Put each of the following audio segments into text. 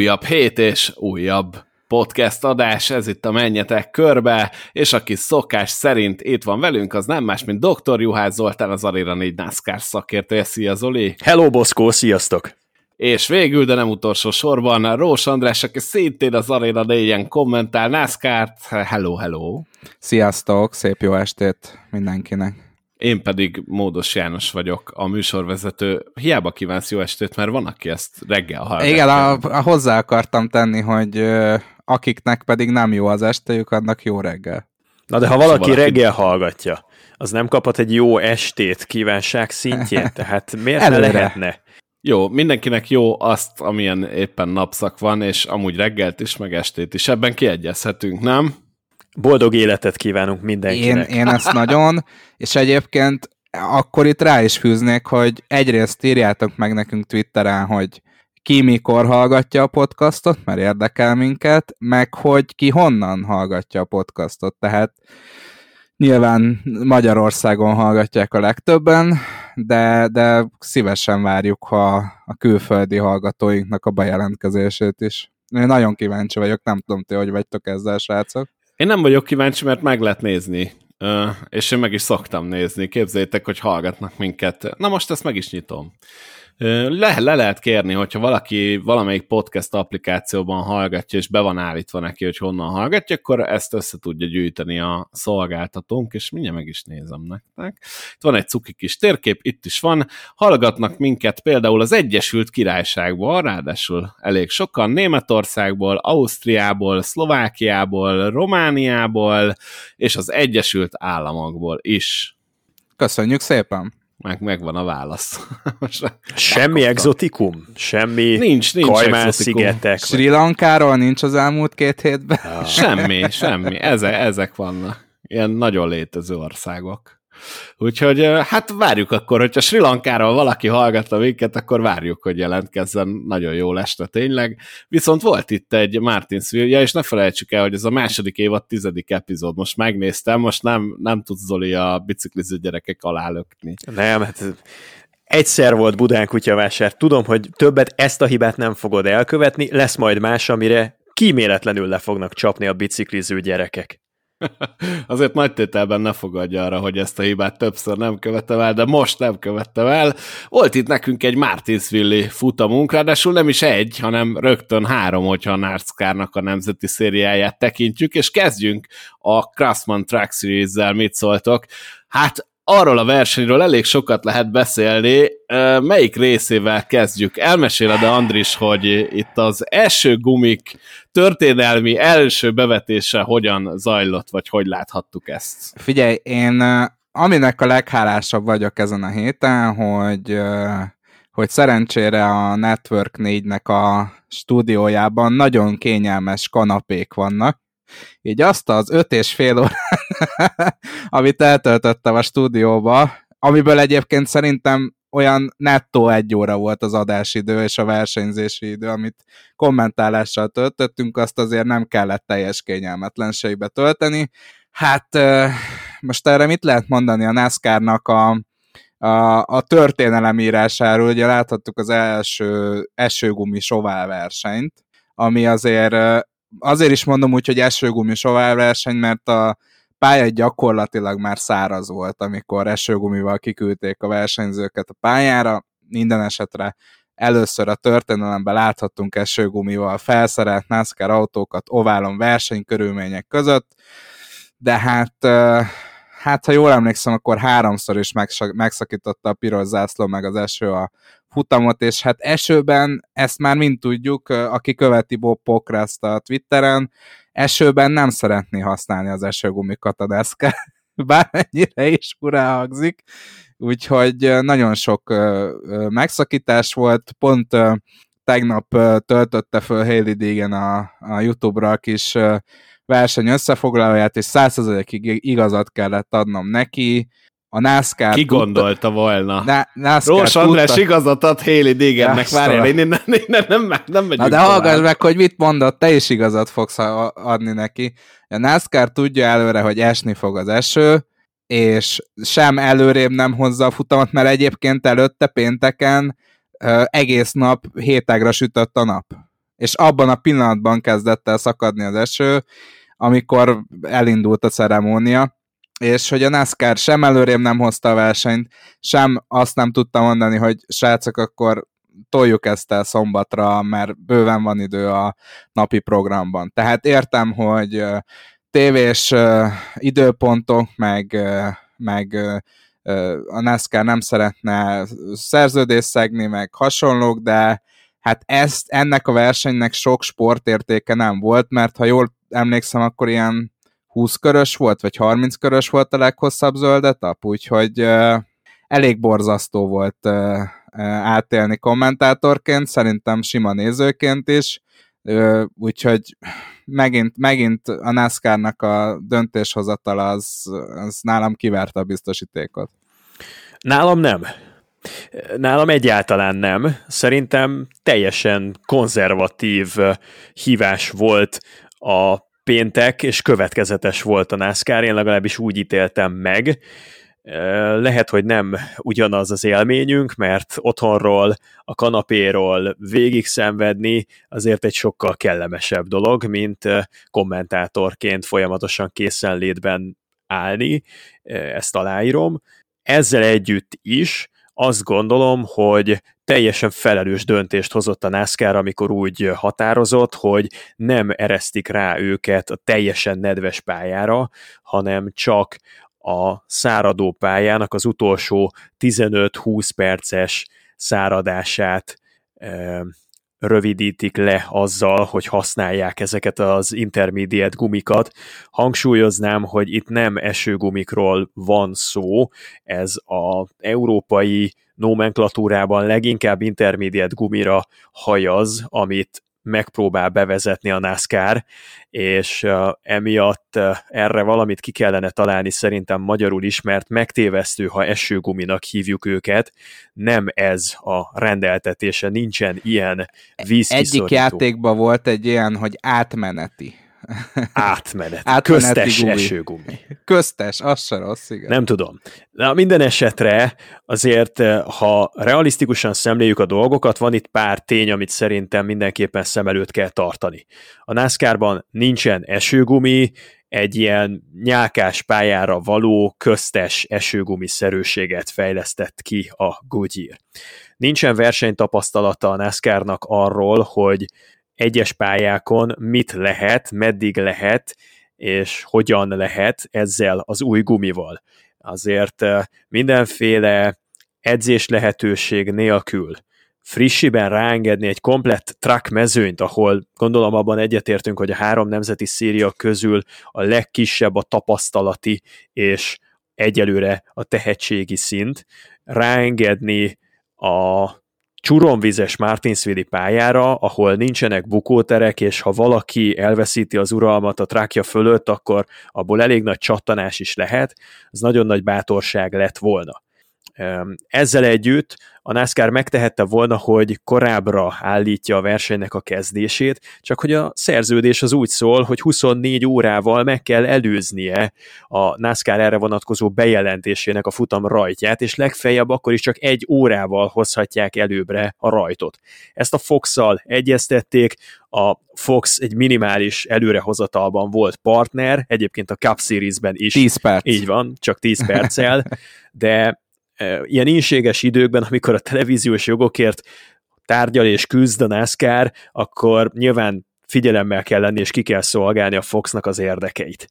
Újabb hét és újabb podcast adás, ez itt a Menjetek Körbe, és aki szokás szerint itt van velünk, az nem más, mint Dr. Juhász Zoltán, az Arira 4 NASCAR szakértője. Szia Zoli! Hello Boszkó, sziasztok! És végül, de nem utolsó sorban, Rós András, aki szintén az Arena 4 kommentál NASCAR-t. Hello, hello! Sziasztok, szép jó estét mindenkinek! Én pedig Módos János vagyok, a műsorvezető. Hiába kívánsz jó estét, mert van, aki ezt reggel hallgatja. Igen, a, a hozzá akartam tenni, hogy ö, akiknek pedig nem jó az estejük, annak jó reggel. Na de ha valaki szóval reggel hallgatja, az nem kaphat egy jó estét kívánság szintjén, tehát miért ne lehetne? Jó, mindenkinek jó azt, amilyen éppen napszak van, és amúgy reggelt is, meg estét is. Ebben kiegyezhetünk, nem? Boldog életet kívánunk mindenkinek. Én, én ezt nagyon, és egyébként akkor itt rá is fűznék, hogy egyrészt írjátok meg nekünk Twitteren, hogy ki mikor hallgatja a podcastot, mert érdekel minket, meg hogy ki honnan hallgatja a podcastot. Tehát nyilván Magyarországon hallgatják a legtöbben, de, de szívesen várjuk ha a külföldi hallgatóinknak a bejelentkezését is. Én nagyon kíváncsi vagyok, nem tudom, ti hogy vagytok ezzel, srácok. Én nem vagyok kíváncsi, mert meg lehet nézni. És én meg is szoktam nézni. Képzeljétek, hogy hallgatnak minket. Na most ezt meg is nyitom. Le, le lehet kérni, hogyha valaki valamelyik podcast applikációban hallgatja, és be van állítva neki, hogy honnan hallgatja, akkor ezt össze tudja gyűjteni a szolgáltatónk, és mindjárt meg is nézem nektek. Itt van egy cuki kis térkép, itt is van. Hallgatnak minket például az Egyesült Királyságból, ráadásul elég sokan, Németországból, Ausztriából, Szlovákiából, Romániából, és az Egyesült Államokból is. Köszönjük szépen! Meg, megvan a válasz. semmi exotikum? Semmi nincs, nincs Kajmán szigetek? Sri Lankáról nincs az elmúlt két hétben? Ah. Semmi, semmi. Eze, ezek vannak. Ilyen nagyon létező országok. Úgyhogy hát várjuk akkor, hogyha Sri Lankáról valaki hallgatta minket, akkor várjuk, hogy jelentkezzen. Nagyon jó este tényleg. Viszont volt itt egy Martin ja, és ne felejtsük el, hogy ez a második évad tizedik epizód. Most megnéztem, most nem, nem tudsz Zoli a bicikliző gyerekek alá lökni. Nem, hát egyszer volt Budán kutyavásár. Tudom, hogy többet ezt a hibát nem fogod elkövetni, lesz majd más, amire kíméletlenül le fognak csapni a bicikliző gyerekek. Azért nagy tételben ne fogadja arra, hogy ezt a hibát többször nem követtem el, de most nem követtem el. Volt itt nekünk egy Martinsville futamunk, ráadásul nem is egy, hanem rögtön három, hogyha a NASCAR-nak a nemzeti szériáját tekintjük, és kezdjünk a Craftsman Track Series-zel, mit szóltok. Hát arról a versenyről elég sokat lehet beszélni. Melyik részével kezdjük? Elmeséled Andris, hogy itt az első gumik történelmi első bevetése hogyan zajlott, vagy hogy láthattuk ezt? Figyelj, én aminek a leghálásabb vagyok ezen a héten, hogy hogy szerencsére a Network 4-nek a stúdiójában nagyon kényelmes kanapék vannak, így azt az öt és fél órát, amit eltöltöttem a stúdióba, amiből egyébként szerintem olyan nettó egy óra volt az adásidő és a versenyzési idő, amit kommentálással töltöttünk, azt azért nem kellett teljes kényelmetlenségbe tölteni. Hát most erre mit lehet mondani a NASCAR-nak a, a, a történelemírásáról? Ugye láthattuk az első esőgumi sovál versenyt, ami azért azért is mondom úgy, hogy esőgumi verseny, mert a pálya gyakorlatilag már száraz volt, amikor esőgumival kiküldték a versenyzőket a pályára. Minden esetre először a történelemben láthattunk esőgumival felszerelt NASCAR autókat oválon versenykörülmények között, de hát hát ha jól emlékszem, akkor háromszor is megszakította a piros zászló meg az eső a futamot, és hát esőben, ezt már mind tudjuk, aki követi Bob Pokraszt a Twitteren, esőben nem szeretné használni az esőgumikat a deszke, bármennyire is furá hangzik, úgyhogy nagyon sok megszakítás volt, pont tegnap töltötte föl Haley Deegan a, a YouTube-ra a kis verseny összefoglalóját, és százszerzalékig igazat kellett adnom neki, a NASCAR... Ki gondolta tudta, volna? Na, NASCAR Rós András tudta... igazat ad Haley Deegannek, várjál, én nem, nem, nem, nem, nem megyünk Na de hallgass meg, hogy mit mondott, te is igazat fogsz adni neki. A NASCAR tudja előre, hogy esni fog az eső, és sem előrébb nem hozza a futamot, mert egyébként előtte pénteken egész nap hétágra sütött a nap és abban a pillanatban kezdett el szakadni az eső, amikor elindult a ceremónia, és hogy a NASCAR sem előrébb nem hozta a versenyt, sem azt nem tudta mondani, hogy srácok, akkor toljuk ezt el szombatra, mert bőven van idő a napi programban. Tehát értem, hogy tévés időpontok, meg, meg a NASCAR nem szeretne szerződést szegni, meg hasonlók, de hát ezt, ennek a versenynek sok sportértéke nem volt, mert ha jól emlékszem, akkor ilyen 20 körös volt, vagy 30 körös volt a leghosszabb zöldetap, úgyhogy elég borzasztó volt átélni kommentátorként, szerintem sima nézőként is, úgyhogy megint, megint a NASCAR-nak a döntéshozatal az, az nálam kivárta a biztosítékot. Nálam nem. Nálam egyáltalán nem. Szerintem teljesen konzervatív hívás volt a péntek, és következetes volt a NASCAR, én legalábbis úgy ítéltem meg. Lehet, hogy nem ugyanaz az élményünk, mert otthonról, a kanapéról végig szenvedni azért egy sokkal kellemesebb dolog, mint kommentátorként folyamatosan készenlétben állni, ezt aláírom. Ezzel együtt is azt gondolom, hogy teljesen felelős döntést hozott a NASCAR, amikor úgy határozott, hogy nem eresztik rá őket a teljesen nedves pályára, hanem csak a száradó pályának az utolsó 15-20 perces száradását rövidítik le azzal, hogy használják ezeket az intermediate gumikat. Hangsúlyoznám, hogy itt nem esőgumikról van szó, ez az európai nomenklatúrában leginkább intermediate gumira hajaz, amit megpróbál bevezetni a NASCAR, és uh, emiatt uh, erre valamit ki kellene találni szerintem magyarul is, mert megtévesztő, ha esőguminak hívjuk őket, nem ez a rendeltetése, nincsen ilyen vízkiszorító. Egyik játékban volt egy ilyen, hogy átmeneti Átmenet. Átmeneti Köztes gumi. esőgumi. Köztes, az se rossz, igen. Nem tudom. Na, minden esetre azért, eh, ha realisztikusan szemléljük a dolgokat, van itt pár tény, amit szerintem mindenképpen szem előtt kell tartani. A NASCAR-ban nincsen esőgumi, egy ilyen nyálkás pályára való köztes esőgumi szerűséget fejlesztett ki a Goodyear. Nincsen versenytapasztalata a NASCAR-nak arról, hogy egyes pályákon mit lehet, meddig lehet, és hogyan lehet ezzel az új gumival. Azért mindenféle edzés lehetőség nélkül frissiben ráengedni egy komplett track mezőnyt, ahol gondolom abban egyetértünk, hogy a három nemzeti szíria közül a legkisebb a tapasztalati és egyelőre a tehetségi szint, ráengedni a csuromvizes Martinsville pályára, ahol nincsenek bukóterek, és ha valaki elveszíti az uralmat a trákja fölött, akkor abból elég nagy csattanás is lehet, az nagyon nagy bátorság lett volna. Ezzel együtt a NASCAR megtehette volna, hogy korábbra állítja a versenynek a kezdését, csak hogy a szerződés az úgy szól, hogy 24 órával meg kell előznie a NASCAR erre vonatkozó bejelentésének a futam rajtját, és legfeljebb akkor is csak egy órával hozhatják előbbre a rajtot. Ezt a Fox-szal egyeztették, a Fox egy minimális előrehozatalban volt partner, egyébként a Cup Series-ben is. 10 perc. Így van, csak 10 perccel, de ilyen inséges időkben, amikor a televíziós jogokért tárgyal és küzd a NASCAR, akkor nyilván figyelemmel kell lenni, és ki kell szolgálni a Foxnak az érdekeit.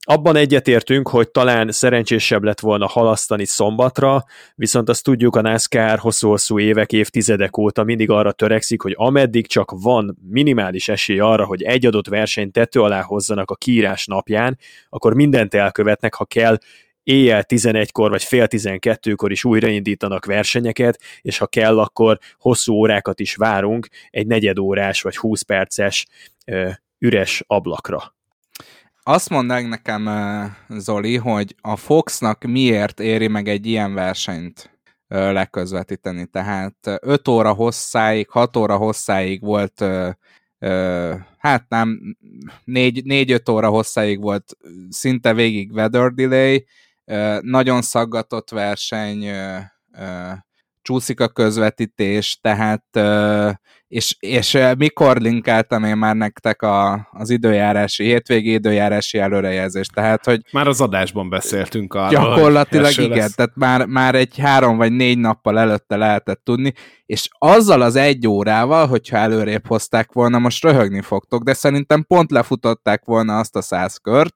Abban egyetértünk, hogy talán szerencsésebb lett volna halasztani szombatra, viszont azt tudjuk, a NASCAR hosszú-hosszú évek, évtizedek óta mindig arra törekszik, hogy ameddig csak van minimális esély arra, hogy egy adott versenyt tető alá hozzanak a kiírás napján, akkor mindent elkövetnek, ha kell, éjjel 11-kor vagy fél 12-kor is újraindítanak versenyeket, és ha kell, akkor hosszú órákat is várunk egy negyedórás vagy 20 perces ö, üres ablakra. Azt mondd nekem, Zoli, hogy a Foxnak miért éri meg egy ilyen versenyt leközvetíteni. Tehát 5 óra hosszáig, 6 óra hosszáig volt hát nem, 4-5 óra hosszáig volt szinte végig weather delay, nagyon szaggatott verseny, csúszik a közvetítés, tehát és, és mikor linkeltem én már nektek a, az időjárási, hétvégi időjárási előrejelzést, tehát hogy... Már az adásban beszéltünk arról. Gyakorlatilag igen, lesz. tehát már, már egy három vagy négy nappal előtte lehetett tudni, és azzal az egy órával, hogyha előrébb hozták volna, most röhögni fogtok, de szerintem pont lefutották volna azt a száz kört,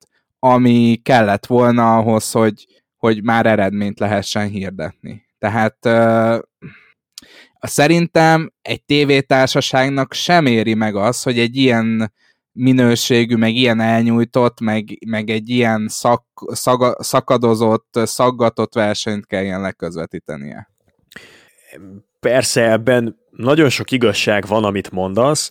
ami kellett volna ahhoz, hogy, hogy már eredményt lehessen hirdetni. Tehát szerintem egy tévétársaságnak sem éri meg az, hogy egy ilyen minőségű, meg ilyen elnyújtott, meg, meg egy ilyen szak, szaga, szakadozott, szaggatott versenyt kelljen leközvetítenie. Persze ebben nagyon sok igazság van, amit mondasz.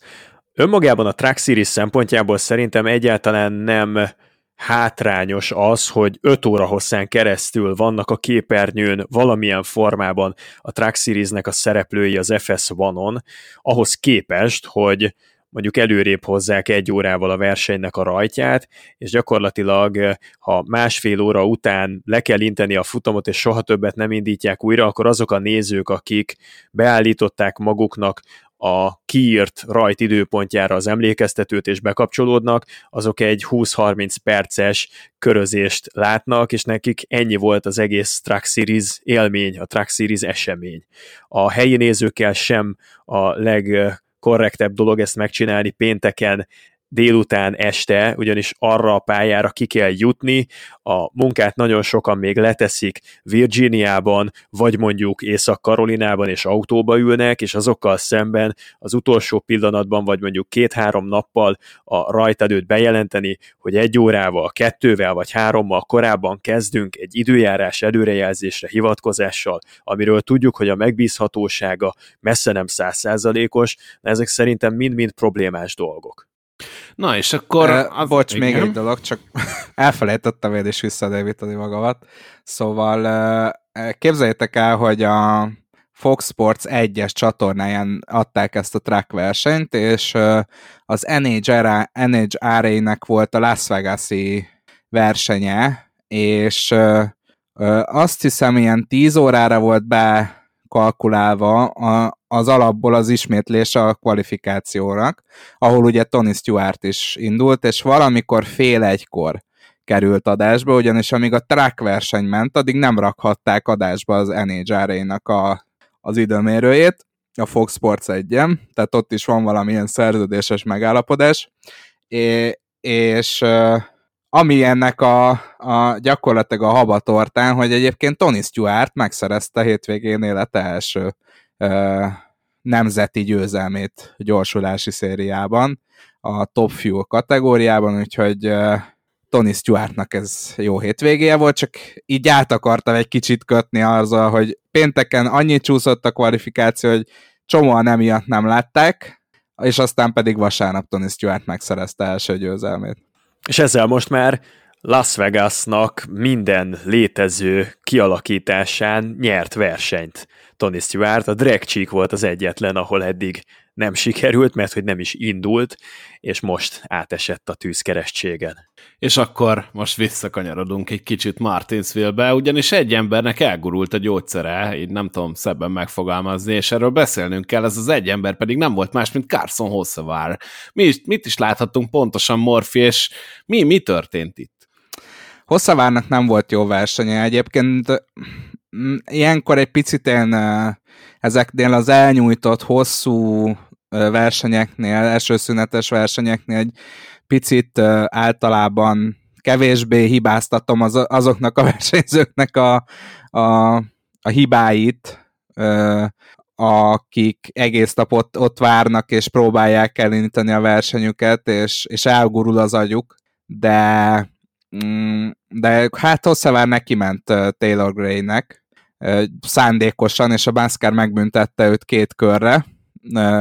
Önmagában a Track Series szempontjából szerintem egyáltalán nem hátrányos az, hogy 5 óra hosszán keresztül vannak a képernyőn valamilyen formában a Track Series-nek a szereplői az FS1-on, ahhoz képest, hogy mondjuk előrébb hozzák egy órával a versenynek a rajtját, és gyakorlatilag, ha másfél óra után le kell inteni a futamot, és soha többet nem indítják újra, akkor azok a nézők, akik beállították maguknak a kiírt rajt időpontjára az emlékeztetőt és bekapcsolódnak, azok egy 20-30 perces körözést látnak, és nekik ennyi volt az egész Track Series élmény, a Track Series esemény. A helyi nézőkkel sem a legkorrektebb dolog ezt megcsinálni pénteken délután, este, ugyanis arra a pályára ki kell jutni, a munkát nagyon sokan még leteszik Virginiában, vagy mondjuk Észak-Karolinában, és autóba ülnek, és azokkal szemben az utolsó pillanatban, vagy mondjuk két-három nappal a rajtadőt bejelenteni, hogy egy órával, kettővel vagy hárommal korábban kezdünk egy időjárás előrejelzésre hivatkozással, amiről tudjuk, hogy a megbízhatósága messze nem százszázalékos, ezek szerintem mind-mind problémás dolgok. Na és akkor... Uh, az, bocs, igen. még egy dolog, csak elfelejtettem én is visszadévítani magamat. Szóval uh, képzeljétek el, hogy a Fox Sports 1-es csatornáján adták ezt a track versenyt, és uh, az NHRA, NHRA-nek volt a Las Vegas-i versenye, és uh, azt hiszem ilyen 10 órára volt be kalkulálva a, az alapból az ismétlés a kvalifikációnak, ahol ugye Tony Stewart is indult, és valamikor fél egykor került adásba, ugyanis amíg a track verseny ment, addig nem rakhatták adásba az NHRA-nak a, az időmérőjét, a Fox Sports 1 tehát ott is van valamilyen szerződéses megállapodás, és, és ami ennek a, a gyakorlatilag a habatortán, hogy egyébként Tony Stewart megszerezte hétvégén élete első ö, nemzeti győzelmét gyorsulási szériában, a Top Fuel kategóriában, úgyhogy ö, Tony Stewartnak ez jó hétvégéje volt, csak így át akartam egy kicsit kötni azzal, hogy pénteken annyit csúszott a kvalifikáció, hogy csomóan emiatt nem látták, és aztán pedig vasárnap Tony Stewart megszerezte első győzelmét. És ezzel most már Las Vegasnak minden létező kialakításán nyert versenyt. Tony Stewart, a drag volt az egyetlen, ahol eddig nem sikerült, mert hogy nem is indult, és most átesett a tűzkeresztségen. És akkor most visszakanyarodunk egy kicsit Martinsville-be, ugyanis egy embernek elgurult a gyógyszere, így nem tudom szebben megfogalmazni, és erről beszélnünk kell, ez az egy ember pedig nem volt más, mint Carson Hossevár. Mi is, mit is láthattunk pontosan Morfi, és mi, mi történt itt? Hosszavárnak nem volt jó versenye. Egyébként ilyenkor egy picit én ezeknél az elnyújtott, hosszú versenyeknél, elsőszünetes versenyeknél egy picit általában kevésbé hibáztatom az, azoknak a versenyzőknek a, a, a hibáit, akik egész nap ott, ott várnak és próbálják elindítani a versenyüket, és, és elgurul az agyuk, de mm, de hát Hosszavár neki ment Taylor Gray-nek szándékosan, és a Bánszkár megbüntette őt két körre.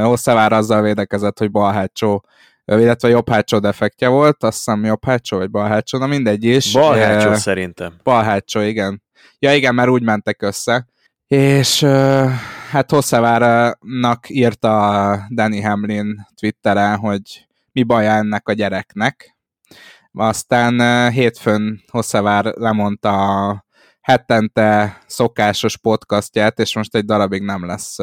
Hosszavár azzal védekezett, hogy bal hátsó illetve jobb hátsó defektje volt, azt hiszem jobb hátsó, vagy bal hátsó, na mindegy is. Bal hátsó e, szerintem. Bal hátsó, igen. Ja igen, mert úgy mentek össze. És hát Hosszavárnak írta Danny Hamlin Twitteren, hogy mi baj ennek a gyereknek. Aztán hétfőn Hosszavár lemondta a hetente szokásos podcastját, és most egy darabig nem lesz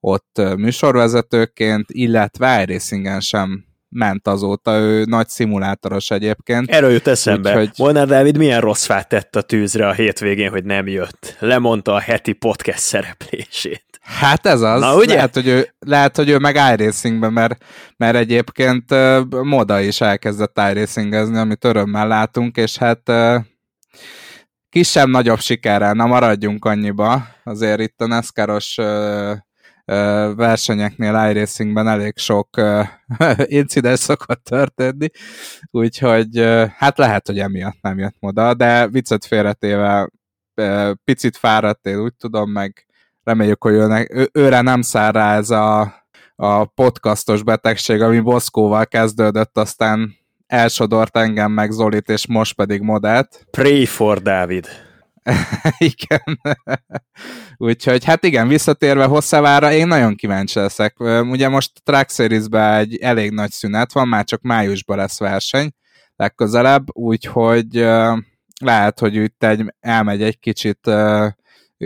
ott műsorvezetőként, illetve iRacingen sem ment azóta, ő nagy szimulátoros egyébként. Erről jut eszembe. Úgyhogy... Molnár Dávid milyen rossz fát tett a tűzre a hétvégén, hogy nem jött. Lemondta a heti podcast szereplését. Hát ez az. Na, ugye? Lehet, hogy ő, lehet, hogy ő meg iRacingben, mert, mert egyébként uh, Moda is elkezdett iRacingezni, amit örömmel látunk, és hát uh, kisebb-nagyobb sikerrel, na maradjunk annyiba. Azért itt a NASCAR-os versenyeknél iRacingben elég sok incidens szokott történni, úgyhogy hát lehet, hogy emiatt nem jött moda, de viccet félretéve picit fáradt, én úgy tudom, meg reméljük, hogy őnek, ő, őre nem száll rá ez a, a podcastos betegség, ami Boszkóval kezdődött, aztán elsodort engem meg Zolit, és most pedig Modát. Pray for David. igen. Úgyhogy hát igen, visszatérve Hosszavára, én nagyon kíváncsi leszek. Ugye most Track series egy elég nagy szünet van, már csak májusban lesz verseny legközelebb, úgyhogy uh, lehet, hogy itt egy, elmegy egy kicsit uh,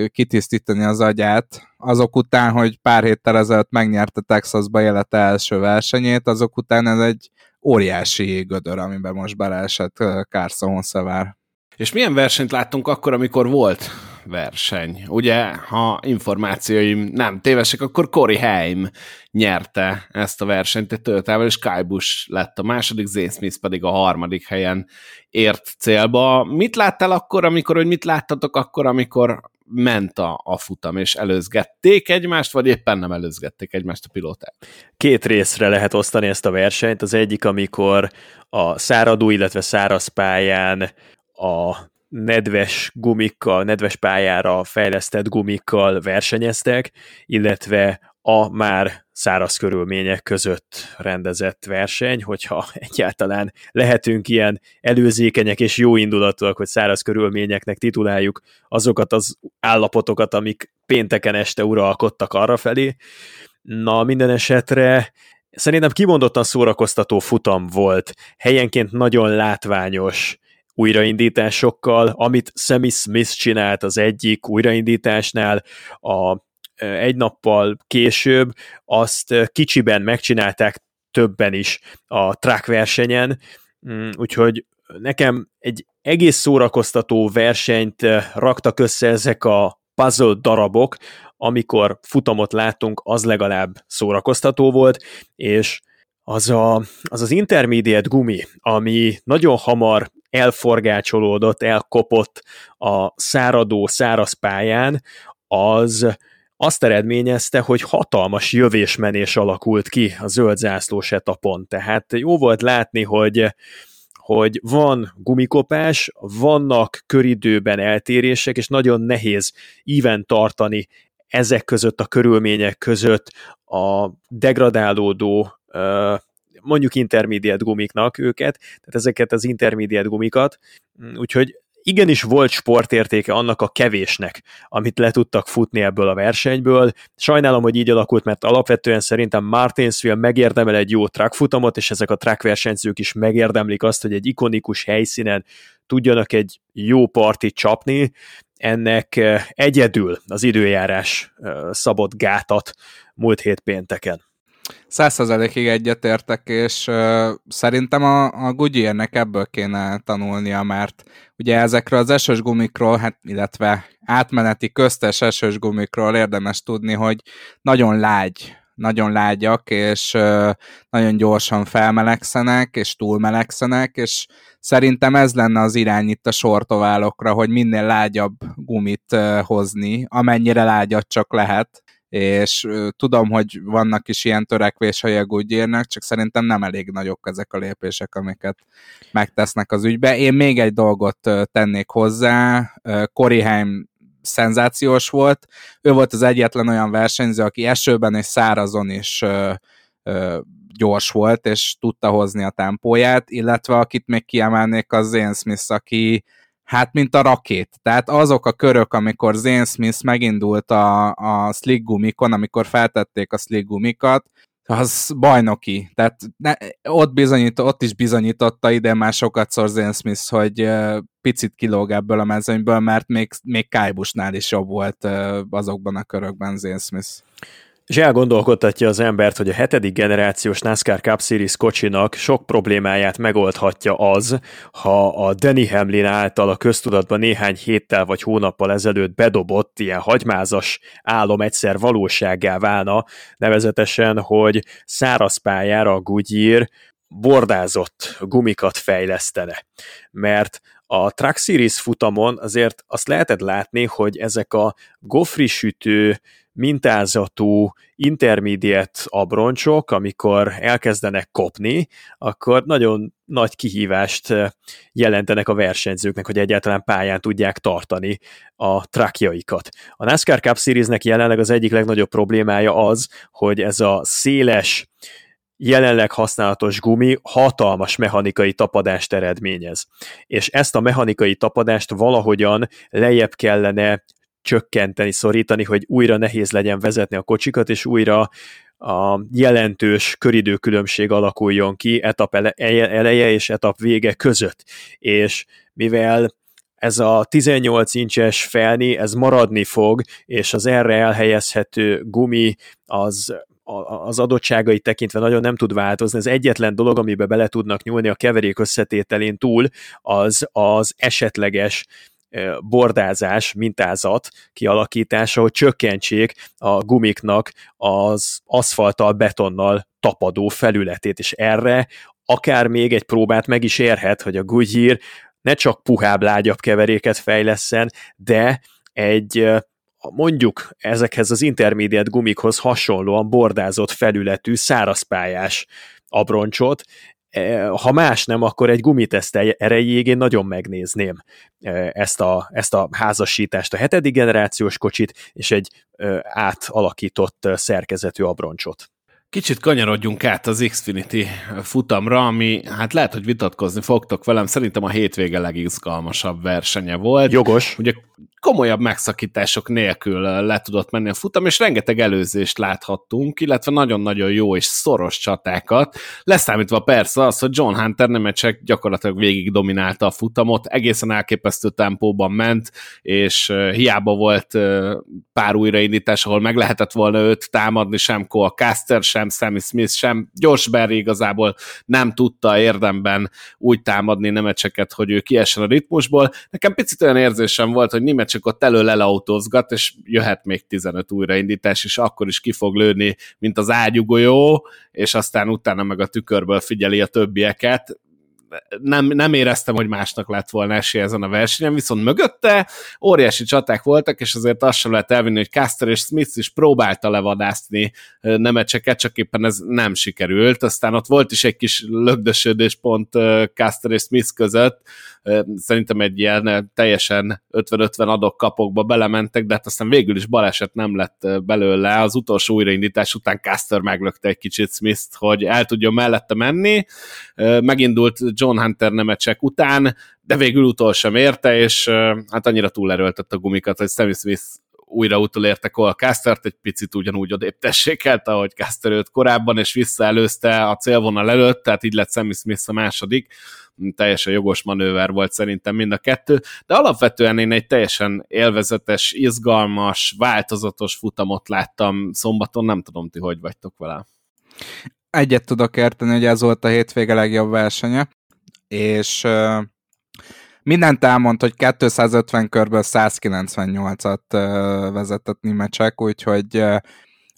kitisztítani az agyát, azok után, hogy pár héttel ezelőtt megnyerte Texasba élete első versenyét, azok után ez egy óriási gödör, amiben most beleesett Carson Hosszavar. És milyen versenyt láttunk akkor, amikor volt verseny? Ugye, ha információim nem tévesek, akkor Cory Haim nyerte ezt a versenyt egy Toyotával, és Kyle Busch lett a második, Zane Smith pedig a harmadik helyen ért célba. Mit láttál akkor, amikor, hogy mit láttatok akkor, amikor ment a, a futam, és előzgették egymást, vagy éppen nem előzgették egymást a pilóták? Két részre lehet osztani ezt a versenyt. Az egyik, amikor a száradó, illetve száraz pályán a nedves gumikkal, nedves pályára fejlesztett gumikkal versenyeztek, illetve a már száraz körülmények között rendezett verseny, hogyha egyáltalán lehetünk ilyen előzékenyek és jó indulatúak, hogy száraz körülményeknek tituláljuk azokat az állapotokat, amik pénteken este uralkodtak arra felé. Na, minden esetre szerintem kimondottan szórakoztató futam volt, helyenként nagyon látványos, újraindításokkal, amit Sammy Smith csinált az egyik újraindításnál, a egy nappal később azt kicsiben megcsinálták többen is a track versenyen, mm, úgyhogy nekem egy egész szórakoztató versenyt raktak össze ezek a puzzle darabok, amikor futamot láttunk, az legalább szórakoztató volt, és az, a, az az intermediate gumi, ami nagyon hamar elforgácsolódott, elkopott a száradó, száraz pályán, az azt eredményezte, hogy hatalmas jövésmenés alakult ki a zöld zászlós etapon. Tehát jó volt látni, hogy hogy van gumikopás, vannak köridőben eltérések, és nagyon nehéz íven tartani ezek között a körülmények között a degradálódó mondjuk intermediate gumiknak őket, tehát ezeket az intermediate gumikat, úgyhogy igenis volt sportértéke annak a kevésnek, amit le tudtak futni ebből a versenyből. Sajnálom, hogy így alakult, mert alapvetően szerintem Martinsville megérdemel egy jó track futamot, és ezek a track versenyzők is megérdemlik azt, hogy egy ikonikus helyszínen tudjanak egy jó partit csapni, ennek eh, egyedül az időjárás eh, szabott gátat múlt hét pénteken. Százszerzelékig egyetértek, és uh, szerintem a, a Goodyearnek ebből kéne tanulnia, mert ugye ezekről az esős gumikról, hát, illetve átmeneti köztes esős gumikról érdemes tudni, hogy nagyon lágy, nagyon lágyak, és uh, nagyon gyorsan felmelegszenek, és túlmelegszenek, és szerintem ez lenne az irány itt a sortoválokra, hogy minél lágyabb gumit uh, hozni, amennyire lágyat csak lehet, és tudom, hogy vannak is ilyen törekvései a Goodyearnek, csak szerintem nem elég nagyok ezek a lépések, amiket megtesznek az ügybe. Én még egy dolgot tennék hozzá, Koriheim szenzációs volt, ő volt az egyetlen olyan versenyző, aki esőben és szárazon is gyors volt, és tudta hozni a tempóját, illetve akit még kiemelnék, az Zane Smith, aki hát mint a rakét. Tehát azok a körök, amikor Zane Smith megindult a, a slick gumikon, amikor feltették a slick gumikat, az bajnoki. Tehát ne, ott, bizonyít, ott is bizonyította ide már sokat szor Zane Smith, hogy picit kilóg ebből a mezőnyből, mert még, még Kájbusnál is jobb volt azokban a körökben Zane Smith és elgondolkodtatja az embert, hogy a hetedik generációs NASCAR Cup Series kocsinak sok problémáját megoldhatja az, ha a Danny Hamlin által a köztudatban néhány héttel vagy hónappal ezelőtt bedobott ilyen hagymázas álom egyszer valóságá válna, nevezetesen, hogy száraz pályára a Goodyear bordázott gumikat fejlesztene. Mert a Truck Series futamon azért azt lehetett látni, hogy ezek a gofri sütő, mintázatú intermediate abroncsok, amikor elkezdenek kopni, akkor nagyon nagy kihívást eh, jelentenek a versenyzőknek, hogy egyáltalán pályán tudják tartani a trakjaikat. A NASCAR Cup Seriesnek jelenleg az egyik legnagyobb problémája az, hogy ez a széles, jelenleg használatos gumi hatalmas mechanikai tapadást eredményez. És ezt a mechanikai tapadást valahogyan lejjebb kellene csökkenteni, szorítani, hogy újra nehéz legyen vezetni a kocsikat, és újra a jelentős köridőkülönbség alakuljon ki etap eleje és etap vége között. És mivel ez a 18 incses felni, ez maradni fog, és az erre elhelyezhető gumi az az adottságai tekintve nagyon nem tud változni. Az egyetlen dolog, amiben bele tudnak nyúlni a keverék összetételén túl, az az esetleges bordázás, mintázat kialakítása, hogy csökkentsék a gumiknak az aszfalttal, betonnal tapadó felületét, és erre akár még egy próbát meg is érhet, hogy a Goodyear ne csak puhább, lágyabb keveréket fejleszen, de egy mondjuk ezekhez az intermediate gumikhoz hasonlóan bordázott felületű szárazpályás abroncsot, ha más nem, akkor egy gumiteszt erejéig én nagyon megnézném e, ezt a, ezt a házasítást, a hetedik generációs kocsit, és egy e, átalakított szerkezetű abroncsot. Kicsit kanyarodjunk át az Xfinity futamra, ami hát lehet, hogy vitatkozni fogtok velem, szerintem a hétvége legizgalmasabb versenye volt. Jogos. Ugye komolyabb megszakítások nélkül le tudott menni a futam, és rengeteg előzést láthattunk, illetve nagyon-nagyon jó és szoros csatákat, leszámítva persze az, hogy John Hunter Nemecek gyakorlatilag végig dominálta a futamot, egészen elképesztő tempóban ment, és hiába volt pár újraindítás, ahol meg lehetett volna őt támadni, sem Cole Caster, sem Sammy Smith, sem Gyors Berry igazából nem tudta érdemben úgy támadni Nemecseket, hogy ő kiessen a ritmusból. Nekem picit olyan érzésem volt, hogy Nemec csak ott elő lelautózgat, és jöhet még 15 újraindítás, és akkor is ki fog lőni, mint az ágyugolyó, és aztán utána meg a tükörből figyeli a többieket nem, nem éreztem, hogy másnak lett volna esély ezen a versenyen, viszont mögötte óriási csaták voltak, és azért azt sem lehet elvinni, hogy Caster és Smith is próbálta levadászni nemecseket, csak éppen ez nem sikerült. Aztán ott volt is egy kis lögdösödés pont Caster és Smith között, szerintem egy ilyen teljesen 50-50 adok-kapokba belementek, de hát aztán végül is baleset nem lett belőle. Az utolsó újraindítás után Caster meglökte egy kicsit Smith-t, hogy el tudjon mellette menni. Megindult John Hunter nemecsek után, de végül utol sem érte, és hát annyira túlerőltett a gumikat, hogy Sammy Smith újra utolérte Cole Castert, egy picit ugyanúgy odébb tessékelt, ahogy Caster őt korábban, és visszaelőzte a célvonal előtt, tehát így lett Sammy Smith a második teljesen jogos manőver volt szerintem mind a kettő, de alapvetően én egy teljesen élvezetes, izgalmas, változatos futamot láttam szombaton, nem tudom ti, hogy vagytok vele. Egyet tudok érteni, hogy ez volt a hétvége legjobb versenye, és mindent elmond, hogy 250 körből 198-at uh, vezetett Nimecsek, úgyhogy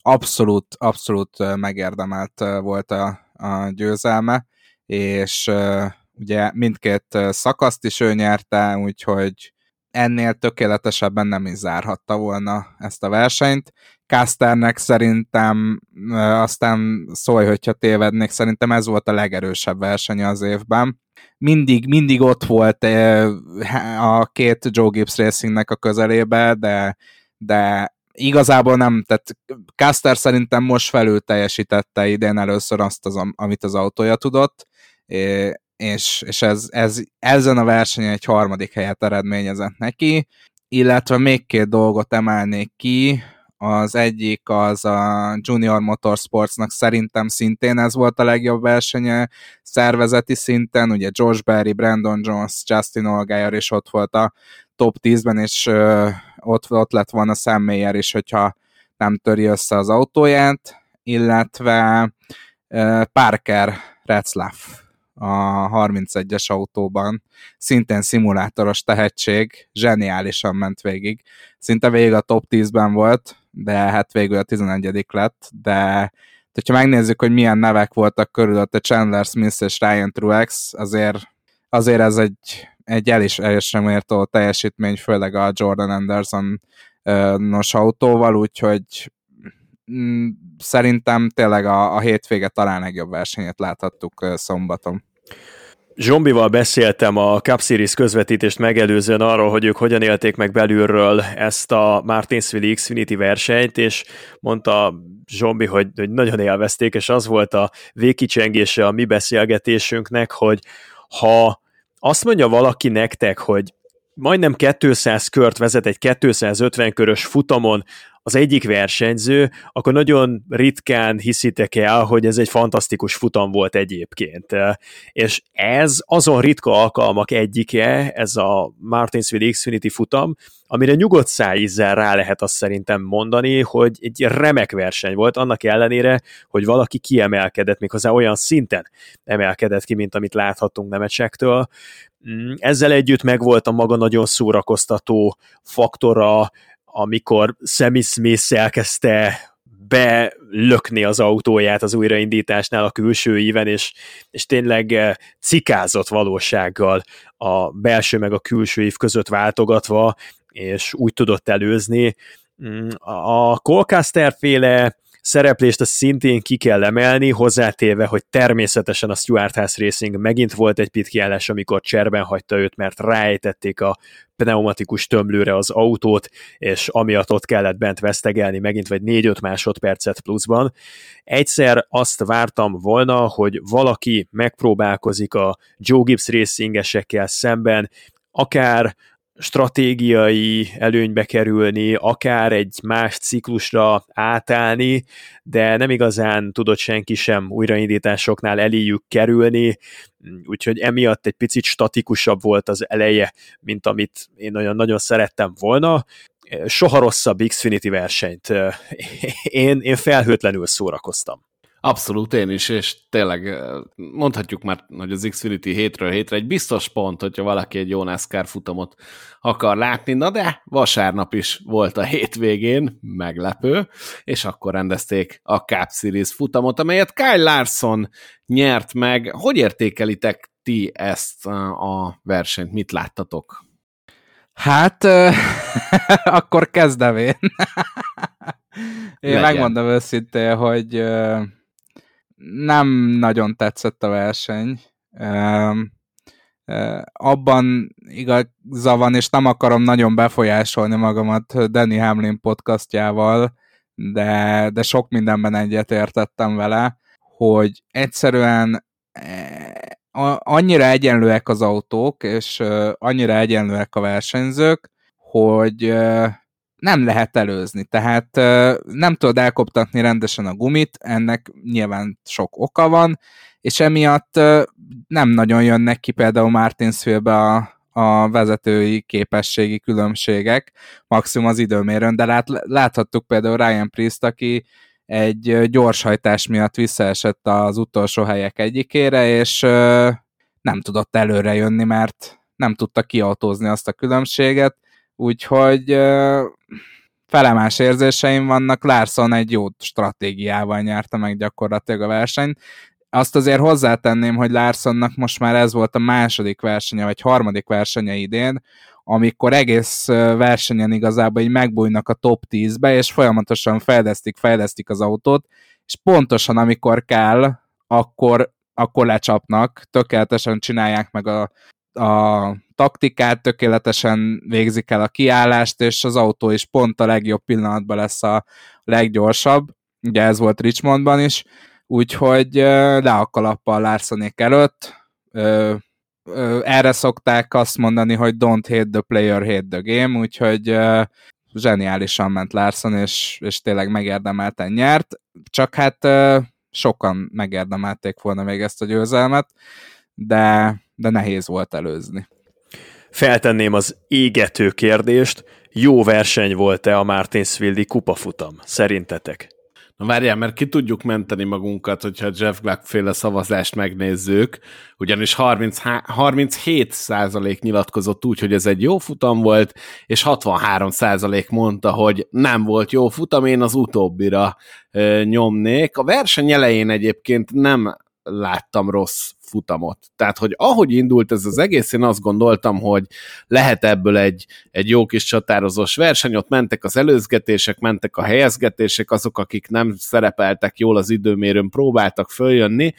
abszolút, abszolút megérdemelt volt a, a győzelme, és Ugye mindkét szakaszt is ő nyerte, úgyhogy ennél tökéletesebben nem is zárhatta volna ezt a versenyt. Casternek szerintem, aztán szólj, hogyha tévednék, szerintem ez volt a legerősebb verseny az évben. Mindig, mindig ott volt a két Joe Gibbs Racingnek a közelébe, de, de igazából nem, tehát Caster szerintem most felül teljesítette idén először azt, az, amit az autója tudott, és, és ez, ez, ezen a versenyen egy harmadik helyet eredményezett neki, illetve még két dolgot emelnék ki, az egyik az a Junior Motorsportsnak szerintem szintén ez volt a legjobb versenye szervezeti szinten, ugye George Berry, Brandon Jones, Justin Allgaier is ott volt a top 10-ben, és ö, ott, ott lett volna Sam Mayer is, hogyha nem töri össze az autóját, illetve ö, Parker Retzlaff a 31-es autóban, szintén szimulátoros tehetség, zseniálisan ment végig. Szinte végig a top 10-ben volt, de hát végül a 11 lett, de hogyha megnézzük, hogy milyen nevek voltak körülötte Chandler Smith és Ryan Truex, azért, azért ez egy, egy el is elisre méltó teljesítmény, főleg a Jordan Anderson nos autóval, úgyhogy szerintem tényleg a, a hétvége talán legjobb versenyet láthattuk szombaton. Zsombival beszéltem a Cup Series közvetítést megelőzően arról, hogy ők hogyan élték meg belülről ezt a Martinsville Xfinity versenyt, és mondta Zsombi, hogy, hogy nagyon élvezték, és az volt a végkicsengése a mi beszélgetésünknek, hogy ha azt mondja valaki nektek, hogy majdnem 200 kört vezet egy 250 körös futamon az egyik versenyző, akkor nagyon ritkán hiszitek el, hogy ez egy fantasztikus futam volt egyébként. És ez azon ritka alkalmak egyike, ez a Martinsville Xfinity futam, amire nyugodt szájízzel rá lehet azt szerintem mondani, hogy egy remek verseny volt, annak ellenére, hogy valaki kiemelkedett, méghozzá olyan szinten emelkedett ki, mint amit láthattunk Nemecsektől. Mm, ezzel együtt megvolt a maga nagyon szórakoztató faktora, amikor Sammy Smith elkezdte belökni az autóját az újraindításnál a külső íven, és, és tényleg eh, cikázott valósággal a belső meg a külső ív között váltogatva, és úgy tudott előzni. Mm, a Colcaster féle szereplést azt szintén ki kell emelni, hozzátéve, hogy természetesen a Stuart House Racing megint volt egy pitkiállás, amikor cserben hagyta őt, mert ráejtették a pneumatikus tömlőre az autót, és amiatt ott kellett bent vesztegelni megint vagy 4-5 másodpercet pluszban. Egyszer azt vártam volna, hogy valaki megpróbálkozik a Joe Gibbs racingesekkel szemben, akár stratégiai előnybe kerülni, akár egy más ciklusra átállni, de nem igazán tudott senki sem újraindításoknál eléjük kerülni, úgyhogy emiatt egy picit statikusabb volt az eleje, mint amit én nagyon-nagyon szerettem volna. Soha rosszabb Xfinity versenyt. Én, én felhőtlenül szórakoztam. Abszolút én is, és tényleg mondhatjuk már, hogy az Xfinity hétről hétre egy biztos pont, hogyha valaki egy jó NASCAR futamot akar látni, na de vasárnap is volt a hétvégén, meglepő, és akkor rendezték a Cup Series futamot, amelyet Kyle Larson nyert meg. Hogy értékelitek ti ezt a versenyt? Mit láttatok? Hát, akkor kezdem én. én Legyen. megmondom őszintén, hogy nem nagyon tetszett a verseny. Abban igaza van, és nem akarom nagyon befolyásolni magamat Danny Hamlin podcastjával, de, de sok mindenben egyetértettem vele, hogy egyszerűen annyira egyenlőek az autók, és annyira egyenlőek a versenyzők, hogy nem lehet előzni, tehát nem tudod elkoptatni rendesen a gumit, ennek nyilván sok oka van, és emiatt nem nagyon jönnek ki például Martinsville-be a, a vezetői képességi különbségek, maximum az időmérőn, de lát, láthattuk például Ryan Priest, aki egy gyorshajtás miatt visszaesett az utolsó helyek egyikére, és nem tudott előre jönni, mert nem tudta kiautózni azt a különbséget, úgyhogy felemás érzéseim vannak, Larson egy jó stratégiával nyerte meg gyakorlatilag a versenyt. Azt azért hozzátenném, hogy Larsonnak most már ez volt a második versenye, vagy harmadik versenye idén, amikor egész versenyen igazából így megbújnak a top 10-be, és folyamatosan fejlesztik, fejlesztik az autót, és pontosan amikor kell, akkor, akkor lecsapnak, tökéletesen csinálják meg a, a taktikát, tökéletesen végzik el a kiállást, és az autó is pont a legjobb pillanatban lesz a leggyorsabb. Ugye ez volt Richmondban is, úgyhogy le a kalappal Larsonék előtt. Erre szokták azt mondani, hogy don't hate the player, hate the game, úgyhogy zseniálisan ment Larson, és, és tényleg megérdemelten nyert, csak hát sokan megérdemelték volna még ezt a győzelmet, de, de nehéz volt előzni. Feltenném az égető kérdést, jó verseny volt-e a Martinsville-i kupafutam? Szerintetek? Na várjál, mert ki tudjuk menteni magunkat, hogyha Jeff Gluck féle szavazást megnézzük, ugyanis 30, 37 százalék nyilatkozott úgy, hogy ez egy jó futam volt, és 63 százalék mondta, hogy nem volt jó futam, én az utóbbira nyomnék. A verseny elején egyébként nem láttam rossz futamot. Tehát, hogy ahogy indult ez az egész, én azt gondoltam, hogy lehet ebből egy, egy jó kis csatározós verseny, ott mentek az előzgetések, mentek a helyezgetések, azok, akik nem szerepeltek jól az időmérőn, próbáltak följönni,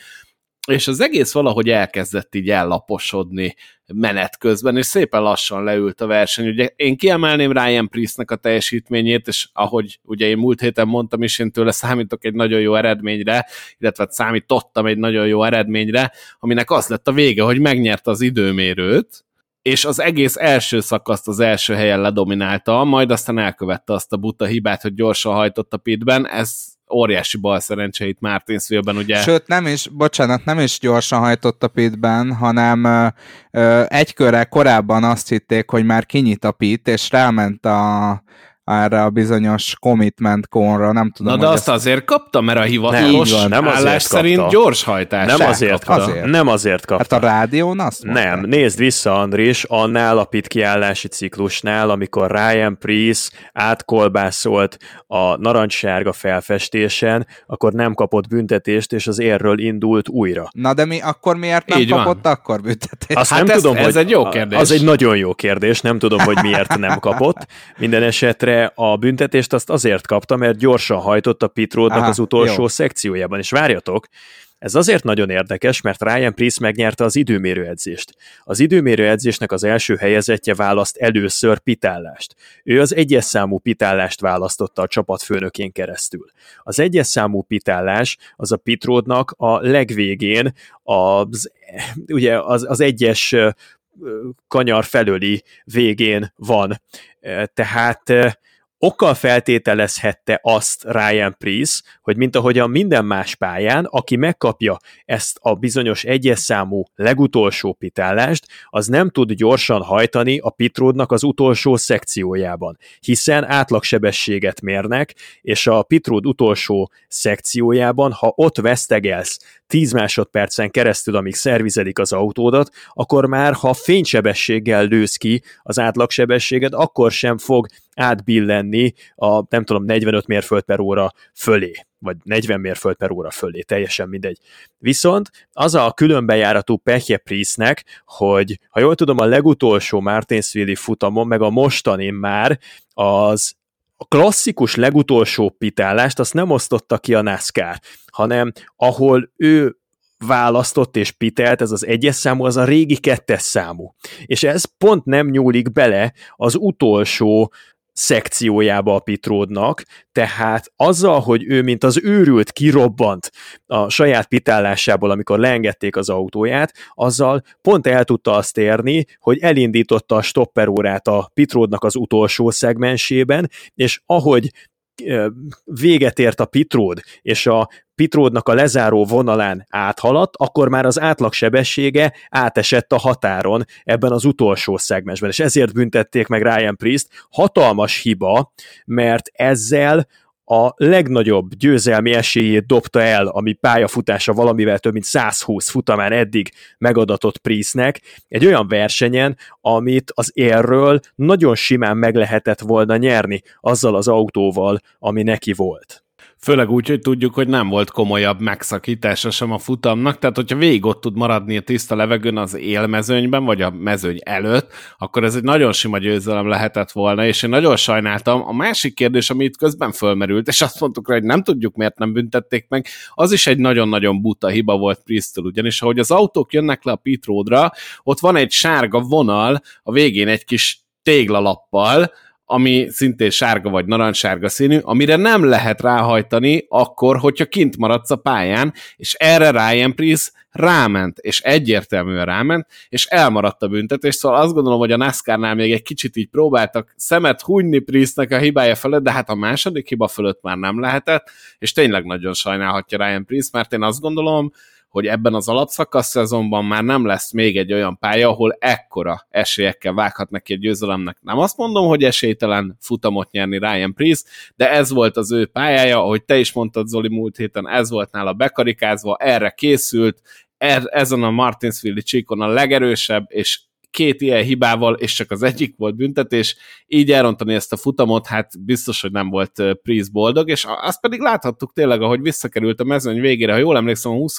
és az egész valahogy elkezdett így ellaposodni menet közben, és szépen lassan leült a verseny. Ugye én kiemelném Ryan Priestnek a teljesítményét, és ahogy ugye én múlt héten mondtam is, én tőle számítok egy nagyon jó eredményre, illetve hát számítottam egy nagyon jó eredményre, aminek az lett a vége, hogy megnyerte az időmérőt, és az egész első szakaszt az első helyen ledominálta, majd aztán elkövette azt a buta hibát, hogy gyorsan hajtott a pitben, ez óriási bal szerencse itt Martinsville-ben, ugye. Sőt, nem is, bocsánat, nem is gyorsan hajtott a pitben, hanem ö, ö, egy körrel korábban azt hitték, hogy már kinyit a pit, és ráment a, erre a bizonyos commitment konra, nem tudom. Na de azt ezt... azért kapta, mert a hivatalos nem, nem állás szerint gyors hajtás. Nem azért kapta. Azért. Nem azért kapta. Hát a rádión azt mondták. Nem, nézd vissza, Andris, annál a pit kiállási ciklusnál, amikor Ryan Priest átkolbászolt a narancssárga felfestésen, akkor nem kapott büntetést, és az érről indult újra. Na de mi akkor miért nem Így kapott van. akkor büntetést? Azt hát nem ez, tudom, ez hogy egy jó kérdés. Az egy nagyon jó kérdés, nem tudom, hogy miért nem kapott. Minden esetre a büntetést azt azért kapta, mert gyorsan hajtott a pitródnak az utolsó jó. szekciójában. És várjatok, ez azért nagyon érdekes, mert Ryan Priest megnyerte az időmérőedzést. Az időmérőedzésnek az első helyezettje választ először pitállást. Ő az egyes számú pitállást választotta a csapatfőnökén keresztül. Az egyes számú pitállás az a pitródnak a legvégén az, ugye az, az egyes kanyar felőli végén van. Tehát okkal feltételezhette azt Ryan Priest, hogy mint ahogyan minden más pályán, aki megkapja ezt a bizonyos egyes számú legutolsó pitállást, az nem tud gyorsan hajtani a pitródnak az utolsó szekciójában, hiszen átlagsebességet mérnek, és a pitród utolsó szekciójában, ha ott vesztegelsz 10 másodpercen keresztül, amíg szervizelik az autódat, akkor már, ha fénysebességgel lősz ki az átlagsebességet, akkor sem fog átbillenni a nem tudom 45 mérföld per óra fölé, vagy 40 mérföld per óra fölé, teljesen mindegy. Viszont az a különbejáratú pehje Priestnek, hogy ha jól tudom, a legutolsó Martinsville futamon, meg a mostanin már az a klasszikus legutolsó pitálást azt nem osztotta ki a NASCAR, hanem ahol ő választott és pitelt, ez az egyes számú, az a régi kettes számú. És ez pont nem nyúlik bele az utolsó szekciójába a Pitródnak, tehát azzal, hogy ő mint az őrült kirobbant a saját pitállásából, amikor leengedték az autóját, azzal pont el tudta azt érni, hogy elindította a stopperórát a Pitródnak az utolsó szegmensében, és ahogy véget ért a pitród, és a pitródnak a lezáró vonalán áthaladt, akkor már az átlagsebessége átesett a határon ebben az utolsó szegmensben, és ezért büntették meg Ryan Priest. Hatalmas hiba, mert ezzel a legnagyobb győzelmi esélyét dobta el, ami pályafutása valamivel több mint 120 futamán eddig megadatott Priestnek, egy olyan versenyen, amit az érről nagyon simán meg lehetett volna nyerni azzal az autóval, ami neki volt. Főleg úgy, hogy tudjuk, hogy nem volt komolyabb megszakítása sem a futamnak, tehát hogyha végig ott tud maradni a tiszta levegőn az élmezőnyben, vagy a mezőny előtt, akkor ez egy nagyon sima győzelem lehetett volna, és én nagyon sajnáltam. A másik kérdés, ami itt közben fölmerült, és azt mondtuk rá, hogy nem tudjuk, miért nem büntették meg, az is egy nagyon-nagyon buta hiba volt Priestől, ugyanis ahogy az autók jönnek le a pit ott van egy sárga vonal, a végén egy kis téglalappal, ami szintén sárga vagy narancssárga színű, amire nem lehet ráhajtani akkor, hogyha kint maradsz a pályán, és erre Ryan Priest ráment, és egyértelműen ráment, és elmaradt a büntetés, szóval azt gondolom, hogy a NASCAR-nál még egy kicsit így próbáltak szemet hunyni Priestnek a hibája fölött, de hát a második hiba fölött már nem lehetett, és tényleg nagyon sajnálhatja Ryan Priest, mert én azt gondolom, hogy ebben az alapszakasz szezonban már nem lesz még egy olyan pálya, ahol ekkora esélyekkel vághat neki egy győzelemnek. Nem azt mondom, hogy esélytelen futamot nyerni Ryan Priest, de ez volt az ő pályája, ahogy te is mondtad Zoli múlt héten, ez volt nála bekarikázva, erre készült, er, ezen a Martinsville csíkon a legerősebb, és két ilyen hibával, és csak az egyik volt büntetés, így elrontani ezt a futamot, hát biztos, hogy nem volt Priest boldog, és azt pedig láthattuk tényleg, ahogy visszakerült a mezőny végére, ha jól emlékszem, a 20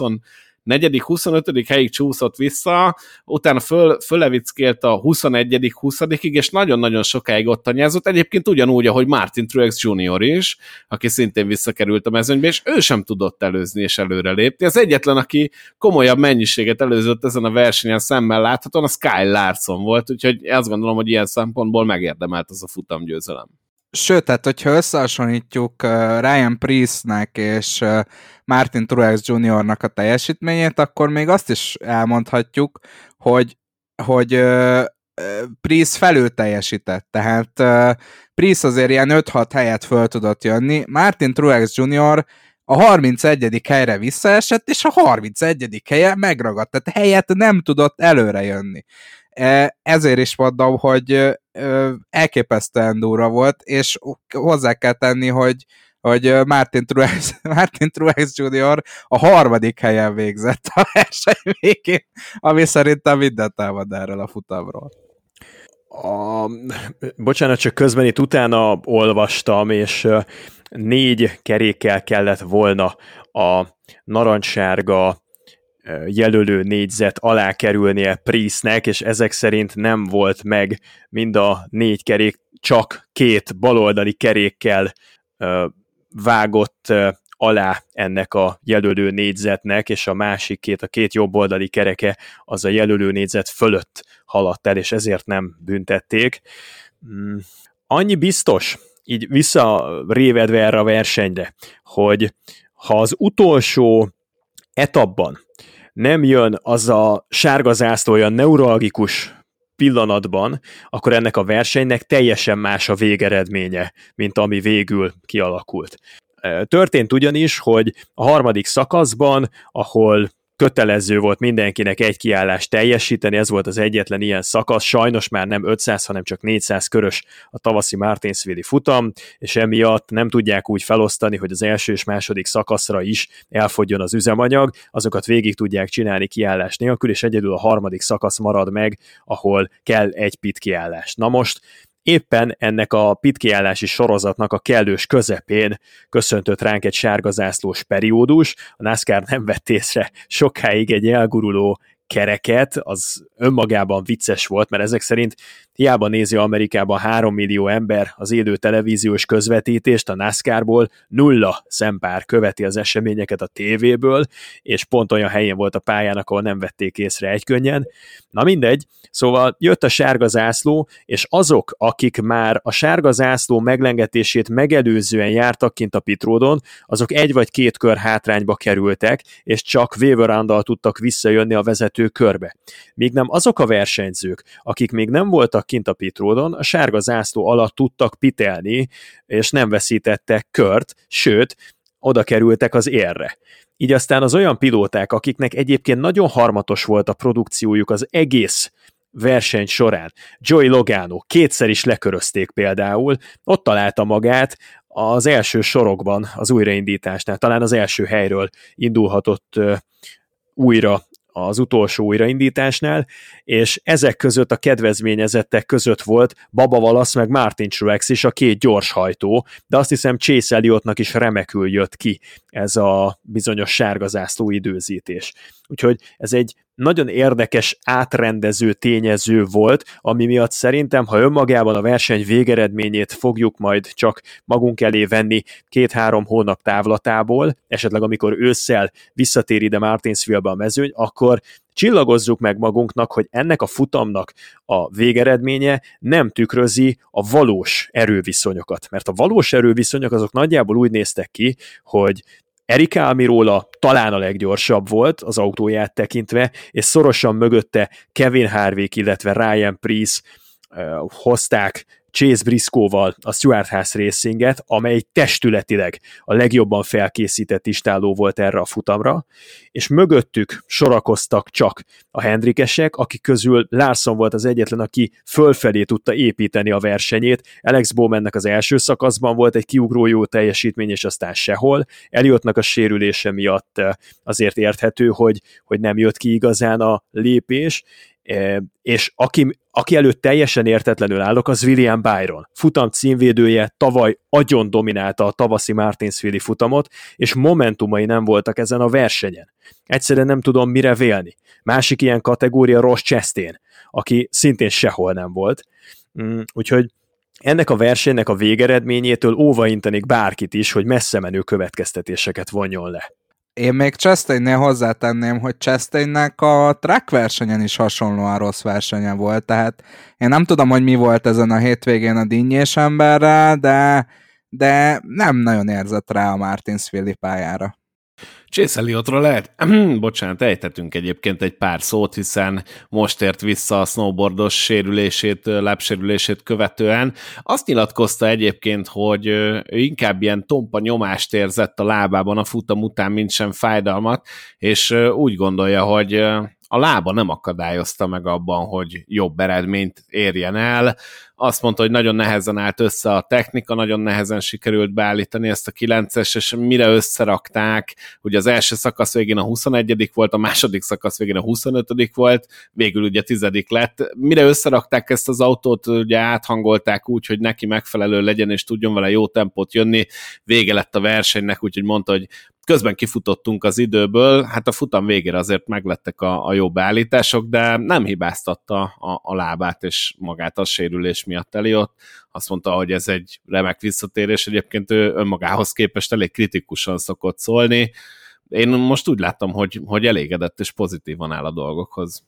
negyedik, 25. helyig csúszott vissza, utána föl, fölevickélt a 21. 20 és nagyon-nagyon sokáig ott anyázott. Egyébként ugyanúgy, ahogy Martin Truex Jr. is, aki szintén visszakerült a mezőnybe, és ő sem tudott előzni és előrelépni. Az egyetlen, aki komolyabb mennyiséget előzött ezen a versenyen szemmel láthatóan, a Sky Larson volt, úgyhogy azt gondolom, hogy ilyen szempontból megérdemelt az a futamgyőzelem. Sőt, tehát hogyha összehasonlítjuk Ryan Priestnek és Martin Truex Jr.-nak a teljesítményét, akkor még azt is elmondhatjuk, hogy, hogy Priest felül teljesített, tehát Priest azért ilyen 5-6 helyet föl tudott jönni, Martin Truex Jr. a 31. helyre visszaesett, és a 31. helye megragadt, tehát helyet nem tudott előre jönni. Ezért is mondom, hogy elképesztően durva volt, és hozzá kell tenni, hogy hogy Martin Truex, Martin Truex Jr. a harmadik helyen végzett a verseny végén, ami szerintem mindent elmond erről a futamról. A, bocsánat, csak közben itt utána olvastam, és négy kerékkel kellett volna a narancssárga jelölő négyzet alá kerülnie Priestnek, és ezek szerint nem volt meg mind a négy kerék, csak két baloldali kerékkel vágott alá ennek a jelölő négyzetnek, és a másik két, a két jobboldali kereke az a jelölő négyzet fölött haladt el, és ezért nem büntették. Mm, annyi biztos, így visszarévedve erre a versenyre, hogy ha az utolsó etapban nem jön az a sárga zászló olyan neuralgikus pillanatban, akkor ennek a versenynek teljesen más a végeredménye, mint ami végül kialakult. Történt ugyanis, hogy a harmadik szakaszban, ahol kötelező volt mindenkinek egy kiállást teljesíteni, ez volt az egyetlen ilyen szakasz, sajnos már nem 500, hanem csak 400 körös a tavaszi Martinsville futam, és emiatt nem tudják úgy felosztani, hogy az első és második szakaszra is elfogjon az üzemanyag, azokat végig tudják csinálni kiállás nélkül, és egyedül a harmadik szakasz marad meg, ahol kell egy pit kiállás. Na most éppen ennek a pitkiállási sorozatnak a kellős közepén köszöntött ránk egy sárgazászlós periódus, a NASCAR nem vett észre sokáig egy elguruló kereket, az önmagában vicces volt, mert ezek szerint hiába nézi Amerikában 3 millió ember az élő televíziós közvetítést a NASCAR-ból, nulla szempár követi az eseményeket a tévéből, és pont olyan helyén volt a pályának, ahol nem vették észre egykönnyen. Na mindegy, szóval jött a sárga zászló, és azok, akik már a sárga zászló meglengetését megelőzően jártak kint a pitródon, azok egy vagy két kör hátrányba kerültek, és csak Weverandal tudtak visszajönni a vezető körbe. Míg nem azok a versenyzők, akik még nem voltak kint a pitródon, a sárga zászló alatt tudtak pitelni, és nem veszítettek kört, sőt, oda kerültek az érre. Így aztán az olyan pilóták, akiknek egyébként nagyon harmatos volt a produkciójuk az egész verseny során. Joey Logano kétszer is lekörözték például, ott találta magát az első sorokban az újraindításnál, talán az első helyről indulhatott újra az utolsó újraindításnál, és ezek között a kedvezményezettek között volt Baba Valasz meg Martin Truex is, a két gyorshajtó, de azt hiszem Chase Elliottnak is remekül jött ki ez a bizonyos sárgazászló időzítés. Úgyhogy ez egy nagyon érdekes átrendező tényező volt, ami miatt szerintem, ha önmagában a verseny végeredményét fogjuk majd csak magunk elé venni két-három hónap távlatából, esetleg amikor ősszel visszatér ide Martinsville-be a mezőny, akkor csillagozzuk meg magunknak, hogy ennek a futamnak a végeredménye nem tükrözi a valós erőviszonyokat. Mert a valós erőviszonyok azok nagyjából úgy néztek ki, hogy Erik Almirola talán a leggyorsabb volt az autóját tekintve, és szorosan mögötte Kevin Harvick, illetve Ryan Priest hozták Chase Briscoe-val a Stuart House Racinget, amely testületileg a legjobban felkészített istáló volt erre a futamra, és mögöttük sorakoztak csak a Hendrikesek, akik közül Larson volt az egyetlen, aki fölfelé tudta építeni a versenyét. Alex Bowmannek az első szakaszban volt egy kiugró jó teljesítmény, és aztán sehol. Eliottnak a sérülése miatt eh, azért érthető, hogy, hogy nem jött ki igazán a lépés, és aki, aki előtt teljesen értetlenül állok, az William Byron. Futam címvédője tavaly agyon dominálta a tavaszi Martinsville futamot, és momentumai nem voltak ezen a versenyen. Egyszerűen nem tudom mire vélni. Másik ilyen kategória Ross Chastain, aki szintén sehol nem volt. Mm, úgyhogy ennek a versenynek a végeredményétől óvaintenék bárkit is, hogy messze menő következtetéseket vonjon le. Én még Chastainnél hozzátenném, hogy Chastainnek a track versenyen is hasonlóan rossz versenye volt, tehát én nem tudom, hogy mi volt ezen a hétvégén a dinnyés emberrel, de, de nem nagyon érzett rá a Martinsville pályára. Chase Elliottról lehet, bocsánat, ejtetünk egyébként egy pár szót, hiszen most ért vissza a snowboardos sérülését, lábsérülését követően. Azt nyilatkozta egyébként, hogy ő inkább ilyen tompa nyomást érzett a lábában a futam után, mint sem fájdalmat, és úgy gondolja, hogy a lába nem akadályozta meg abban, hogy jobb eredményt érjen el azt mondta, hogy nagyon nehezen állt össze a technika, nagyon nehezen sikerült beállítani ezt a 9-es, és mire összerakták, ugye az első szakasz végén a 21 volt, a második szakasz végén a 25 volt, végül ugye 10 lett. Mire összerakták ezt az autót, ugye áthangolták úgy, hogy neki megfelelő legyen, és tudjon vele jó tempót jönni, vége lett a versenynek, úgyhogy mondta, hogy közben kifutottunk az időből, hát a futam végére azért meglettek a, a jó beállítások, de nem hibáztatta a, a lábát és magát a sérülés miatt Eliott. Azt mondta, hogy ez egy remek visszatérés, egyébként ő önmagához képest elég kritikusan szokott szólni. Én most úgy láttam, hogy, hogy elégedett és pozitívan áll a dolgokhoz.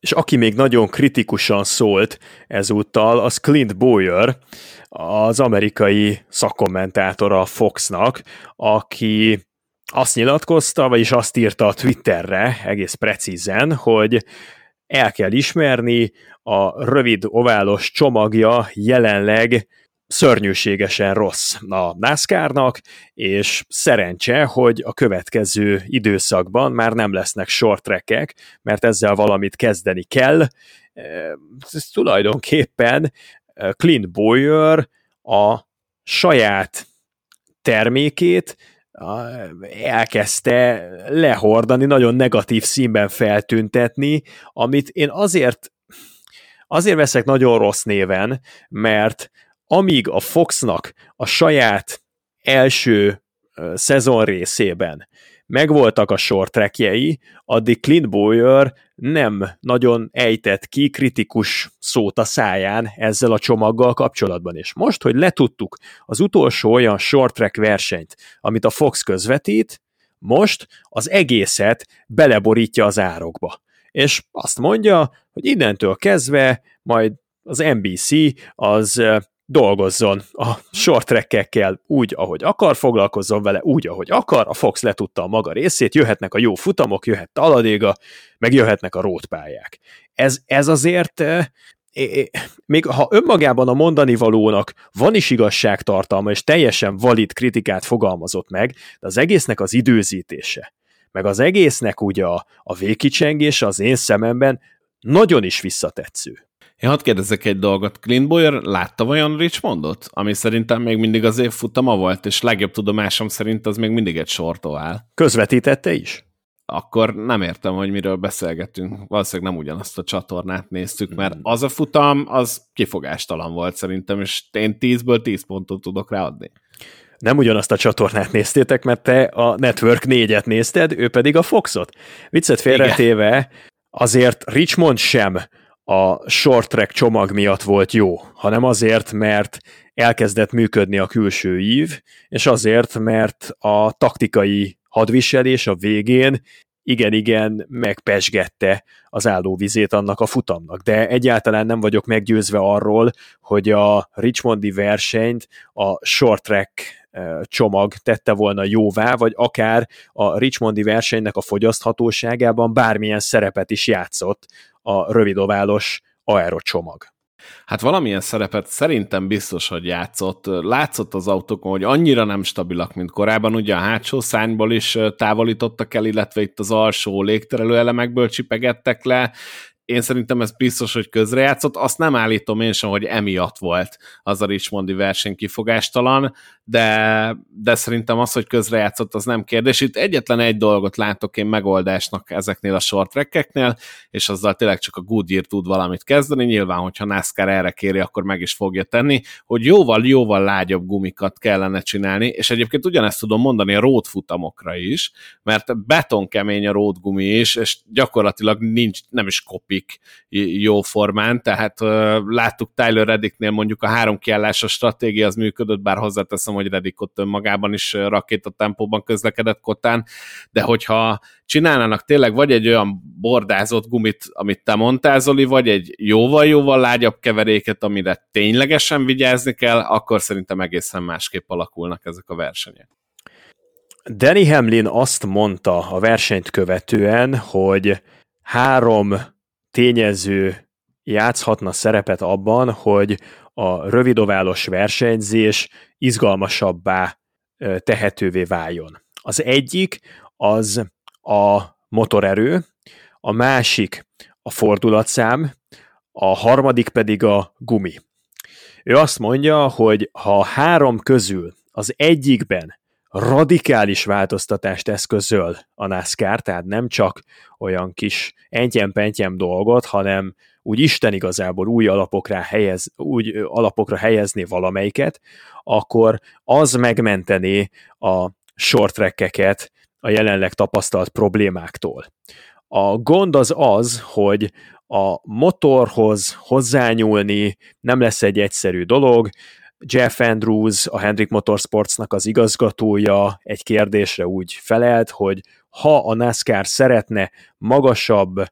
És aki még nagyon kritikusan szólt ezúttal, az Clint Boyer, az amerikai szakkommentátora a Foxnak, aki azt nyilatkozta, vagyis azt írta a Twitterre egész precízen, hogy el kell ismerni, a rövid oválos csomagja jelenleg szörnyűségesen rossz a NASCAR-nak, és szerencse, hogy a következő időszakban már nem lesznek short trackek, mert ezzel valamit kezdeni kell. Ez tulajdonképpen Clint Boyer a saját termékét elkezdte lehordani, nagyon negatív színben feltüntetni, amit én azért azért veszek nagyon rossz néven, mert amíg a Foxnak a saját első szezon részében megvoltak a short trackjei, addig Clint Boyer nem nagyon ejtett ki kritikus szót a száján ezzel a csomaggal kapcsolatban. És most, hogy letudtuk az utolsó olyan short track versenyt, amit a Fox közvetít, most az egészet beleborítja az árokba. És azt mondja, hogy innentől kezdve majd az NBC az dolgozzon a short úgy, ahogy akar, foglalkozzon vele úgy, ahogy akar, a Fox letudta a maga részét, jöhetnek a jó futamok, jöhet Taladéga, meg jöhetnek a rótpályák. Ez, ez azért még ha önmagában a mondani valónak van is igazságtartalma, és teljesen valid kritikát fogalmazott meg, de az egésznek az időzítése, meg az egésznek ugye a, a végkicsengése az én szememben nagyon is visszatetsző. Én hadd kérdezek egy dolgot. Clint Boyer látta olyan Richmondot? Ami szerintem még mindig az év futama volt, és legjobb tudomásom szerint az még mindig egy sortovál. Közvetítette is? Akkor nem értem, hogy miről beszélgetünk. Valószínűleg nem ugyanazt a csatornát néztük, mert hmm. az a futam, az kifogástalan volt szerintem, és én 10-ből 10 pontot tudok ráadni. nem ugyanazt a csornát néztétek, mert te a Network 4-et nézted, ő pedig a Foxot. Viccet félretéve, azért Richmond sem a short track csomag miatt volt jó, hanem azért, mert elkezdett működni a külső ív, és azért, mert a taktikai hadviselés a végén igen-igen megpesgette az állóvizét annak a futamnak. De egyáltalán nem vagyok meggyőzve arról, hogy a Richmondi versenyt a short track csomag tette volna jóvá, vagy akár a Richmondi versenynek a fogyaszthatóságában bármilyen szerepet is játszott a rövidoválos aerocsomag. Hát valamilyen szerepet szerintem biztos, hogy játszott. Látszott az autókon, hogy annyira nem stabilak, mint korábban. Ugye a hátsó szányból is távolítottak el, illetve itt az alsó légterelő elemekből csipegettek le, én szerintem ez biztos, hogy közrejátszott. Azt nem állítom én sem, hogy emiatt volt az a Richmondi verseny kifogástalan, de, de szerintem az, hogy közrejátszott, az nem kérdés. Itt egyetlen egy dolgot látok én megoldásnak ezeknél a short és azzal tényleg csak a Goodyear tud valamit kezdeni. Nyilván, hogyha NASCAR erre kéri, akkor meg is fogja tenni, hogy jóval-jóval lágyabb gumikat kellene csinálni, és egyébként ugyanezt tudom mondani a road futamokra is, mert betonkemény a road gumi is, és gyakorlatilag nincs, nem is kopik jó formán, tehát láttuk Tyler Reddicknél mondjuk a három kiállásos stratégia az működött, bár hozzáteszem, hogy Reddick ott önmagában is rakéta tempóban közlekedett kotán, de hogyha csinálnának tényleg vagy egy olyan bordázott gumit, amit te mondtál, Zoli, vagy egy jóval-jóval lágyabb keveréket, amire ténylegesen vigyázni kell, akkor szerintem egészen másképp alakulnak ezek a versenyek. Danny Hamlin azt mondta a versenyt követően, hogy három tényező játszhatna szerepet abban, hogy a rövidoválos versenyzés izgalmasabbá tehetővé váljon. Az egyik az a motorerő, a másik a fordulatszám, a harmadik pedig a gumi. Ő azt mondja, hogy ha három közül az egyikben radikális változtatást eszközöl a NASCAR, tehát nem csak olyan kis entyem-pentyem dolgot, hanem úgy Isten igazából új alapokra, helyez, úgy alapokra helyezni valamelyiket, akkor az megmentené a short trackeket a jelenleg tapasztalt problémáktól. A gond az az, hogy a motorhoz hozzányúlni nem lesz egy egyszerű dolog, Jeff Andrews, a Hendrick Motorsportsnak az igazgatója egy kérdésre úgy felelt, hogy ha a NASCAR szeretne magasabb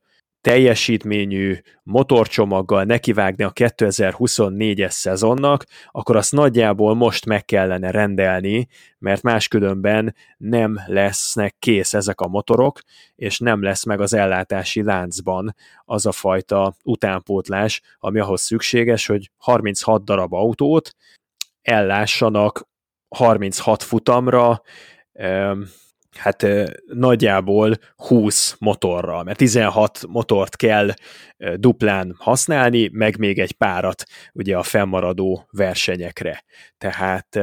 teljesítményű motorcsomaggal nekivágni a 2024-es szezonnak, akkor azt nagyjából most meg kellene rendelni, mert máskülönben nem lesznek kész ezek a motorok, és nem lesz meg az ellátási láncban az a fajta utánpótlás, ami ahhoz szükséges, hogy 36 darab autót ellássanak 36 futamra, hát nagyjából 20 motorral, mert 16 motort kell duplán használni, meg még egy párat ugye a fennmaradó versenyekre. Tehát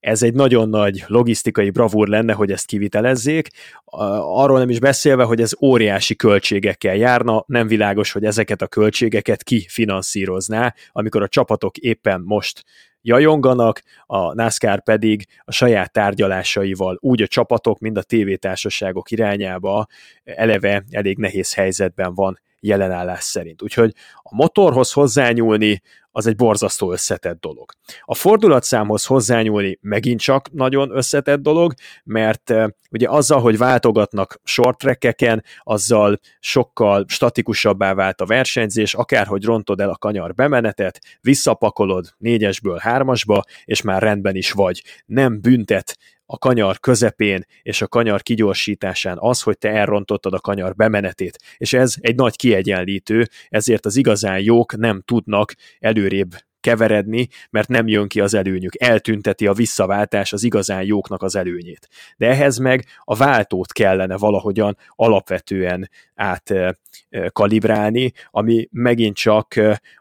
ez egy nagyon nagy logisztikai bravúr lenne, hogy ezt kivitelezzék, arról nem is beszélve, hogy ez óriási költségekkel járna, nem világos, hogy ezeket a költségeket ki finanszírozná, amikor a csapatok éppen most jajonganak, a NASCAR pedig a saját tárgyalásaival úgy a csapatok, mind a tévétársaságok irányába eleve elég nehéz helyzetben van jelenállás szerint. Úgyhogy a motorhoz hozzányúlni az egy borzasztó összetett dolog. A fordulatszámhoz hozzányúlni megint csak nagyon összetett dolog, mert uh, ugye azzal, hogy váltogatnak short trackeken, azzal sokkal statikusabbá vált a versenyzés, akárhogy rontod el a kanyar bemenetet, visszapakolod négyesből hármasba, és már rendben is vagy. Nem büntet a kanyar közepén és a kanyar kigyorsításán az, hogy te elrontottad a kanyar bemenetét. És ez egy nagy kiegyenlítő, ezért az igazán jók nem tudnak előrébb keveredni, mert nem jön ki az előnyük. Eltünteti a visszaváltás az igazán jóknak az előnyét. De ehhez meg a váltót kellene valahogyan alapvetően átkalibrálni, ami megint csak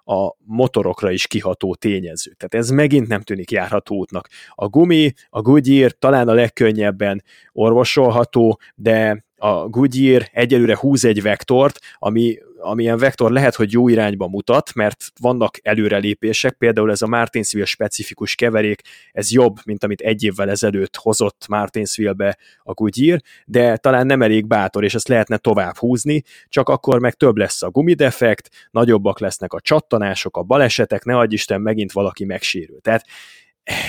a motorokra is kiható tényező. Tehát ez megint nem tűnik járható útnak. A gumi, a Goodyear talán a legkönnyebben orvosolható, de a Goodyear egyelőre húz egy vektort, ami amilyen vektor lehet, hogy jó irányba mutat, mert vannak előrelépések, például ez a Martinsville specifikus keverék, ez jobb, mint amit egy évvel ezelőtt hozott Martinsville-be a Goodyear, de talán nem elég bátor, és ezt lehetne tovább húzni, csak akkor meg több lesz a gumidefekt, nagyobbak lesznek a csattanások, a balesetek, ne adj Isten, megint valaki megsérül. Tehát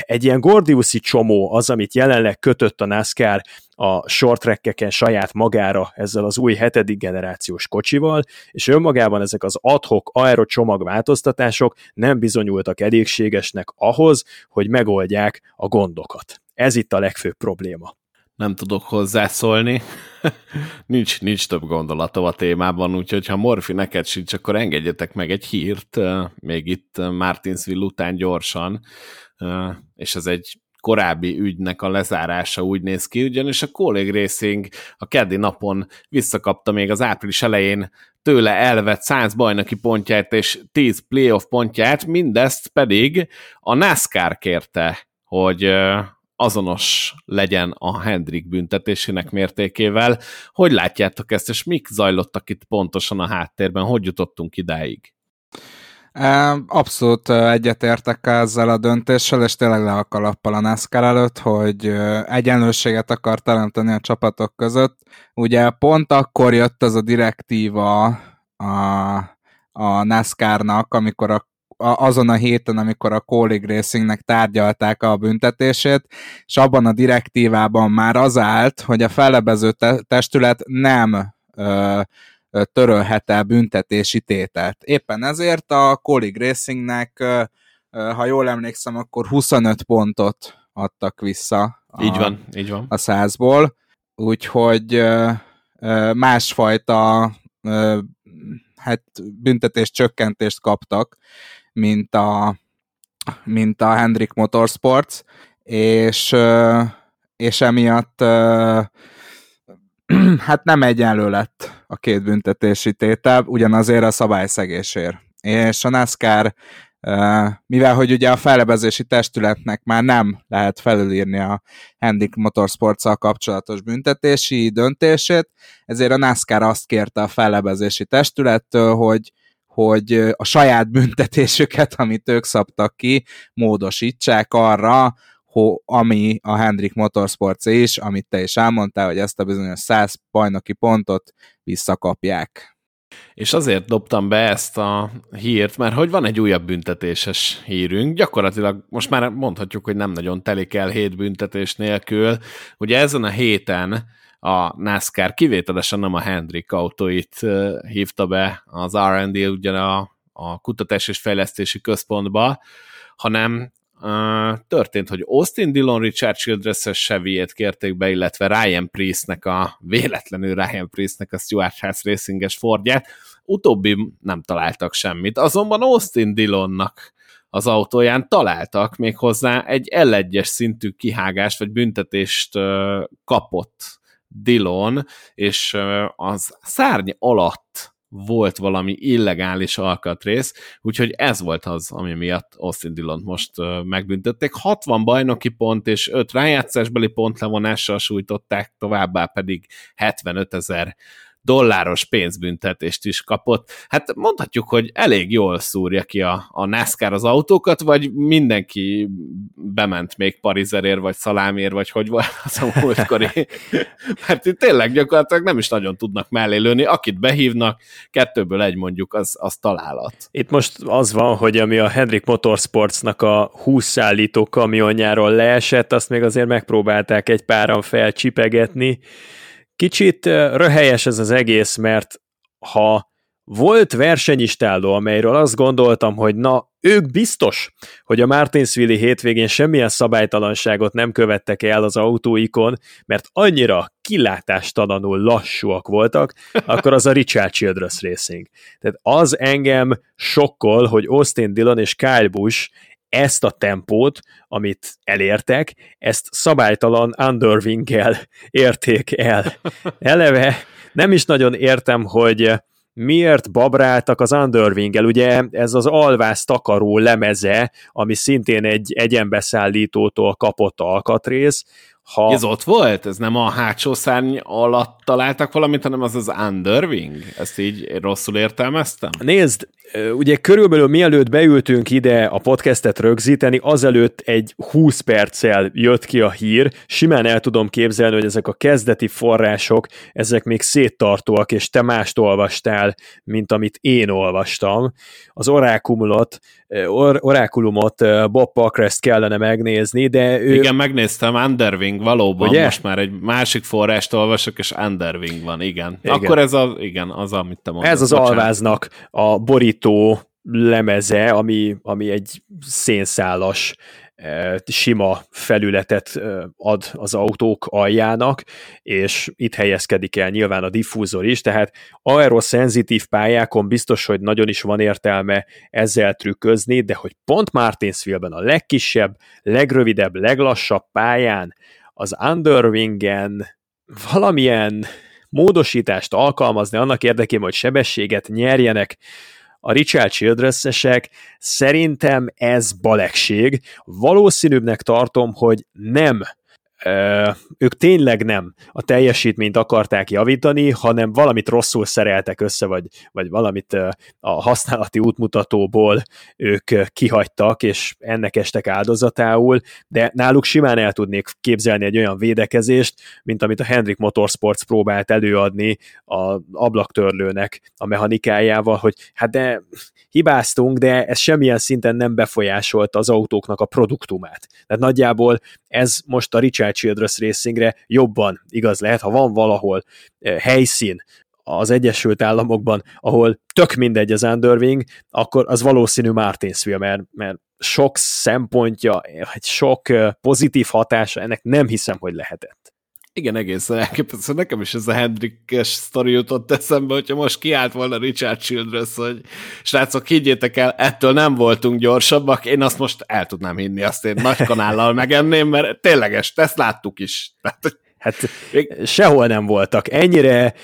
egy ilyen Gordiuszi csomó az, amit jelenleg kötött a NASCAR a short saját magára ezzel az új hetedik generációs kocsival, és önmagában ezek az adhok aerocsomag változtatások nem bizonyultak elégségesnek ahhoz, hogy megoldják a gondokat. Ez itt a legfőbb probléma. Nem tudok hozzászólni. nincs, nincs több gondolatom a témában, úgyhogy ha Morfi neked sincs, akkor engedjetek meg egy hírt, még itt Martinsville után gyorsan, és ez egy korábbi ügynek a lezárása úgy néz ki, ugyanis a Colleague Racing a keddi napon visszakapta még az április elején tőle elvett 100 bajnoki pontját és 10 playoff pontját, mindezt pedig a NASCAR kérte, hogy azonos legyen a Hendrik büntetésének mértékével. Hogy látjátok ezt, és mik zajlottak itt pontosan a háttérben? Hogy jutottunk idáig? Abszolút egyetértek ezzel a döntéssel, és tényleg le a kalappal a NASCAR előtt, hogy egyenlőséget akar teremteni a csapatok között. Ugye pont akkor jött ez a direktíva a, a NASCAR-nak, amikor a azon a héten, amikor a Colleague Racingnek tárgyalták a büntetését, és abban a direktívában már az állt, hogy a fellebező te- testület nem ö, törölhet el büntetési tételt. Éppen ezért a Colleague Racingnek, ha jól emlékszem, akkor 25 pontot adtak vissza a, így van, így van. a százból, úgyhogy másfajta hát büntetés csökkentést kaptak, mint a, mint a Hendrik Motorsports, és, és emiatt hát nem egyenlő lett a két büntetési tétel, ugyanazért a szabályszegésért. És a NASCAR, mivel hogy ugye a fellebezési testületnek már nem lehet felülírni a Hendrik motorsports kapcsolatos büntetési döntését, ezért a NASCAR azt kérte a fellebezési testülettől, hogy hogy a saját büntetésüket, amit ők szabtak ki, módosítsák arra, ami a Hendrik Motorsports is, amit te is elmondtál, hogy ezt a bizonyos 100 bajnoki pontot visszakapják. És azért dobtam be ezt a hírt, mert hogy van egy újabb büntetéses hírünk, gyakorlatilag most már mondhatjuk, hogy nem nagyon telik el hét büntetés nélkül. Ugye ezen a héten a NASCAR kivételesen nem a Hendrik autóit hívta be az R&D ugyan a, a kutatás és fejlesztési központba, hanem Történt, hogy Austin Dillon, Richard Childress-es Chevy-ét kérték be, illetve Ryan Priestnek a, véletlenül Ryan Priestnek a Stuart House Racinges Fordját. Utóbbi nem találtak semmit, azonban Austin Dillonnak az autóján találtak még hozzá egy L1-es szintű kihágást vagy büntetést kapott Dillon, és az szárny alatt volt valami illegális alkatrész, úgyhogy ez volt az, ami miatt Austin Dillon most megbüntették. 60 bajnoki pont és 5 rájátszásbeli pont levonással sújtották, továbbá pedig 75 ezer dolláros pénzbüntetést is kapott. Hát mondhatjuk, hogy elég jól szúrja ki a, a NASCAR az autókat, vagy mindenki bement még Parizerért, vagy Szalámért, vagy hogy volt az a múltkori. Mert itt tényleg gyakorlatilag nem is nagyon tudnak mellé lőni. Akit behívnak, kettőből egy mondjuk, az, az találat. Itt most az van, hogy ami a Hendrik Motorsportsnak a 20 szállító kamionjáról leesett, azt még azért megpróbálták egy páran felcsipegetni, Kicsit röhelyes ez az egész, mert ha volt versenyistáló, amelyről azt gondoltam, hogy na, ők biztos, hogy a Martinsville hétvégén semmilyen szabálytalanságot nem követtek el az autóikon, mert annyira kilátástalanul lassúak voltak, akkor az a Richard Childress Racing. Tehát az engem sokkol, hogy Austin Dillon és Kyle Busch ezt a tempót, amit elértek, ezt szabálytalan underwing érték el. Eleve nem is nagyon értem, hogy miért babráltak az underwing -el. Ugye ez az alvász takaró lemeze, ami szintén egy egyenbeszállítótól kapott alkatrész, ha... Ez ott volt? Ez nem a hátsó szárny alatt találtak valamit, hanem az az Underwing? Ezt így rosszul értelmeztem? Nézd, ugye körülbelül mielőtt beültünk ide a podcastet rögzíteni, azelőtt egy 20 perccel jött ki a hír, simán el tudom képzelni, hogy ezek a kezdeti források, ezek még széttartóak, és te mást olvastál, mint amit én olvastam. Az orákumulot, or, orákulumot Bob Pakrest kellene megnézni, de ő... Igen, megnéztem, Underwing valóban, ugye? most már egy másik forrást olvasok, és Underwing van, igen. igen. Akkor ez a, igen, az, amit te mondtad. Ez az Bocsánat. alváznak a borító lemeze, ami, ami egy szénszálas sima felületet ad az autók aljának, és itt helyezkedik el nyilván a diffúzor is, tehát aeroszenzitív pályákon biztos, hogy nagyon is van értelme ezzel trükközni, de hogy pont Martinsville-ben a legkisebb, legrövidebb, leglassabb pályán az Underwingen valamilyen módosítást alkalmazni annak érdekében, hogy sebességet nyerjenek, a Richard Childress-esek, szerintem ez balegség. Valószínűbbnek tartom, hogy nem ők tényleg nem a teljesítményt akarták javítani, hanem valamit rosszul szereltek össze, vagy, vagy valamit a használati útmutatóból ők kihagytak, és ennek estek áldozatául, de náluk simán el tudnék képzelni egy olyan védekezést, mint amit a Hendrik Motorsports próbált előadni a ablaktörlőnek a mechanikájával, hogy hát de hibáztunk, de ez semmilyen szinten nem befolyásolta az autóknak a produktumát. Tehát nagyjából ez most a Richard Childress Racingre jobban igaz lehet, ha van valahol eh, helyszín az Egyesült Államokban, ahol tök mindegy az Underwing, akkor az valószínű Martinsville, mert, mert sok szempontja, sok eh, pozitív hatása ennek nem hiszem, hogy lehetett. Igen, egészen elképesztő. Nekem is ez a Hendrickes sztori jutott eszembe, hogyha most kiállt volna Richard Childress, hogy srácok, higgyétek el, ettől nem voltunk gyorsabbak, én azt most el tudnám hinni, azt én nagy kanállal megenném, mert tényleges, ezt láttuk is. Tehát, Hát még... sehol nem voltak. Ennyire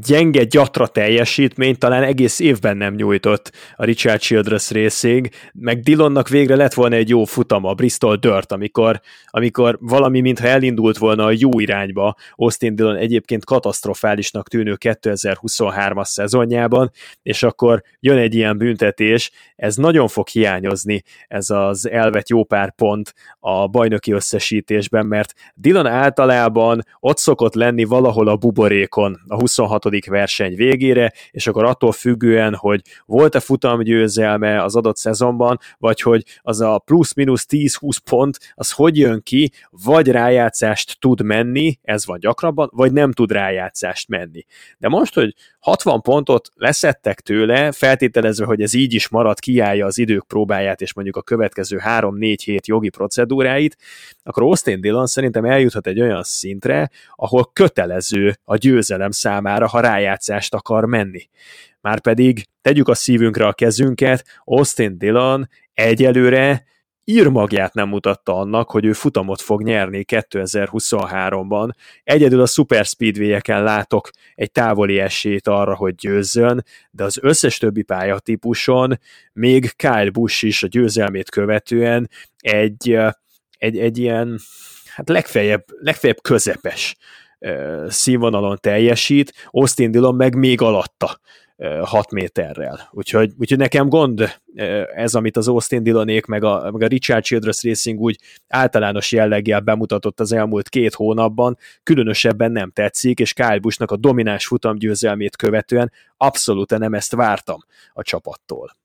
gyenge, gyatra teljesítményt talán egész évben nem nyújtott a Richard Childress Racing, meg Dillonnak végre lett volna egy jó futama, Bristol Dirt, amikor, amikor valami mintha elindult volna a jó irányba. Austin Dillon egyébként katasztrofálisnak tűnő 2023-as szezonjában, és akkor jön egy ilyen büntetés, ez nagyon fog hiányozni, ez az elvet jó pár pont a bajnoki összesítésben, mert Dillon általában ott szokott lenni valahol a buborékon, a 26. verseny végére, és akkor attól függően, hogy volt-e futamgyőzelme az adott szezonban, vagy hogy az a plusz-minusz 10-20 pont, az hogy jön ki, vagy rájátszást tud menni, ez van gyakrabban, vagy nem tud rájátszást menni. De most, hogy 60 pontot leszettek tőle, feltételezve, hogy ez így is marad, kiállja az idők próbáját, és mondjuk a következő 3-4 hét jogi procedúráit, akkor Austin Dillon szerintem eljuthat egy olyan szintre, ahol kötelező a győzelem számára, ha rájátszást akar menni. Márpedig tegyük a szívünkre a kezünket, Austin Dillon egyelőre írmagját nem mutatta annak, hogy ő futamot fog nyerni 2023-ban. Egyedül a Super Speedway-eken látok egy távoli esélyt arra, hogy győzzön, de az összes többi pályatípuson még Kyle Busch is a győzelmét követően egy, egy, egy ilyen hát legfeljebb, legfeljebb közepes színvonalon teljesít, Austin Dillon meg még alatta 6 méterrel. Úgyhogy, úgyhogy nekem gond ez, amit az Austin Dillonék, meg a, meg a Richard Childress Racing úgy általános jelleggel bemutatott az elmúlt két hónapban, különösebben nem tetszik, és Kyle Busch-nak a domináns futamgyőzelmét követően abszolút nem ezt vártam a csapattól.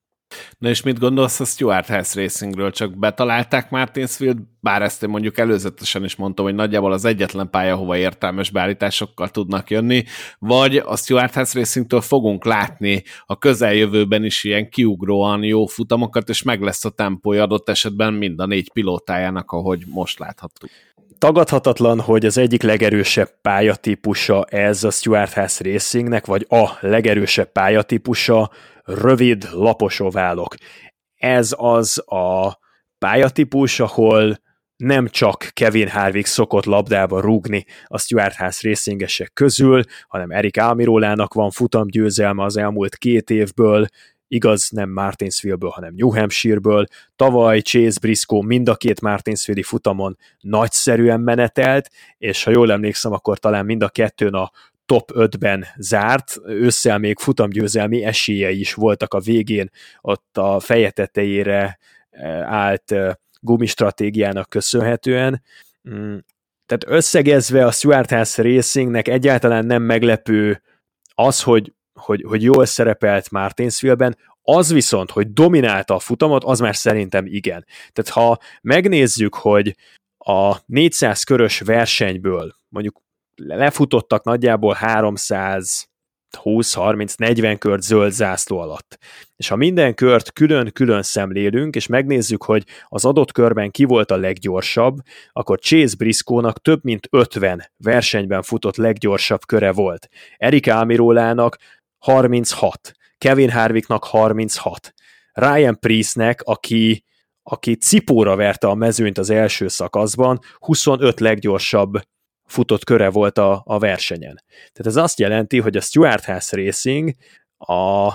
Na és mit gondolsz a Stuart House Racingről? Csak betalálták Martinsfield, bár ezt én mondjuk előzetesen is mondtam, hogy nagyjából az egyetlen pálya, hova értelmes beállításokkal tudnak jönni, vagy a Stuart House Racingtől fogunk látni a közeljövőben is ilyen kiugróan jó futamokat, és meg lesz a tempója adott esetben mind a négy pilótájának, ahogy most láthattuk tagadhatatlan, hogy az egyik legerősebb pályatípusa ez a Stuart House Racingnek, vagy a legerősebb pályatípusa rövid, lapos oválok. Ez az a pályatípus, ahol nem csak Kevin Harvick szokott labdába rúgni a Stuart House racingesek közül, hanem Erik Almirolának van futamgyőzelme az elmúlt két évből, igaz nem Martinsville-ből, hanem New Hampshire-ből. Tavaly Chase Briscoe mind a két Martinsville-i futamon nagyszerűen menetelt, és ha jól emlékszem, akkor talán mind a kettőn a top 5-ben zárt, ősszel még futamgyőzelmi esélyei is voltak a végén, ott a feje tetejére eh, állt eh, gumistratégiának köszönhetően. Mm, tehát összegezve a Stuart House Racingnek egyáltalán nem meglepő az, hogy, hogy, hogy jól szerepelt Martinsville-ben, az viszont, hogy dominálta a futamot, az már szerintem igen. Tehát ha megnézzük, hogy a 400 körös versenyből mondjuk lefutottak nagyjából 300 20-30-40 kört zöld zászló alatt. És ha minden kört külön-külön szemlélünk, és megnézzük, hogy az adott körben ki volt a leggyorsabb, akkor Chase Briscoe-nak több mint 50 versenyben futott leggyorsabb köre volt. Erik Almirolának 36, Kevin Harvicknak 36, Ryan Priestnek, aki aki cipóra verte a mezőnyt az első szakaszban, 25 leggyorsabb futott köre volt a, a versenyen. Tehát ez azt jelenti, hogy a Stuart House Racing a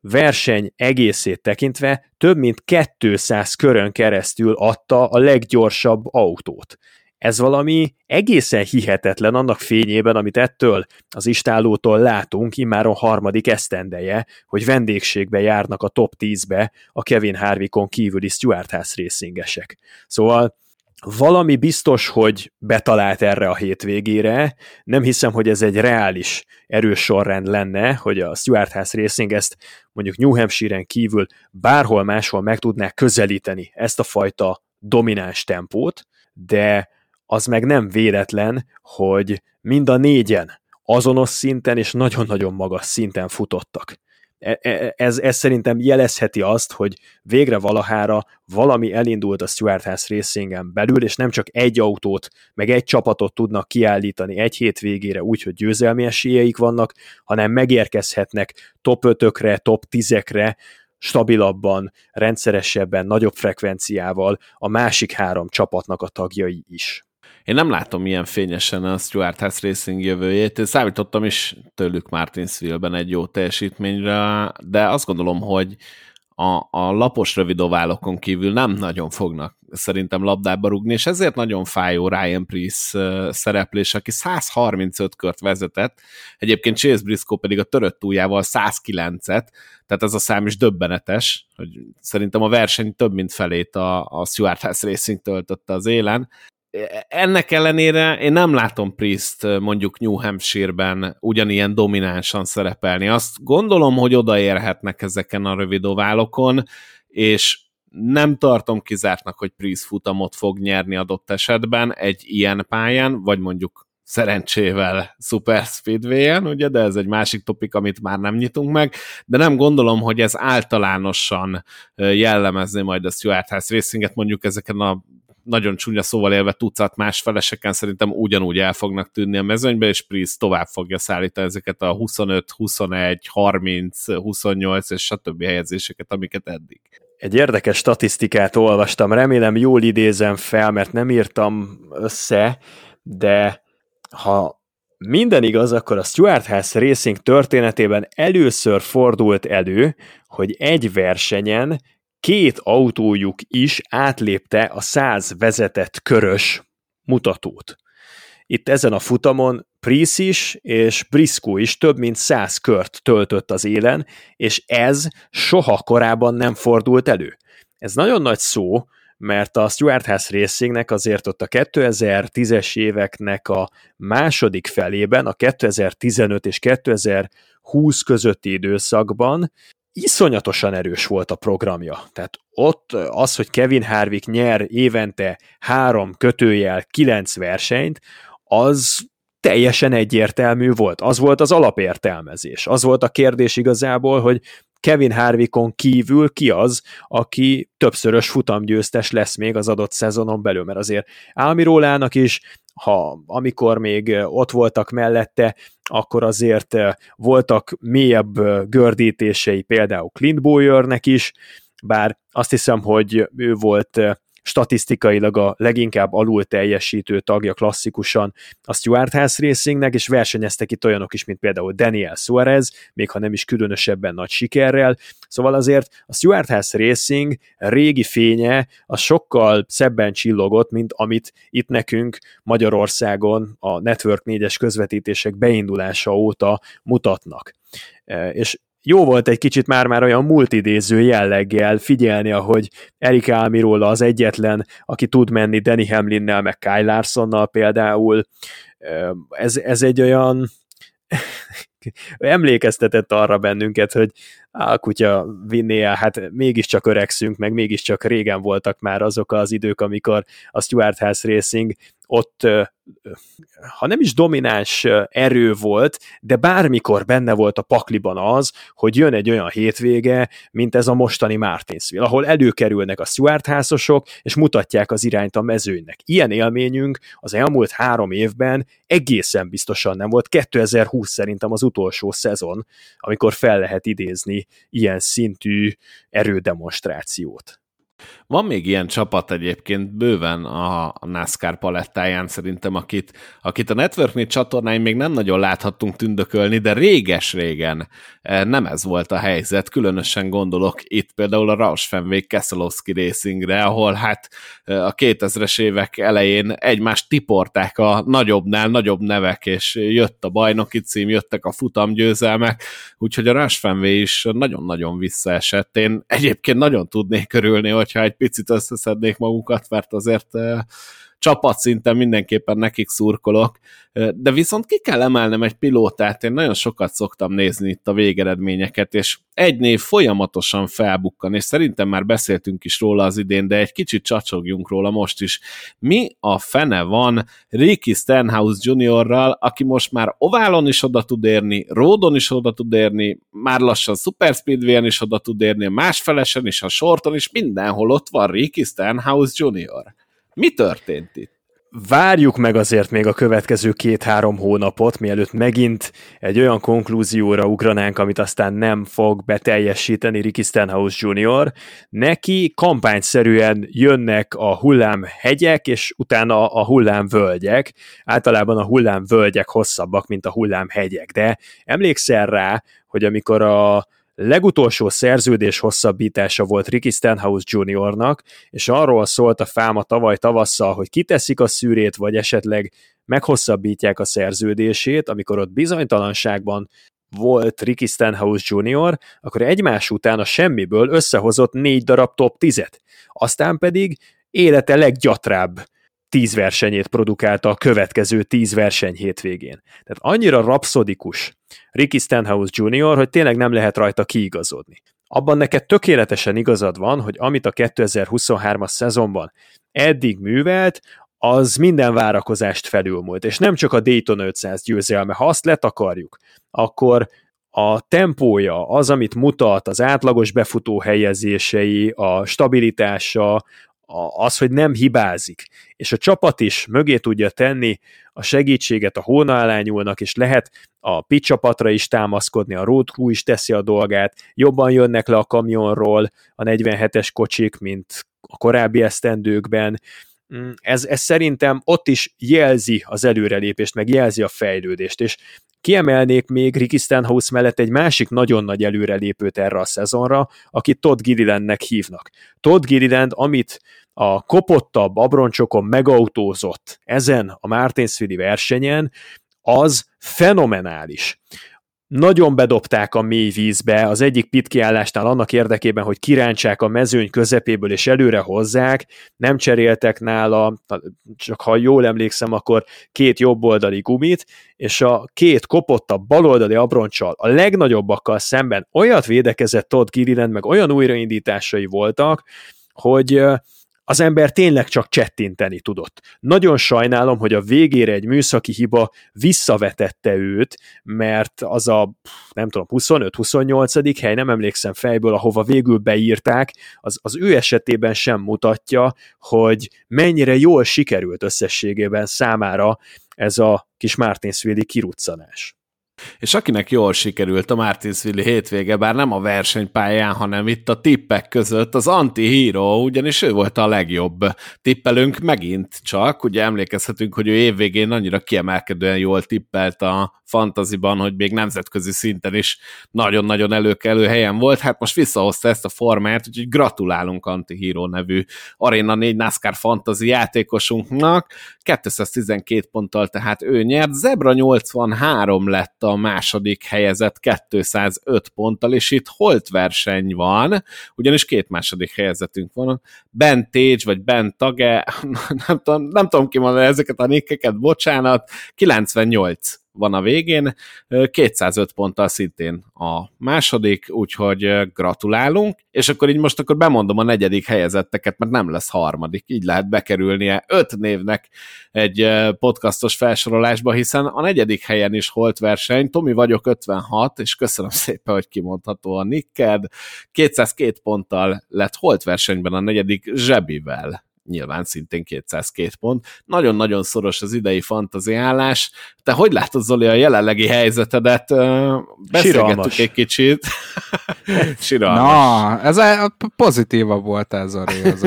verseny egészét tekintve több mint 200 körön keresztül adta a leggyorsabb autót. Ez valami egészen hihetetlen annak fényében, amit ettől az istálótól látunk immáron harmadik esztendeje, hogy vendégségbe járnak a top 10-be a Kevin Harvickon kívüli Stuart House racingesek. Szóval valami biztos, hogy betalált erre a hétvégére. Nem hiszem, hogy ez egy reális erős sorrend lenne, hogy a Stuart House Racing ezt mondjuk New Hampshire-en kívül bárhol máshol meg tudná közelíteni ezt a fajta domináns tempót, de az meg nem véletlen, hogy mind a négyen azonos szinten és nagyon-nagyon magas szinten futottak. E, e, ez, ez szerintem jelezheti azt, hogy végre valahára valami elindult a Stuart House Racingen belül, és nem csak egy autót, meg egy csapatot tudnak kiállítani egy hét végére úgy, hogy győzelmi esélyeik vannak, hanem megérkezhetnek top 5-ökre, top 10-ekre, stabilabban, rendszeresebben, nagyobb frekvenciával a másik három csapatnak a tagjai is. Én nem látom ilyen fényesen a Stuart House Racing jövőjét. Én számítottam is tőlük Martinsville-ben egy jó teljesítményre, de azt gondolom, hogy a, a lapos rövidoválokon kívül nem nagyon fognak szerintem labdába rugni, és ezért nagyon fájó Ryan Priest szereplés, aki 135 kört vezetett, egyébként Chase Briscoe pedig a törött túljával 109-et, tehát ez a szám is döbbenetes, hogy szerintem a verseny több mint felét a, a Stuart House Racing töltötte az élen, ennek ellenére én nem látom Priest mondjuk New Hampshire-ben ugyanilyen dominánsan szerepelni. Azt gondolom, hogy odaérhetnek ezeken a rövid oválokon, és nem tartom kizártnak, hogy Priest futamot fog nyerni adott esetben egy ilyen pályán, vagy mondjuk szerencsével Super Speedway-en, ugye, de ez egy másik topik, amit már nem nyitunk meg, de nem gondolom, hogy ez általánosan jellemezni majd a Stuart House Racinget, mondjuk ezeken a nagyon csúnya szóval élve tucat más feleseken szerintem ugyanúgy el fognak tűnni a mezőnybe, és Priest tovább fogja szállítani ezeket a 25, 21, 30, 28 és stb. helyezéseket, amiket eddig. Egy érdekes statisztikát olvastam, remélem jól idézem fel, mert nem írtam össze, de ha minden igaz, akkor a Stuart House Racing történetében először fordult elő, hogy egy versenyen két autójuk is átlépte a 100 vezetett körös mutatót. Itt ezen a futamon Price is és Briscoe is több mint 100 kört töltött az élen, és ez soha korábban nem fordult elő. Ez nagyon nagy szó, mert a Stuart House Racingnek azért ott a 2010-es éveknek a második felében, a 2015 és 2020 közötti időszakban iszonyatosan erős volt a programja. Tehát ott az, hogy Kevin Harvick nyer évente három kötőjel kilenc versenyt, az teljesen egyértelmű volt. Az volt az alapértelmezés. Az volt a kérdés igazából, hogy Kevin Harvickon kívül ki az, aki többszörös futamgyőztes lesz még az adott szezonon belül, mert azért Álmirólának is ha amikor még ott voltak mellette, akkor azért voltak mélyebb gördítései például Clint Bowyernek is, bár azt hiszem, hogy ő volt statisztikailag a leginkább alul teljesítő tagja klasszikusan a Stuart House Racingnek, és versenyeztek itt olyanok is, mint például Daniel Suarez, még ha nem is különösebben nagy sikerrel. Szóval azért a Stuart House Racing régi fénye a sokkal szebben csillogott, mint amit itt nekünk Magyarországon a Network 4-es közvetítések beindulása óta mutatnak. E, és jó volt egy kicsit már-már olyan multidéző jelleggel figyelni, ahogy Erik Almirola az egyetlen, aki tud menni Danny Hamlinnel, meg Kyle Larsonnal például. Ez, ez egy olyan emlékeztetett arra bennünket, hogy a kutya vinné el, hát mégiscsak öregszünk, meg mégiscsak régen voltak már azok az idők, amikor a Stuart House Racing ott, ha nem is domináns erő volt, de bármikor benne volt a pakliban az, hogy jön egy olyan hétvége, mint ez a mostani Martinsville, ahol előkerülnek a Stuart házosok, és mutatják az irányt a mezőnynek. Ilyen élményünk az elmúlt három évben egészen biztosan nem volt. 2020 szerintem az utolsó szezon, amikor fel lehet idézni ilyen szintű erődemonstrációt. Van még ilyen csapat egyébként bőven a, NASCAR palettáján szerintem, akit, akit a Network 4 csatornáin még nem nagyon láthattunk tündökölni, de réges-régen e, nem ez volt a helyzet, különösen gondolok itt például a Roush Fenway Kesselowski Racingre, ahol hát e, a 2000-es évek elején egymást tiporták a nagyobbnál nagyobb nevek, és jött a bajnoki cím, jöttek a futamgyőzelmek, úgyhogy a Roush Fenway is nagyon-nagyon visszaesett. Én egyébként nagyon tudnék örülni, hogyha egy picit összeszednék magukat, mert azért csapatszinten mindenképpen nekik szurkolok, de viszont ki kell emelnem egy pilótát, én nagyon sokat szoktam nézni itt a végeredményeket, és egy név folyamatosan felbukkan, és szerintem már beszéltünk is róla az idén, de egy kicsit csacsogjunk róla most is. Mi a fene van Ricky Stenhouse Juniorral, aki most már oválon is oda tud érni, ródon is oda tud érni, már lassan Super Speedway-en is oda tud érni, másfelesen is, a sorton is, mindenhol ott van Ricky Stenhouse Junior. Mi történt itt? Várjuk meg azért még a következő két-három hónapot, mielőtt megint egy olyan konklúzióra ugranánk, amit aztán nem fog beteljesíteni Ricky Stenhouse Jr. Neki kampányszerűen jönnek a hullámhegyek, és utána a hullámvölgyek. Általában a hullámvölgyek hosszabbak, mint a hullámhegyek, de emlékszel rá, hogy amikor a legutolsó szerződés hosszabbítása volt Ricky Stenhouse Jr.-nak, és arról szólt a fáma tavaly tavasszal, hogy kiteszik a szűrét, vagy esetleg meghosszabbítják a szerződését, amikor ott bizonytalanságban volt Ricky Stenhouse Jr., akkor egymás után a semmiből összehozott négy darab top 10-et. Aztán pedig élete leggyatrább tíz versenyét produkálta a következő tíz verseny hétvégén. Tehát annyira rapszodikus Ricky Stenhouse Jr., hogy tényleg nem lehet rajta kiigazodni. Abban neked tökéletesen igazad van, hogy amit a 2023-as szezonban eddig művelt, az minden várakozást felülmúlt, és nem csak a Dayton 500 győzelme, ha azt letakarjuk, akkor a tempója, az, amit mutat, az átlagos befutó helyezései, a stabilitása, az, hogy nem hibázik, és a csapat is mögé tudja tenni a segítséget a hóna alá nyúlnak, és lehet a pit csapatra is támaszkodni, a road crew is teszi a dolgát, jobban jönnek le a kamionról a 47-es kocsik, mint a korábbi esztendőkben, ez, ez szerintem ott is jelzi az előrelépést, meg jelzi a fejlődést, és Kiemelnék még Ricky Stenhouse mellett egy másik nagyon nagy előrelépőt erre a szezonra, akit Todd Gillilandnek hívnak. Todd Gilliland, amit a kopottabb abroncsokon megautózott ezen a Martinsville versenyen, az fenomenális nagyon bedobták a mély vízbe az egyik pit kiállásnál annak érdekében, hogy kirántsák a mezőny közepéből és előre hozzák, nem cseréltek nála, csak ha jól emlékszem, akkor két jobboldali gumit, és a két kopottabb baloldali abroncsal, a legnagyobbakkal szemben. Olyat védekezett Todd Gilliland, meg olyan újraindításai voltak, hogy az ember tényleg csak csettinteni tudott. Nagyon sajnálom, hogy a végére egy műszaki hiba visszavetette őt, mert az a, nem tudom, 25-28. hely, nem emlékszem fejből, ahova végül beírták, az, az ő esetében sem mutatja, hogy mennyire jól sikerült összességében számára ez a kis Martinsville kiruccanás. És akinek jól sikerült a Martinsville hétvége, bár nem a versenypályán, hanem itt a tippek között, az anti-hero, ugyanis ő volt a legjobb tippelünk megint csak. Ugye emlékezhetünk, hogy ő évvégén annyira kiemelkedően jól tippelt a fantaziban, hogy még nemzetközi szinten is nagyon-nagyon előkelő helyen volt. Hát most visszahozta ezt a formát, úgyhogy gratulálunk Anti-Hero nevű Arena 4 NASCAR fantasy játékosunknak. 212 ponttal tehát ő nyert. Zebra 83 lett a második helyezett 205 ponttal, és itt holt verseny van, ugyanis két második helyezetünk van. Ben Tage, vagy Ben Tage, nem tudom, nem tudom kimondani ezeket a nikkeket, bocsánat, 98 van a végén, 205 ponttal szintén a második, úgyhogy gratulálunk, és akkor így most akkor bemondom a negyedik helyezetteket, mert nem lesz harmadik, így lehet bekerülnie öt névnek egy podcastos felsorolásba, hiszen a negyedik helyen is holt verseny, Tomi vagyok 56, és köszönöm szépen, hogy kimondható a nikked, 202 ponttal lett holt versenyben a negyedik zsebivel nyilván szintén 202 pont. Nagyon-nagyon szoros az idei fantaziálás. Te hogy látod, Zoli, a jelenlegi helyzetedet? Beszélgettük egy kicsit. Siralmas. Na, ez a pozitíva volt ez a az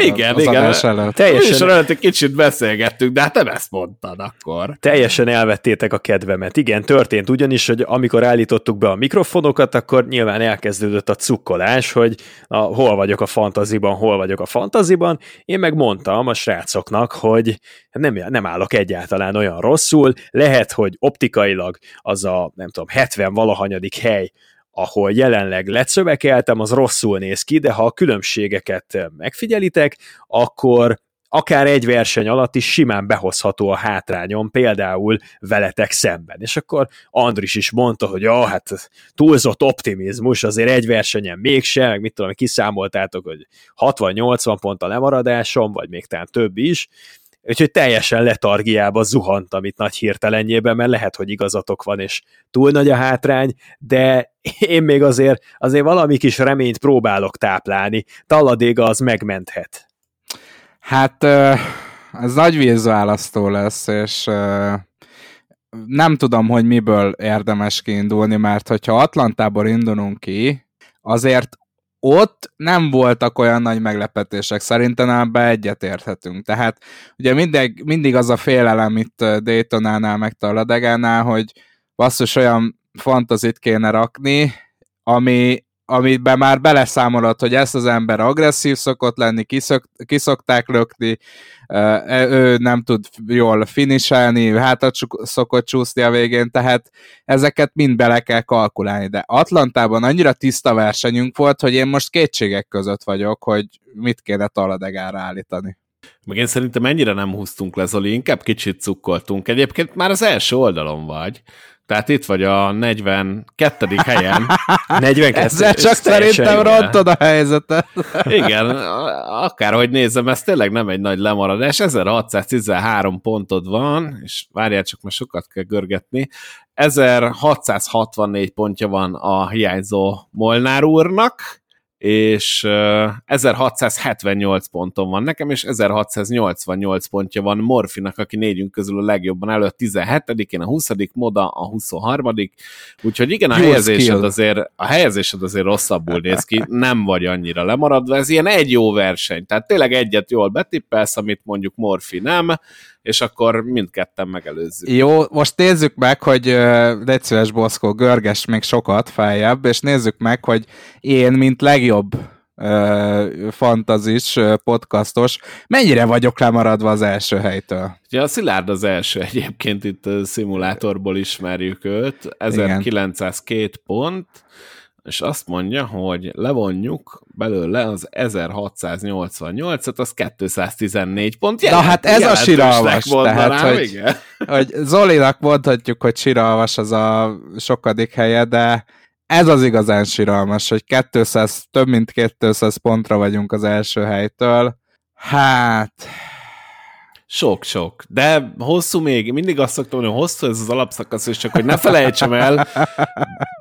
igen, az igen. Előtt. Teljesen előtt egy kicsit beszélgettünk, de hát te ezt mondtad akkor. Teljesen elvettétek a kedvemet. Igen, történt ugyanis, hogy amikor állítottuk be a mikrofonokat, akkor nyilván elkezdődött a cukkolás, hogy a, hol vagyok a fantaziban, hol vagyok a fantaziban, én meg mondtam a srácoknak, hogy nem, nem állok egyáltalán olyan rosszul, lehet, hogy optikailag az a, nem tudom, 70 valahanyadik hely, ahol jelenleg lecövekeltem, az rosszul néz ki, de ha a különbségeket megfigyelitek, akkor akár egy verseny alatt is simán behozható a hátrányom, például veletek szemben. És akkor Andris is mondta, hogy ah, hát túlzott optimizmus, azért egy versenyen mégsem, meg mit tudom, kiszámoltátok, hogy 60-80 pont a lemaradásom, vagy még talán több is, Úgyhogy teljesen letargiába zuhantam itt nagy hirtelenjében, mert lehet, hogy igazatok van, és túl nagy a hátrány, de én még azért, azért valami kis reményt próbálok táplálni. Talladéga az megmenthet. Hát ez nagy vízválasztó lesz, és nem tudom, hogy miből érdemes kiindulni, mert hogyha Atlantából indulunk ki, azért ott nem voltak olyan nagy meglepetések, szerintem ebbe egyetérthetünk. Tehát ugye mindig, mindig az a félelem itt Daytonánál, meg Talladegánál, hogy basszus olyan fantazit kéne rakni, ami, amiben már beleszámolod, hogy ezt az ember agresszív szokott lenni, kiszok, kiszokták lökni, e, ő nem tud jól finiselni, hátat szokott csúszni a végén, tehát ezeket mind bele kell kalkulálni, de Atlantában annyira tiszta versenyünk volt, hogy én most kétségek között vagyok, hogy mit kéne taladegára állítani. Meg én szerintem ennyire nem húztunk le, Zoli, inkább kicsit cukkoltunk. Egyébként már az első oldalon vagy. Tehát itt vagy a 42. helyen. 42. Ezzel csak szerintem rontod a helyzetet. Igen, akárhogy nézem, ez tényleg nem egy nagy lemaradás. 1613 pontod van, és várjál csak, mert sokat kell görgetni. 1664 pontja van a hiányzó Molnár úrnak, és 1678 ponton van nekem, és 1688 pontja van Morfinak, aki négyünk közül a legjobban előtt 17-én, a 20 Moda, a 23 úgyhogy igen, a helyezésed, azért, a helyezésed azért rosszabbul néz ki, nem vagy annyira lemaradva, ez ilyen egy jó verseny, tehát tényleg egyet jól betippelsz, amit mondjuk Morfi nem, és akkor mindketten megelőzzük. Jó, most nézzük meg, hogy uh, szíves Boszkó, görges még sokat feljebb, és nézzük meg, hogy én, mint legjobb uh, fantazis, uh, podcastos, mennyire vagyok lemaradva az első helytől? Ja, a Szilárd az első egyébként itt szimulátorból ismerjük őt, 1902 pont, és azt mondja, hogy levonjuk belőle az 1688-at, az 214 pont. Jelent, Na hát ez a siralmas, tehát, hogy, igen. hogy Zolinak mondhatjuk, hogy siralmas az a sokadik helye, de ez az igazán siralmas, hogy 200, több mint 200 pontra vagyunk az első helytől. Hát, sok-sok. De hosszú még, mindig azt szoktam hogy hosszú ez az alapszakasz, és csak hogy ne felejtsem el,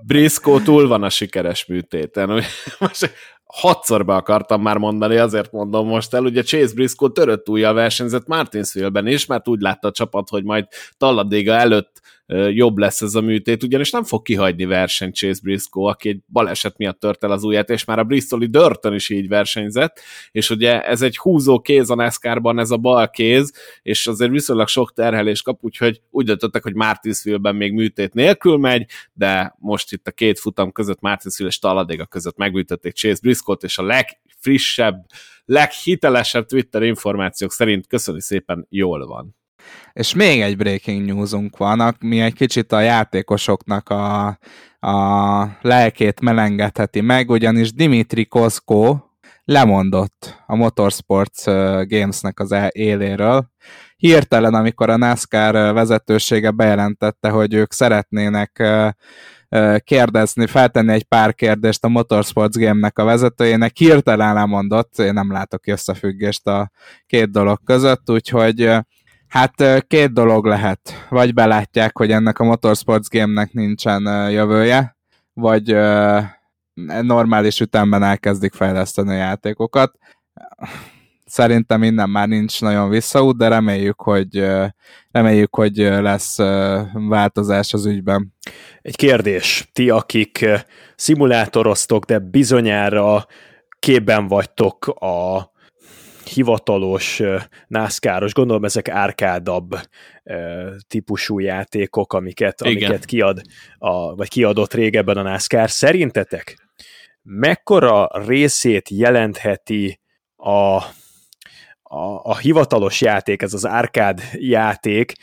Briscoe túl van a sikeres műtéten. Most hatszor be akartam már mondani, azért mondom most el. Ugye Chase Briscoe törött újjal versenyzett Martinsville-ben is, mert úgy látta a csapat, hogy majd Talladéga előtt jobb lesz ez a műtét, ugyanis nem fog kihagyni verseny Chase Briscoe, aki egy baleset miatt tört el az ujját, és már a Bristoli Dörtön is így versenyzett, és ugye ez egy húzó kéz a NASCAR-ban, ez a bal kéz, és azért viszonylag sok terhelés kap, úgyhogy úgy döntöttek, hogy Martinsville-ben még műtét nélkül megy, de most itt a két futam között Martinsville és Talladega között megműtötték Chase Briscoe-t, és a legfrissebb, leghitelesebb Twitter információk szerint köszöni szépen jól van. És még egy breaking newsunk van, mi egy kicsit a játékosoknak a, a lelkét melengetheti meg, ugyanis Dimitri Koszko lemondott a Motorsports Gamesnek az e- éléről. Hirtelen, amikor a NASCAR vezetősége bejelentette, hogy ők szeretnének kérdezni, feltenni egy pár kérdést a Motorsports Game-nek a vezetőjének, hirtelen lemondott, én nem látok összefüggést a két dolog között, úgyhogy Hát két dolog lehet. Vagy belátják, hogy ennek a Motorsports Game-nek nincsen jövője, vagy normális ütemben elkezdik fejleszteni a játékokat. Szerintem innen már nincs nagyon visszaút, de reméljük, hogy, reméljük, hogy lesz változás az ügyben. Egy kérdés. Ti, akik szimulátoroztok, de bizonyára képben vagytok a hivatalos nászkáros, gondolom ezek árkádabb típusú játékok, amiket, amiket kiad, a, vagy kiadott régebben a NASCAR. Szerintetek mekkora részét jelentheti a, a, a hivatalos játék, ez az árkád játék,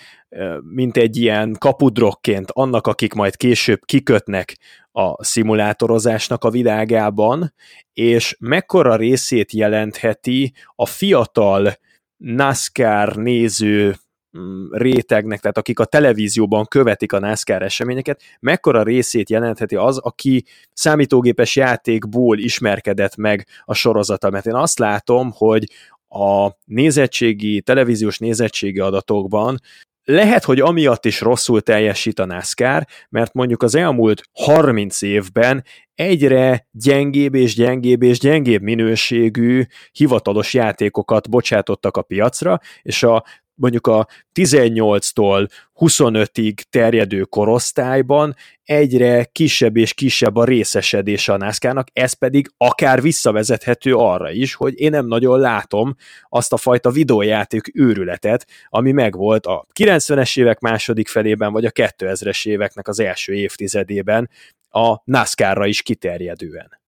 mint egy ilyen kapudrokként annak, akik majd később kikötnek a szimulátorozásnak a világában, és mekkora részét jelentheti a fiatal NASCAR néző mm, rétegnek, tehát akik a televízióban követik a NASCAR eseményeket, mekkora részét jelentheti az, aki számítógépes játékból ismerkedett meg a sorozata. Mert én azt látom, hogy a nézettségi, televíziós nézettségi adatokban. Lehet, hogy amiatt is rosszul teljesít a NASCAR, mert mondjuk az elmúlt 30 évben egyre gyengébb és gyengébb és gyengébb minőségű hivatalos játékokat bocsátottak a piacra, és a mondjuk a 18-tól 25-ig terjedő korosztályban egyre kisebb és kisebb a részesedése a NASCAR-nak, ez pedig akár visszavezethető arra is, hogy én nem nagyon látom azt a fajta videójáték őrületet, ami megvolt a 90-es évek második felében, vagy a 2000-es éveknek az első évtizedében a NASCAR-ra is kiterjedően.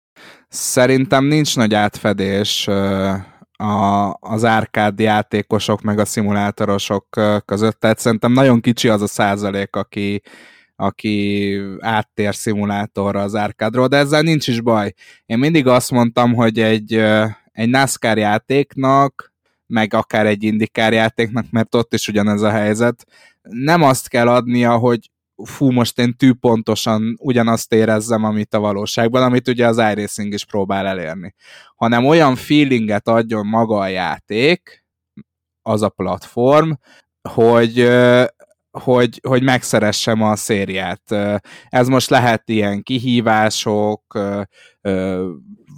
Szerintem nincs nagy átfedés a, az árkád játékosok meg a szimulátorosok között, tehát szerintem nagyon kicsi az a százalék, aki, aki áttér szimulátorra az árkádról, de ezzel nincs is baj. Én mindig azt mondtam, hogy egy, egy NASCAR játéknak, meg akár egy indikár játéknak, mert ott is ugyanez a helyzet, nem azt kell adnia, hogy fú, most én tűpontosan ugyanazt érezzem, amit a valóságban, amit ugye az iRacing is próbál elérni, hanem olyan feelinget adjon maga a játék, az a platform, hogy, hogy, hogy megszeressem a szériát. Ez most lehet ilyen kihívások,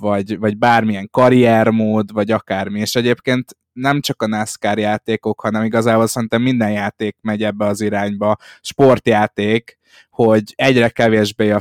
vagy, vagy bármilyen karriermód, vagy akármi, és egyébként nem csak a NASCAR játékok, hanem igazából szerintem minden játék megy ebbe az irányba, sportjáték, hogy egyre kevésbé a,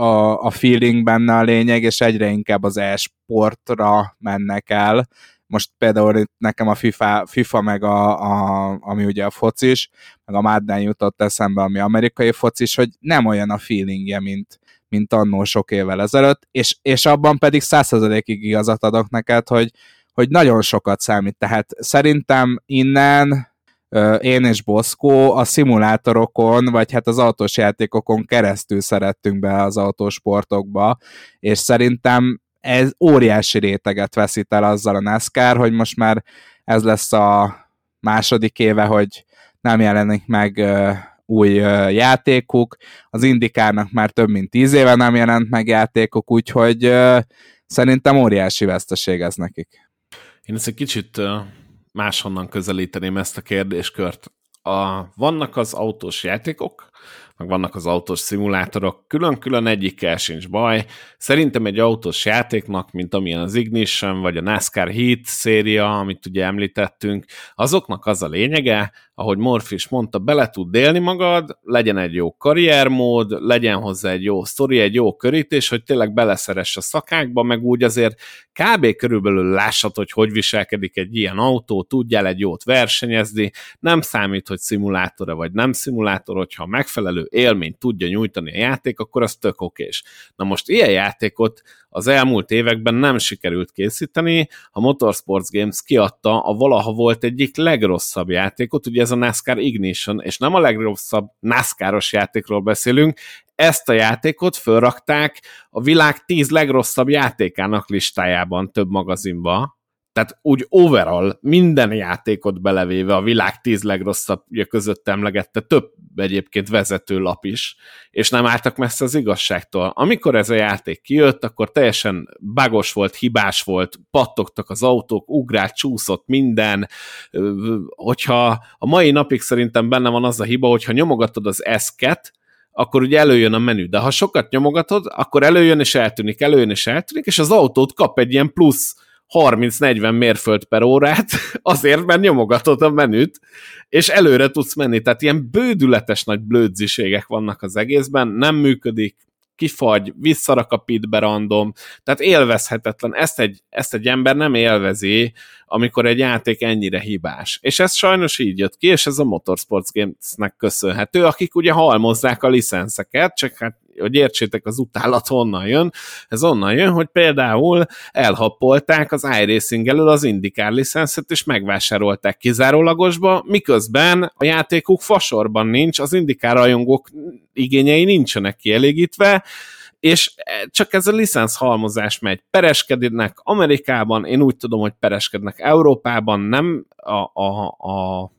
a, a feeling benne a lényeg, és egyre inkább az e-sportra mennek el. Most például nekem a FIFA, FIFA meg a, a, ami ugye a focis, meg a Madden jutott eszembe, ami amerikai focis, hogy nem olyan a feelingje, mint, mint annó sok évvel ezelőtt, és, és abban pedig százszerzalékig igazat adok neked, hogy, hogy nagyon sokat számít. Tehát szerintem innen én és Boszkó a szimulátorokon, vagy hát az autós játékokon keresztül szerettünk be az autósportokba, és szerintem ez óriási réteget veszít el azzal a NASCAR, hogy most már ez lesz a második éve, hogy nem jelenik meg új játékuk, az Indikárnak már több mint tíz éve nem jelent meg játékok, úgyhogy szerintem óriási veszteség ez nekik. Én ezt egy kicsit máshonnan közelíteném ezt a kérdéskört. A, vannak az autós játékok, meg vannak az autós szimulátorok, külön-külön egyikkel sincs baj. Szerintem egy autós játéknak, mint amilyen az Ignition, vagy a NASCAR Heat széria, amit ugye említettünk, azoknak az a lényege, ahogy Morfis mondta, bele tud délni magad, legyen egy jó karriermód, legyen hozzá egy jó sztori, egy jó körítés, hogy tényleg beleszeress a szakákba, meg úgy azért kb. körülbelül lássad, hogy hogy viselkedik egy ilyen autó, tudjál egy jót versenyezni, nem számít, hogy szimulátora vagy nem szimulátor, hogyha megfelelő élményt tudja nyújtani a játék, akkor az tök okés. Na most ilyen játékot az elmúlt években nem sikerült készíteni, a Motorsports Games kiadta a valaha volt egyik legrosszabb játékot, ugye ez a NASCAR Ignition, és nem a legrosszabb NASCAR-os játékról beszélünk, ezt a játékot fölrakták a világ 10 legrosszabb játékának listájában több magazinba, tehát úgy overall minden játékot belevéve a világ tíz legrosszabbja között emlegette több egyébként vezető lap is, és nem álltak messze az igazságtól. Amikor ez a játék kijött, akkor teljesen bagos volt, hibás volt, pattogtak az autók, ugrált, csúszott minden, hogyha a mai napig szerintem benne van az a hiba, hogyha nyomogatod az S-ket, akkor ugye előjön a menü, de ha sokat nyomogatod, akkor előjön és eltűnik, előjön és eltűnik, és az autót kap egy ilyen plusz 30-40 mérföld per órát, azért, mert nyomogatod a menüt, és előre tudsz menni. Tehát ilyen bődületes nagy blödziségek vannak az egészben, nem működik, kifagy, visszarak a pitbe random, tehát élvezhetetlen. Ezt egy, ezt egy ember nem élvezi, amikor egy játék ennyire hibás. És ez sajnos így jött ki, és ez a Motorsports Games-nek köszönhető, akik ugye halmozzák a licenszeket, csak hát hogy értsétek, az utálat honnan jön. Ez onnan jön, hogy például elhappolták az iRacing elől az IndyCar licenszet, és megvásárolták kizárólagosba, miközben a játékuk fasorban nincs, az IndyCar rajongók igényei nincsenek kielégítve, és csak ez a licensz halmozás megy. Pereskednek Amerikában, én úgy tudom, hogy pereskednek Európában, nem a, a, a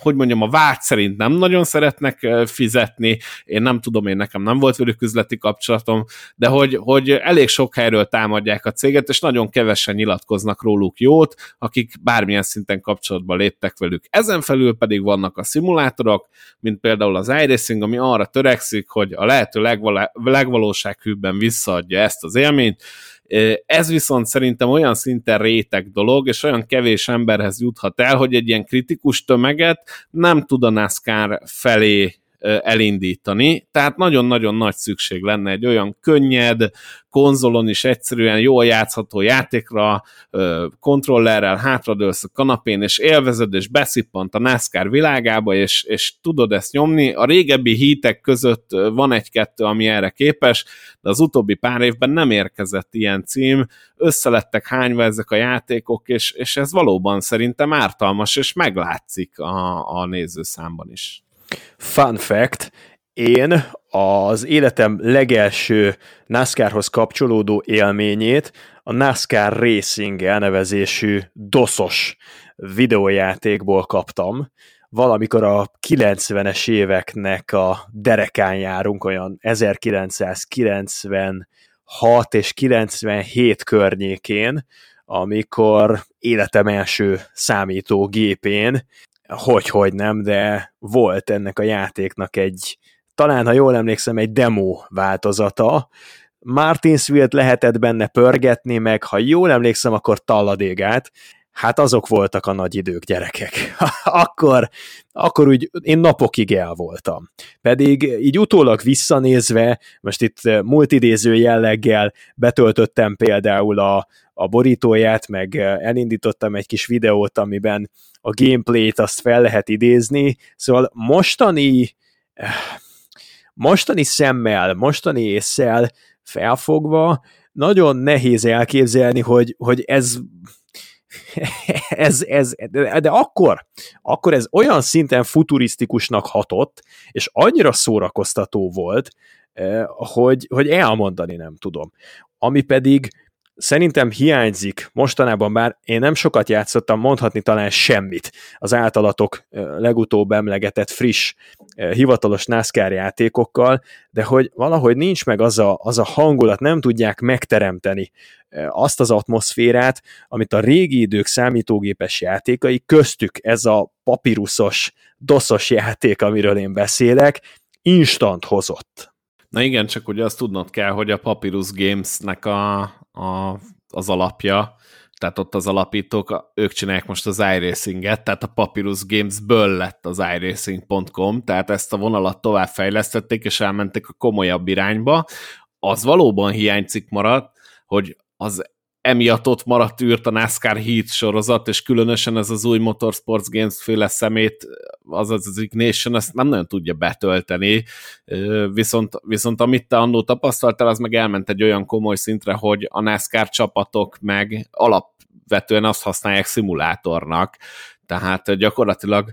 hogy mondjam, a vád szerint nem nagyon szeretnek fizetni, én nem tudom, én nekem nem volt velük üzleti kapcsolatom, de hogy, hogy elég sok helyről támadják a céget, és nagyon kevesen nyilatkoznak róluk jót, akik bármilyen szinten kapcsolatba léptek velük. Ezen felül pedig vannak a szimulátorok, mint például az iRacing, ami arra törekszik, hogy a lehető legvaló, legvalósághűbben visszaadja ezt az élményt, ez viszont szerintem olyan szinten réteg dolog, és olyan kevés emberhez juthat el, hogy egy ilyen kritikus tömeget nem tud a NASCAR felé elindítani, tehát nagyon-nagyon nagy szükség lenne egy olyan könnyed, konzolon is egyszerűen jól játszható játékra, kontrollerrel hátradőlsz a kanapén, és élvezed, és beszippant a NASCAR világába, és, és tudod ezt nyomni. A régebbi hítek között van egy-kettő, ami erre képes, de az utóbbi pár évben nem érkezett ilyen cím, összelettek hányva ezek a játékok, és, és ez valóban szerintem ártalmas, és meglátszik a, a nézőszámban is. Fun fact, én az életem legelső NASCAR-hoz kapcsolódó élményét a NASCAR Racing elnevezésű doszos videójátékból kaptam. Valamikor a 90-es éveknek a derekán járunk, olyan 1996 és 97 környékén, amikor életem első számítógépén hogy, hogy nem, de volt ennek a játéknak egy, talán, ha jól emlékszem, egy demo változata, Martinsville-t lehetett benne pörgetni, meg ha jól emlékszem, akkor talladégát, hát azok voltak a nagy idők, gyerekek. akkor, akkor úgy én napokig el voltam. Pedig így utólag visszanézve, most itt multidéző jelleggel betöltöttem például a, a borítóját, meg elindítottam egy kis videót, amiben a gameplayt azt fel lehet idézni, szóval mostani mostani szemmel, mostani észsel felfogva nagyon nehéz elképzelni, hogy, hogy ez ez, ez, de, de akkor, akkor ez olyan szinten futurisztikusnak hatott, és annyira szórakoztató volt, hogy, hogy elmondani nem tudom. Ami pedig szerintem hiányzik mostanában, bár én nem sokat játszottam, mondhatni talán semmit az általatok legutóbb emlegetett friss hivatalos NASCAR játékokkal, de hogy valahogy nincs meg az a, az a hangulat, nem tudják megteremteni azt az atmoszférát, amit a régi idők számítógépes játékai, köztük ez a papirusos, doszos játék, amiről én beszélek, instant hozott. Na igen, csak ugye azt tudnod kell, hogy a Papyrus Games-nek a, a, az alapja, tehát ott az alapítók, ők csinálják most az iRacing-et, tehát a Papyrus Games-ből lett az iRacing.com, tehát ezt a vonalat továbbfejlesztették, és elmentek a komolyabb irányba. Az valóban hiánycik maradt, hogy az emiatt ott maradt űrt a NASCAR Heat sorozat, és különösen ez az új Motorsports Games féle szemét, azaz az Ignition, ezt nem nagyon tudja betölteni, viszont, viszont amit te annó tapasztaltál, az meg elment egy olyan komoly szintre, hogy a NASCAR csapatok meg alapvetően azt használják szimulátornak, tehát gyakorlatilag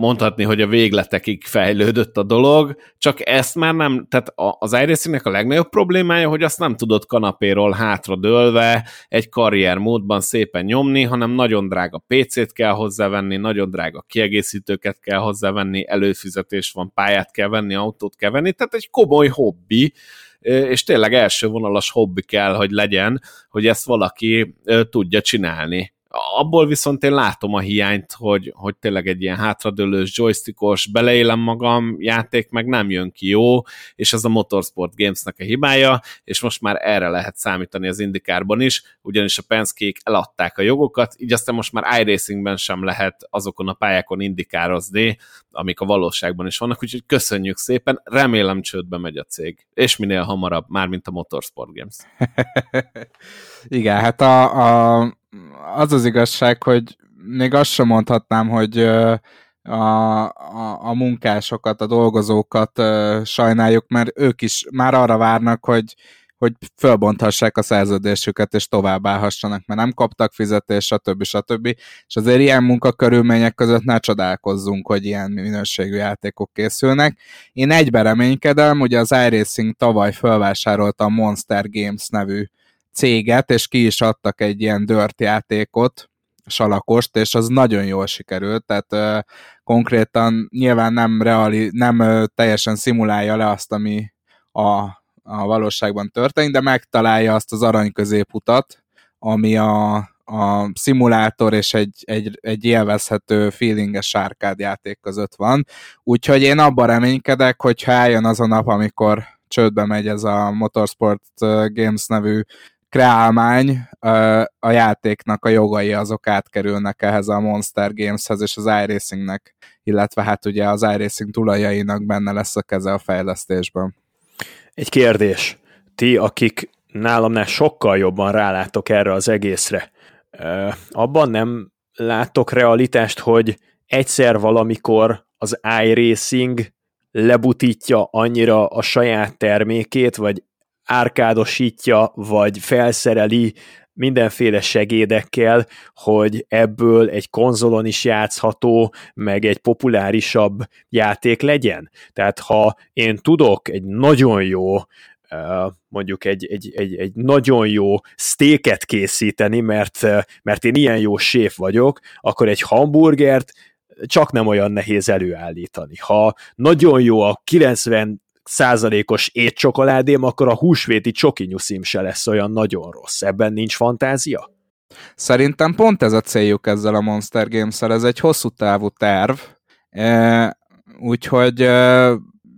mondhatni, hogy a végletekig fejlődött a dolog, csak ezt már nem, tehát az iRacing-nek a legnagyobb problémája, hogy azt nem tudod kanapéról hátra dőlve egy karrier módban szépen nyomni, hanem nagyon drága PC-t kell hozzávenni, nagyon drága kiegészítőket kell hozzávenni, előfizetés van, pályát kell venni, autót kell venni, tehát egy komoly hobbi, és tényleg első vonalas hobbi kell, hogy legyen, hogy ezt valaki tudja csinálni abból viszont én látom a hiányt, hogy, hogy tényleg egy ilyen hátradőlős, joystickos, beleélem magam játék meg nem jön ki jó, és ez a Motorsport Gamesnek a hibája, és most már erre lehet számítani az indikárban is, ugyanis a Penskék eladták a jogokat, így aztán most már iRacingben sem lehet azokon a pályákon indikározni, amik a valóságban is vannak, úgyhogy köszönjük szépen, remélem csődbe megy a cég, és minél hamarabb, már mint a Motorsport Games. Igen, hát a, a az az igazság, hogy még azt sem mondhatnám, hogy a, a, a munkásokat, a dolgozókat sajnáljuk, mert ők is már arra várnak, hogy, hogy fölbonthassák a szerződésüket, és továbbállhassanak, mert nem kaptak fizetést, stb. stb. És azért ilyen munkakörülmények között ne csodálkozzunk, hogy ilyen minőségű játékok készülnek. Én egyben reménykedem, ugye az iRacing tavaly felvásárolta a Monster Games nevű céget, és ki is adtak egy ilyen dört játékot, salakost, és az nagyon jól sikerült, tehát uh, konkrétan nyilván nem, reali, nem uh, teljesen szimulálja le azt, ami a, a valóságban történik, de megtalálja azt az arany középutat, ami a, a szimulátor és egy, egy, egy élvezhető feelinges sárkád játék között van. Úgyhogy én abban reménykedek, hogy ha eljön az a nap, amikor csődbe megy ez a Motorsport Games nevű kreálmány, a játéknak a jogai azok átkerülnek ehhez a Monster Gameshez és az iRacingnek, illetve hát ugye az iRacing tulajainak benne lesz a keze a fejlesztésben. Egy kérdés. Ti, akik nálamnál sokkal jobban rálátok erre az egészre, abban nem látok realitást, hogy egyszer valamikor az iRacing lebutítja annyira a saját termékét, vagy árkádosítja, vagy felszereli mindenféle segédekkel, hogy ebből egy konzolon is játszható, meg egy populárisabb játék legyen. Tehát ha én tudok egy nagyon jó mondjuk egy, egy, egy, egy nagyon jó sztéket készíteni, mert, mert én ilyen jó séf vagyok, akkor egy hamburgert csak nem olyan nehéz előállítani. Ha nagyon jó a 90 százalékos étcsokoládém, akkor a húsvéti csokinyuszim se lesz olyan nagyon rossz. Ebben nincs fantázia? Szerintem pont ez a céljuk ezzel a Monster games ez egy hosszú távú terv, e, úgyhogy e,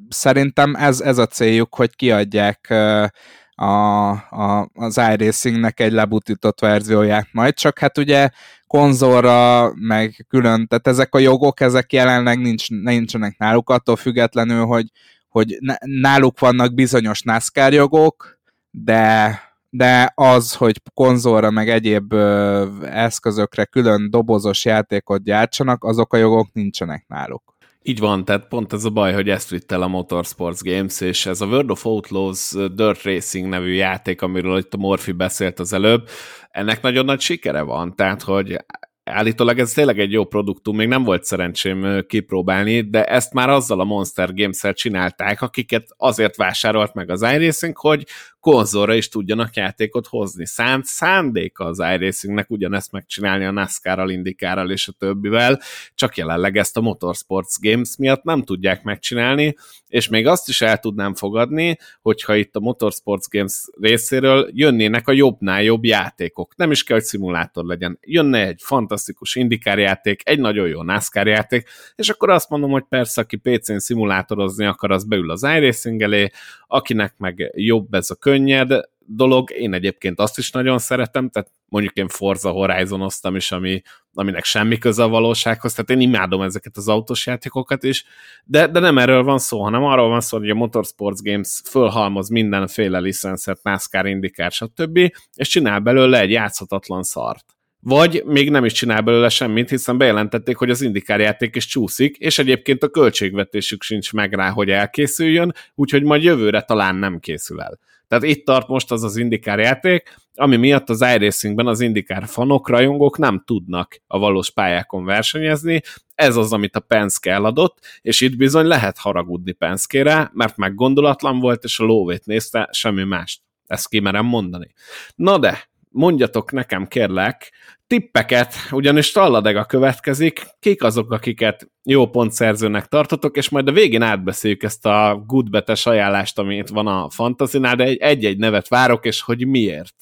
szerintem ez, ez a céljuk, hogy kiadják e, a, a, az iRacingnek egy lebutított verzióját majd, csak hát ugye konzolra, meg külön, tehát ezek a jogok, ezek jelenleg nincs, nincsenek náluk, attól függetlenül, hogy, hogy náluk vannak bizonyos NASCAR jogok, de, de az, hogy konzolra meg egyéb ö, eszközökre külön dobozos játékot gyártsanak, azok a jogok nincsenek náluk. Így van, tehát pont ez a baj, hogy ezt vitt el a Motorsports Games, és ez a World of Outlaws Dirt Racing nevű játék, amiről itt a Morphy beszélt az előbb, ennek nagyon nagy sikere van, tehát hogy állítólag ez tényleg egy jó produktum, még nem volt szerencsém kipróbálni, de ezt már azzal a Monster Games-el csinálták, akiket azért vásárolt meg az iRacing, hogy konzolra is tudjanak játékot hozni. Szánt szándéka az iRacingnek ugyanezt megcsinálni a NASCAR-ral, IndyCar-ral és a többivel, csak jelenleg ezt a Motorsports Games miatt nem tudják megcsinálni, és még azt is el tudnám fogadni, hogyha itt a Motorsports Games részéről jönnének a jobbnál jobb játékok. Nem is kell, hogy szimulátor legyen. Jönne egy fantasztikus IndyCar játék, egy nagyon jó NASCAR játék, és akkor azt mondom, hogy persze, aki PC-n szimulátorozni akar, az beül az iRacing elé, akinek meg jobb ez a könnyed dolog, én egyébként azt is nagyon szeretem, tehát mondjuk én Forza Horizon-oztam is, ami, aminek semmi köze a valósághoz, tehát én imádom ezeket az autós játékokat is, de, de nem erről van szó, hanem arról van szó, hogy a Motorsports Games fölhalmoz mindenféle licenszet, NASCAR, IndyCar, stb., és csinál belőle egy játszhatatlan szart. Vagy még nem is csinál belőle semmit, hiszen bejelentették, hogy az indikár játék is csúszik, és egyébként a költségvetésük sincs meg rá, hogy elkészüljön, úgyhogy majd jövőre talán nem készül el. Tehát itt tart most az az indikár játék, ami miatt az iRacingben az indikár fanok, rajongók nem tudnak a valós pályákon versenyezni, ez az, amit a Penske eladott, és itt bizony lehet haragudni Penske-re, mert meggondolatlan volt, és a lóvét nézte, semmi mást. Ezt kimerem mondani. Na de, mondjatok nekem kérlek tippeket, ugyanis Talladega következik, kik azok, akiket jó pontszerzőnek tartotok, és majd a végén átbeszéljük ezt a goodbetes ajánlást, amit van a fantazinál, de egy-egy nevet várok, és hogy miért.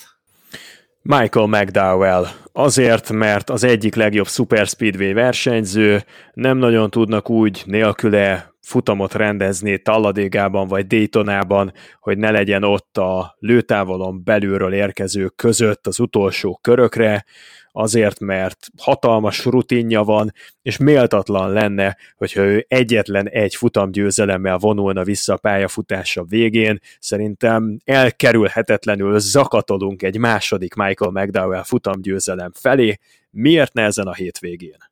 Michael McDowell. Azért, mert az egyik legjobb Super Speedway versenyző, nem nagyon tudnak úgy nélküle futamot rendezni Talladégában vagy Daytonában, hogy ne legyen ott a lőtávolon belülről érkezők között az utolsó körökre, azért, mert hatalmas rutinja van, és méltatlan lenne, hogyha ő egyetlen egy futamgyőzelemmel vonulna vissza a pályafutása végén. Szerintem elkerülhetetlenül zakatolunk egy második Michael McDowell futamgyőzelem felé. Miért ne ezen a hétvégén?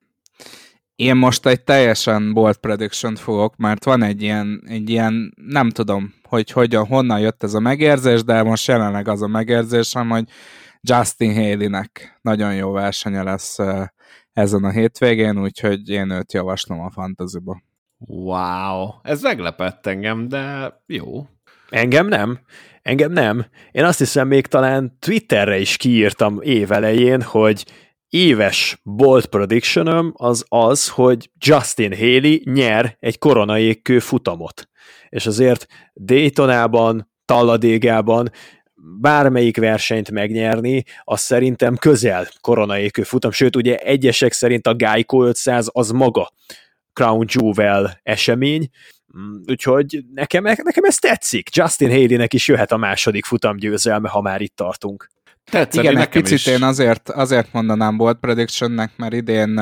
Én most egy teljesen bold prediction fogok, mert van egy ilyen, egy ilyen nem tudom, hogy hogyan, honnan jött ez a megérzés, de most jelenleg az a megérzésem, hogy Justin Haley-nek nagyon jó versenye lesz ezen a hétvégén, úgyhogy én őt javaslom a fantasyba. Wow, ez meglepett engem, de jó. Engem nem. Engem nem. Én azt hiszem, még talán Twitterre is kiírtam évelején, hogy éves bold prediction az az, hogy Justin Haley nyer egy koronaékkő futamot. És azért Daytonában, Talladégában bármelyik versenyt megnyerni, az szerintem közel koronaékő futam, sőt ugye egyesek szerint a Geico 500 az maga Crown Jewel esemény, mm, úgyhogy nekem, nekem ez tetszik. Justin Haley-nek is jöhet a második futam győzelme, ha már itt tartunk. Tetszeni Igen, egy picit is. én azért, azért mondanám Bold Predictionnek, mert idén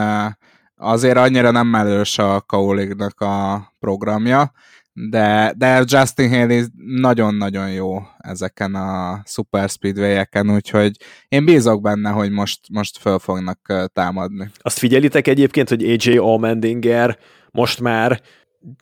azért annyira nem mellős a Kaulignak a programja, de, de Justin Haley nagyon-nagyon jó ezeken a super speedway-eken, úgyhogy én bízok benne, hogy most, most föl fognak támadni. Azt figyelitek egyébként, hogy AJ Allmendinger most már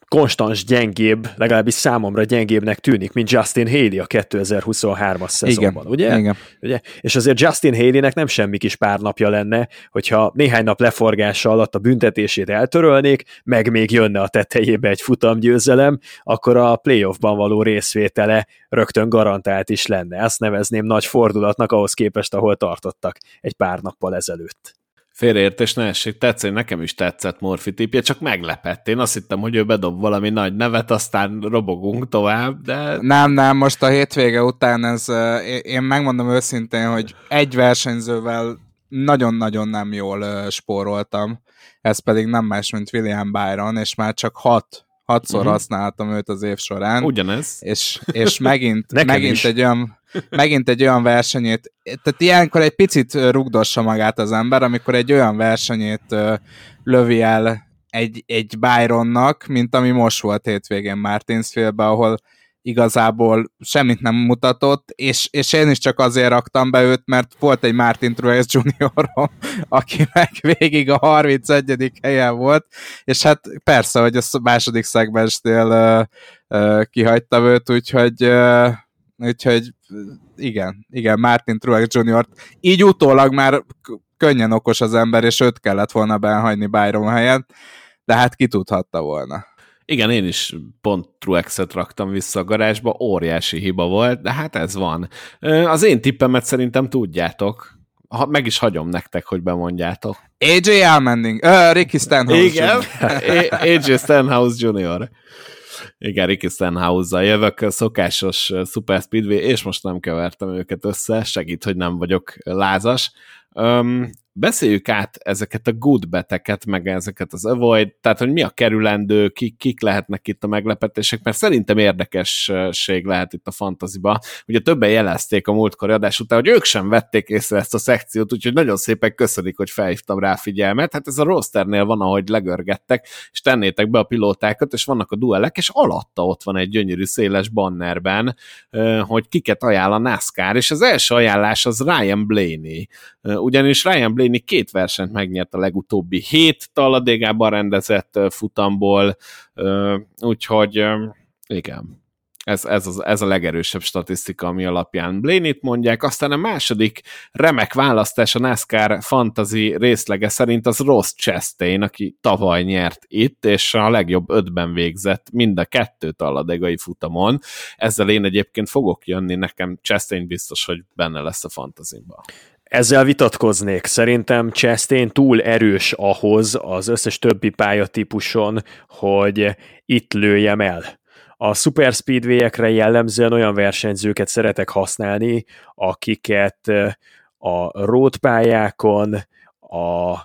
konstans gyengébb, legalábbis számomra gyengébbnek tűnik, mint Justin Haley a 2023-as szezonban, igen, ugye? Igen. ugye? És azért Justin Haleynek nem semmi kis pár napja lenne, hogyha néhány nap leforgása alatt a büntetését eltörölnék, meg még jönne a tetejébe egy futamgyőzelem, akkor a playoffban való részvétele rögtön garantált is lenne. Ezt nevezném nagy fordulatnak ahhoz képest, ahol tartottak egy pár nappal ezelőtt félreértés ne essék, tetszett, nekem is tetszett Morfi tipje, csak meglepett. Én azt hittem, hogy ő bedob valami nagy nevet, aztán robogunk tovább, de... Nem, nem, most a hétvége után ez, én megmondom őszintén, hogy egy versenyzővel nagyon-nagyon nem jól spóroltam, ez pedig nem más, mint William Byron, és már csak hat hatszor uh-huh. használtam őt az év során. Ugyanez. És, és megint, megint, egy olyan, megint egy olyan versenyét, tehát ilyenkor egy picit rugdossa magát az ember, amikor egy olyan versenyét lövi el egy, egy Byronnak, mint ami most volt hétvégén Martinsville-ben, ahol igazából semmit nem mutatott, és, és én is csak azért raktam be őt, mert volt egy Martin Truex Jr., aki meg végig a 31. helyen volt, és hát persze, hogy a második szegmensnél uh, kihagytam őt, úgyhogy úgyhogy igen, igen, Martin Truex Jr. így utólag már könnyen okos az ember, és őt kellett volna behagyni Byron helyen, de hát ki tudhatta volna. Igen, én is pont Truexet raktam vissza a garázsba, óriási hiba volt, de hát ez van. Az én tippemet szerintem tudjátok. Ha, meg is hagyom nektek, hogy bemondjátok. AJ Almending, uh, Ricky Stenhouse Igen, AJ Stenhouse Jr. Igen, Ricky Stenhouse-zal jövök, szokásos Super Speedway, és most nem kevertem őket össze, segít, hogy nem vagyok lázas. Um, beszéljük át ezeket a good beteket, meg ezeket az avoid, tehát hogy mi a kerülendő, kik, kik lehetnek itt a meglepetések, mert szerintem érdekesség lehet itt a fantaziba. Ugye többen jelezték a múltkori adás után, hogy ők sem vették észre ezt a szekciót, úgyhogy nagyon szépen köszönik, hogy felhívtam rá figyelmet. Hát ez a rosternél van, ahogy legörgettek, és tennétek be a pilótákat, és vannak a duelek, és alatta ott van egy gyönyörű széles bannerben, hogy kiket ajánl a NASCAR, és az első ajánlás az Ryan Blaney. Ugyanis Ryan Blaney két versenyt megnyert a legutóbbi hét talladégában rendezett futamból, úgyhogy igen, ez, ez, az, ez a legerősebb statisztika, ami alapján Blaney-t mondják. Aztán a második remek választás a NASCAR fantasy részlege szerint az Ross Chastain, aki tavaly nyert itt, és a legjobb ötben végzett mind a kettő talladégai futamon. Ezzel én egyébként fogok jönni, nekem Chastain biztos, hogy benne lesz a fantazimban. Ezzel vitatkoznék. Szerintem Chastain túl erős ahhoz az összes többi pályatípuson, hogy itt lőjem el. A super speedway-ekre jellemzően olyan versenyzőket szeretek használni, akiket a road pályákon, a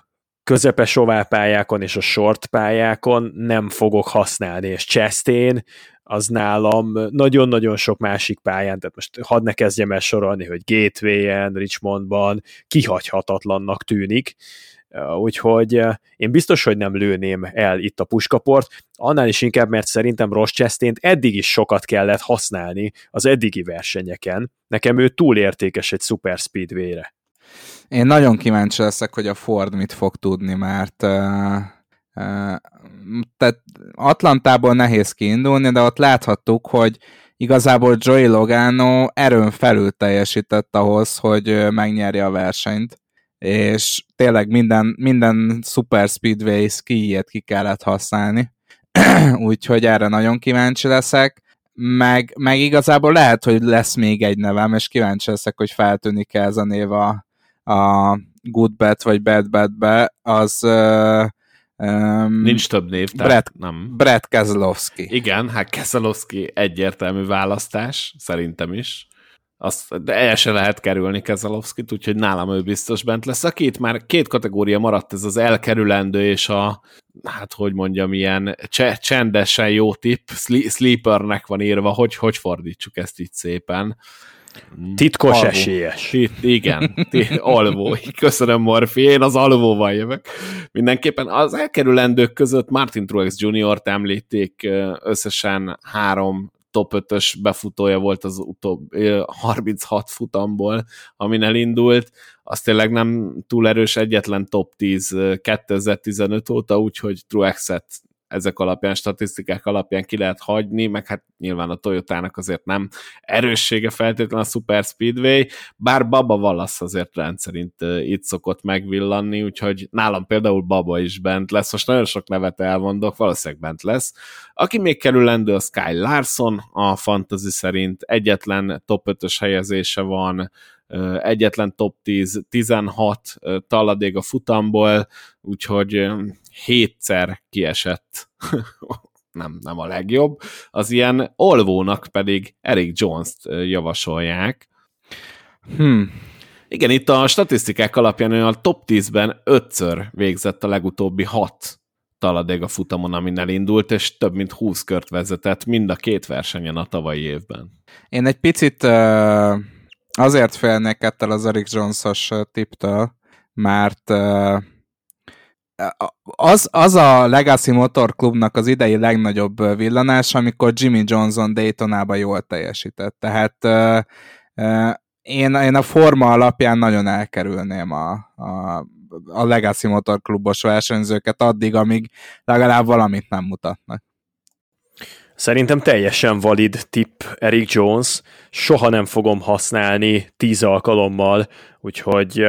közepes pályákon és a short pályákon nem fogok használni, és Chastain az nálam nagyon-nagyon sok másik pályán, tehát most hadd ne kezdjem el sorolni, hogy Gateway-en, Richmondban kihagyhatatlannak tűnik, úgyhogy én biztos, hogy nem lőném el itt a puskaport, annál is inkább, mert szerintem Ross chastain eddig is sokat kellett használni az eddigi versenyeken. Nekem ő túl értékes egy Super Speedway-re. Én nagyon kíváncsi leszek, hogy a Ford mit fog tudni, mert uh tehát Atlantából nehéz kiindulni, de ott láthattuk, hogy igazából Joey Logano erőn felül teljesített ahhoz, hogy megnyerje a versenyt, és tényleg minden, minden Super Speedway skijét ki kellett használni, úgyhogy erre nagyon kíváncsi leszek, meg, meg igazából lehet, hogy lesz még egy nevem, és kíváncsi leszek, hogy feltűnik -e ez a név a, a Good Bet vagy Bad Bet-be, az uh, Um, Nincs több név, tehát Brett, nem. Brett Keselowski. Igen, hát Keselowski egyértelmű választás, szerintem is. Azt, de el se lehet kerülni Keselowskit, úgyhogy nálam ő biztos bent lesz. A két már két kategória maradt, ez az elkerülendő és a, hát hogy mondjam, ilyen csendesen jó tipp, sleepernek van írva, hogy hogy fordítsuk ezt itt szépen. Titkos alvó. esélyes. Tit, igen, tit, alvó. Köszönöm, Morfi, én az alvóval jövök. Mindenképpen az elkerülendők között Martin Truex Jr.-t említék összesen három top 5-ös befutója volt az utóbb 36 futamból, amin elindult. Az tényleg nem túl erős, egyetlen top 10 2015 óta, úgyhogy Truexet ezek alapján, statisztikák alapján ki lehet hagyni, meg hát nyilván a Toyotának azért nem erőssége feltétlenül a Super Speedway, bár Baba Valasz azért rendszerint itt szokott megvillanni, úgyhogy nálam például Baba is bent lesz, most nagyon sok nevet elmondok, valószínűleg bent lesz. Aki még kerülendő a Sky Larson, a fantasy szerint egyetlen top 5-ös helyezése van, egyetlen top 10, 16 taladék a futamból, úgyhogy hétszer kiesett nem, nem a legjobb, az ilyen olvónak pedig Eric Jones-t javasolják. Hmm. Igen, itt a statisztikák alapján olyan a top 10-ben ötször végzett a legutóbbi hat taladék a futamon, amin elindult, és több mint 20 kört vezetett mind a két versenyen a tavalyi évben. Én egy picit uh, azért félnék ettől az Eric Jones-os tiptől, mert uh, az, az a Legacy Motor Clubnak az idei legnagyobb villanás, amikor Jimmy Johnson Daytonában jól teljesített. Tehát uh, én, én a forma alapján nagyon elkerülném a, a, a Legacy Motor Clubos versenyzőket addig, amíg legalább valamit nem mutatnak. Szerintem teljesen valid tipp Eric Jones, soha nem fogom használni tíz alkalommal, úgyhogy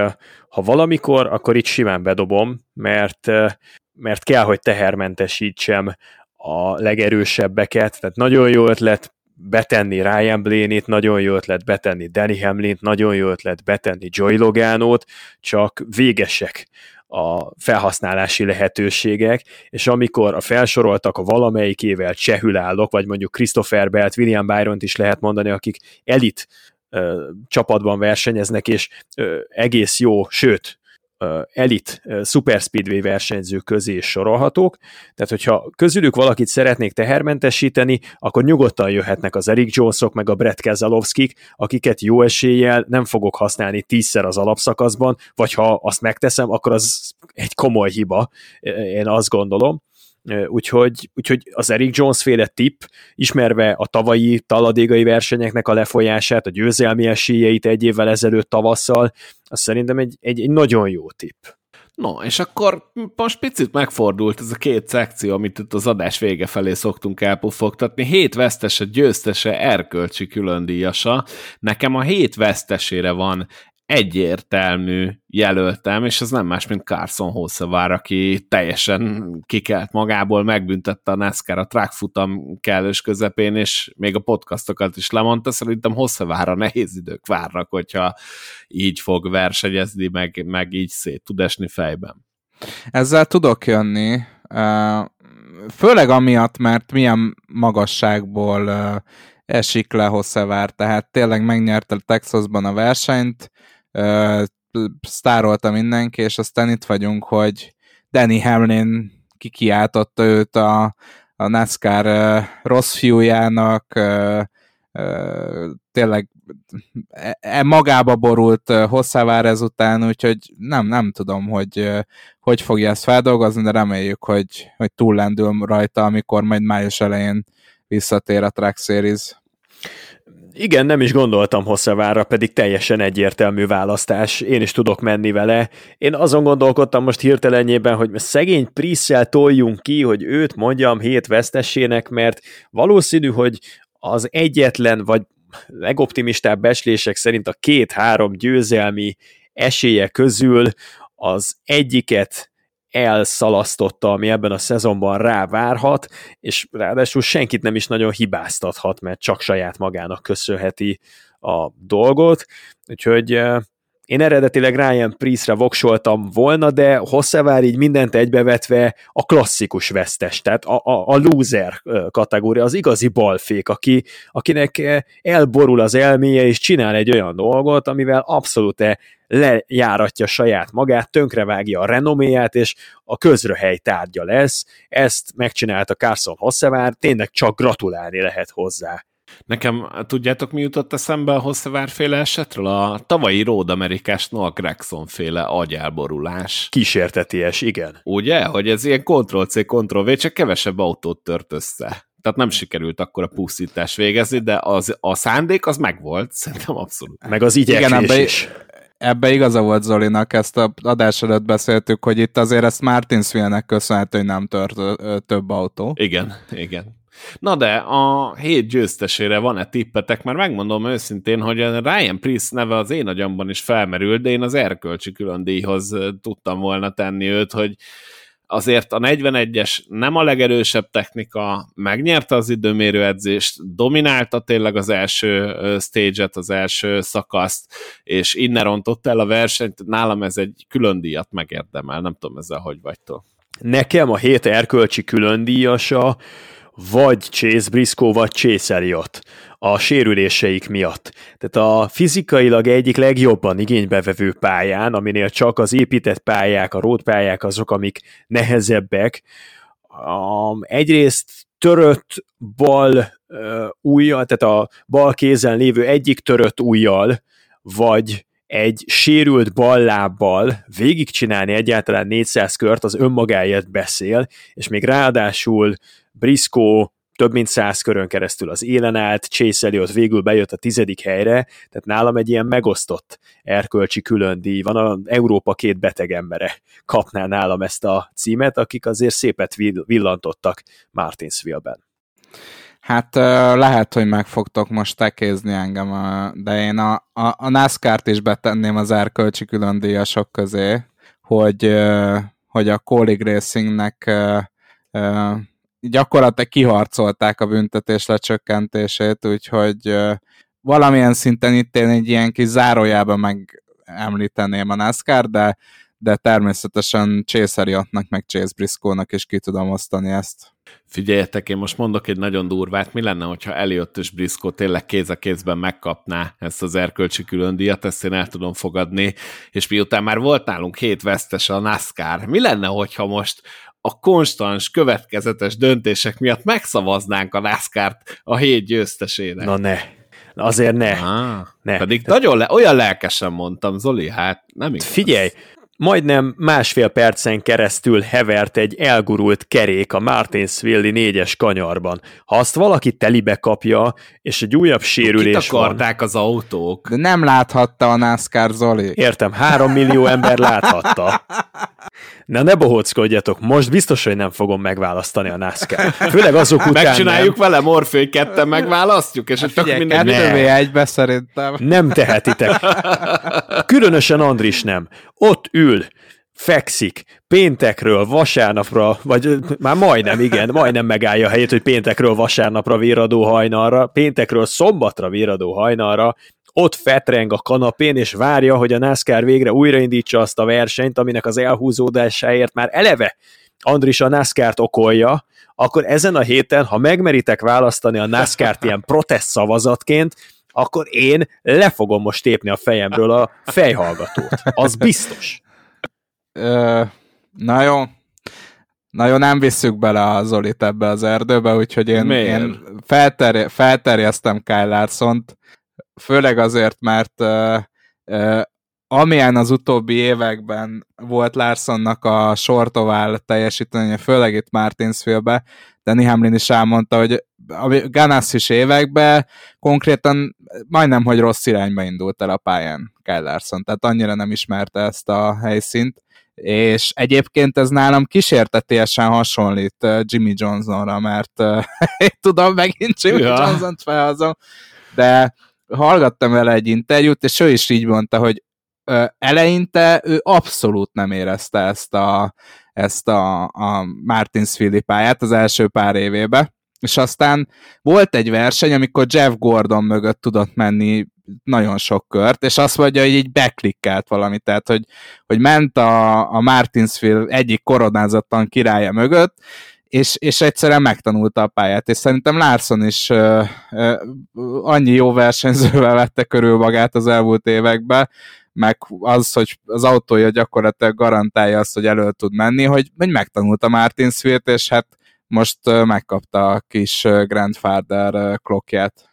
ha valamikor, akkor itt simán bedobom, mert, mert kell, hogy tehermentesítsem a legerősebbeket, tehát nagyon jó ötlet betenni Ryan Blaney-t, nagyon jó ötlet betenni Danny Hamlin-t, nagyon jó ötlet betenni Joy Logano-t, csak végesek a felhasználási lehetőségek, és amikor a felsoroltak a valamelyikével csehül állok, vagy mondjuk Christopher Belt, William byron is lehet mondani, akik elit csapatban versenyeznek, és egész jó, sőt, elit super speedway versenyző közé is sorolhatók, tehát hogyha közülük valakit szeretnék tehermentesíteni, akkor nyugodtan jöhetnek az Eric Jonesok, meg a Brett Keselowskik, akiket jó eséllyel nem fogok használni tízszer az alapszakaszban, vagy ha azt megteszem, akkor az egy komoly hiba, én azt gondolom. Úgyhogy, úgyhogy az Eric Jones féle tipp, ismerve a tavalyi taladégai versenyeknek a lefolyását, a győzelmi esélyeit egy évvel ezelőtt tavasszal, az szerintem egy, egy, egy nagyon jó tipp. No, és akkor most picit megfordult ez a két szekció, amit itt az adás vége felé szoktunk elpufogtatni. Hét vesztese, győztese, erkölcsi különdíjasa. Nekem a hét vesztesére van egyértelmű jelöltem, és ez nem más, mint Carson Hossevár, aki teljesen kikelt magából, megbüntette a NASCAR a track futam kellős közepén, és még a podcastokat is lemondta, szerintem Hossevára nehéz idők várnak, hogyha így fog versenyezni, meg, meg így szét tud esni fejben. Ezzel tudok jönni, főleg amiatt, mert milyen magasságból esik le Hosszevár, tehát tényleg megnyerte Texasban a versenyt, sztárolta mindenki, és aztán itt vagyunk, hogy Danny Hamlin kikiáltotta őt a, a NASCAR uh, rossz fiújának, tényleg e, e magába borult hosszávár ezután, úgyhogy nem, nem tudom, hogy hogy fogja ezt feldolgozni, de reméljük, hogy, hogy túllendül rajta, amikor majd május elején visszatér a Track Series igen, nem is gondoltam Hosszavárra, pedig teljesen egyértelmű választás. Én is tudok menni vele. Én azon gondolkodtam most hirtelenjében, hogy szegény Prisszel toljunk ki, hogy őt mondjam hét vesztessének, mert valószínű, hogy az egyetlen, vagy legoptimistább beslések szerint a két-három győzelmi esélye közül az egyiket elszalasztotta, ami ebben a szezonban rávárhat, és ráadásul senkit nem is nagyon hibáztathat, mert csak saját magának köszönheti a dolgot, úgyhogy eh, én eredetileg Ryan Priestre voksoltam volna, de Hosszevár így mindent egybevetve a klasszikus vesztes, tehát a, a, a loser eh, kategória, az igazi balfék, aki, akinek eh, elborul az elméje, és csinál egy olyan dolgot, amivel abszolút lejáratja saját magát, tönkrevágja a renoméját, és a közröhely tárgya lesz. Ezt megcsinálta Carson Hosszevár, tényleg csak gratulálni lehet hozzá. Nekem tudjátok, mi jutott eszembe a Hosszevár féle esetről? A tavalyi Road Amerikás Noah Gregson féle agyelborulás. Kísérteties, igen. Ugye? Hogy ez ilyen Ctrl-C, Ctrl-V, csak kevesebb autót tört össze. Tehát nem sikerült akkor a pusztítást végezni, de az, a szándék az megvolt, szerintem abszolút. Meg az igyekvés igen, is ebbe igaza volt Zolinak, ezt a adás előtt beszéltük, hogy itt azért ezt Martinsville-nek köszönhető, hogy nem tört több autó. Igen, igen. Na de a hét győztesére van-e tippetek? Mert megmondom őszintén, hogy a Ryan Priest neve az én agyamban is felmerült, de én az erkölcsi külön díjhoz tudtam volna tenni őt, hogy azért a 41-es nem a legerősebb technika, megnyerte az időmérő edzést, dominálta tényleg az első stage-et, az első szakaszt, és innen rontott el a versenyt, nálam ez egy külön díjat megérdemel, nem tudom ezzel hogy vagytok. Nekem a hét erkölcsi külön díjasa vagy Chase Briscoe, vagy Chase Elliott a sérüléseik miatt. Tehát a fizikailag egyik legjobban igénybevevő pályán, aminél csak az épített pályák, a road pályák azok, amik nehezebbek, a, egyrészt törött bal uh, ujjal, tehát a bal kézen lévő egyik törött ujjal, vagy egy sérült ballábbal végigcsinálni egyáltalán 400 kört, az önmagáért beszél, és még ráadásul Briscoe több mint száz körön keresztül az élen állt, Chase Elliot végül bejött a tizedik helyre, tehát nálam egy ilyen megosztott erkölcsi külön díj van, a Európa két beteg embere kapná nálam ezt a címet, akik azért szépet villantottak Martinsville-ben. Hát lehet, hogy meg fogtok most tekézni engem, de én a, a, a NASCAR-t is betenném az erkölcsi külön díjasok közé, hogy, hogy a Colleague Racingnek gyakorlatilag kiharcolták a büntetés lecsökkentését, úgyhogy valamilyen szinten itt én egy ilyen kis zárójában megemlíteném a NASCAR, de, de természetesen Chase Elliottnak, meg Chase Briscoe-nak is ki tudom osztani ezt. Figyeljetek, én most mondok egy nagyon durvát, mi lenne, hogyha Elliot és Briscoe tényleg kéz a kézben megkapná ezt az erkölcsi külön díjat, ezt én el tudom fogadni, és miután már volt nálunk hét vesztes a NASCAR, mi lenne, hogyha most a konstans, következetes döntések miatt megszavaznánk a NASCAR-t a hét győztesének? Na ne. Azért ne. Ah, ne. Pedig nagyon le, olyan lelkesen mondtam, Zoli, hát nem igaz. Figyelj, majdnem másfél percen keresztül hevert egy elgurult kerék a Martinsville-i négyes kanyarban. Ha azt valaki telibe kapja, és egy újabb sérülés Kit akarták van, az autók? De nem láthatta a NASCAR Zoli. Értem, három millió ember láthatta. Na ne bohóckodjatok, most biztos, hogy nem fogom megválasztani a NASCAR. Főleg azok után Megcsináljuk nem. vele, Morfé, ketten megválasztjuk, és hát csak minden... Ne. egybe szerintem. Nem tehetitek. Különösen Andris nem. Ott ül, fekszik, péntekről vasárnapra, vagy már majdnem, igen, majdnem megállja a helyét, hogy péntekről vasárnapra véradó hajnalra, péntekről szombatra véradó hajnalra, ott fetreng a kanapén, és várja, hogy a NASCAR végre újraindítsa azt a versenyt, aminek az elhúzódásáért már eleve Andris a NASCAR-t okolja, akkor ezen a héten, ha megmeritek választani a NASCAR-t ilyen protest szavazatként, akkor én le fogom most tépni a fejemről a fejhallgatót. Az biztos. Ö, na jó. Na jó, nem visszük bele a Zolit ebbe az erdőbe, úgyhogy én, én felterje, felterjeztem Kyle Larson-t, főleg azért, mert uh, uh, amilyen az utóbbi években volt Larsonnak a sortovál teljesítménye, főleg itt Martinsville-be, Danny Hamlin is elmondta, hogy a Ganassi is években konkrétan majdnem, hogy rossz irányba indult el a pályán Kyle Larson, tehát annyira nem ismerte ezt a helyszínt, és egyébként ez nálam kísértetésen hasonlít Jimmy Johnsonra, mert én tudom, megint Jimmy ja. Johnson-t felhozom, de hallgattam vele egy interjút, és ő is így mondta, hogy eleinte ő abszolút nem érezte ezt a, ezt a, a Martinsville pályát az első pár évébe, és aztán volt egy verseny, amikor Jeff Gordon mögött tudott menni nagyon sok kört, és azt mondja, hogy így beklikkelt valami, tehát hogy, hogy ment a, a Martinsville egyik koronázatlan királya mögött, és, és egyszerűen megtanulta a pályát, és szerintem Larson is uh, uh, annyi jó versenyzővel vette körül magát az elmúlt években, meg az, hogy az autója gyakorlatilag garantálja azt, hogy elő tud menni, hogy, hogy megtanulta Martinsville-t, és hát most megkapta a kis grandfather klokját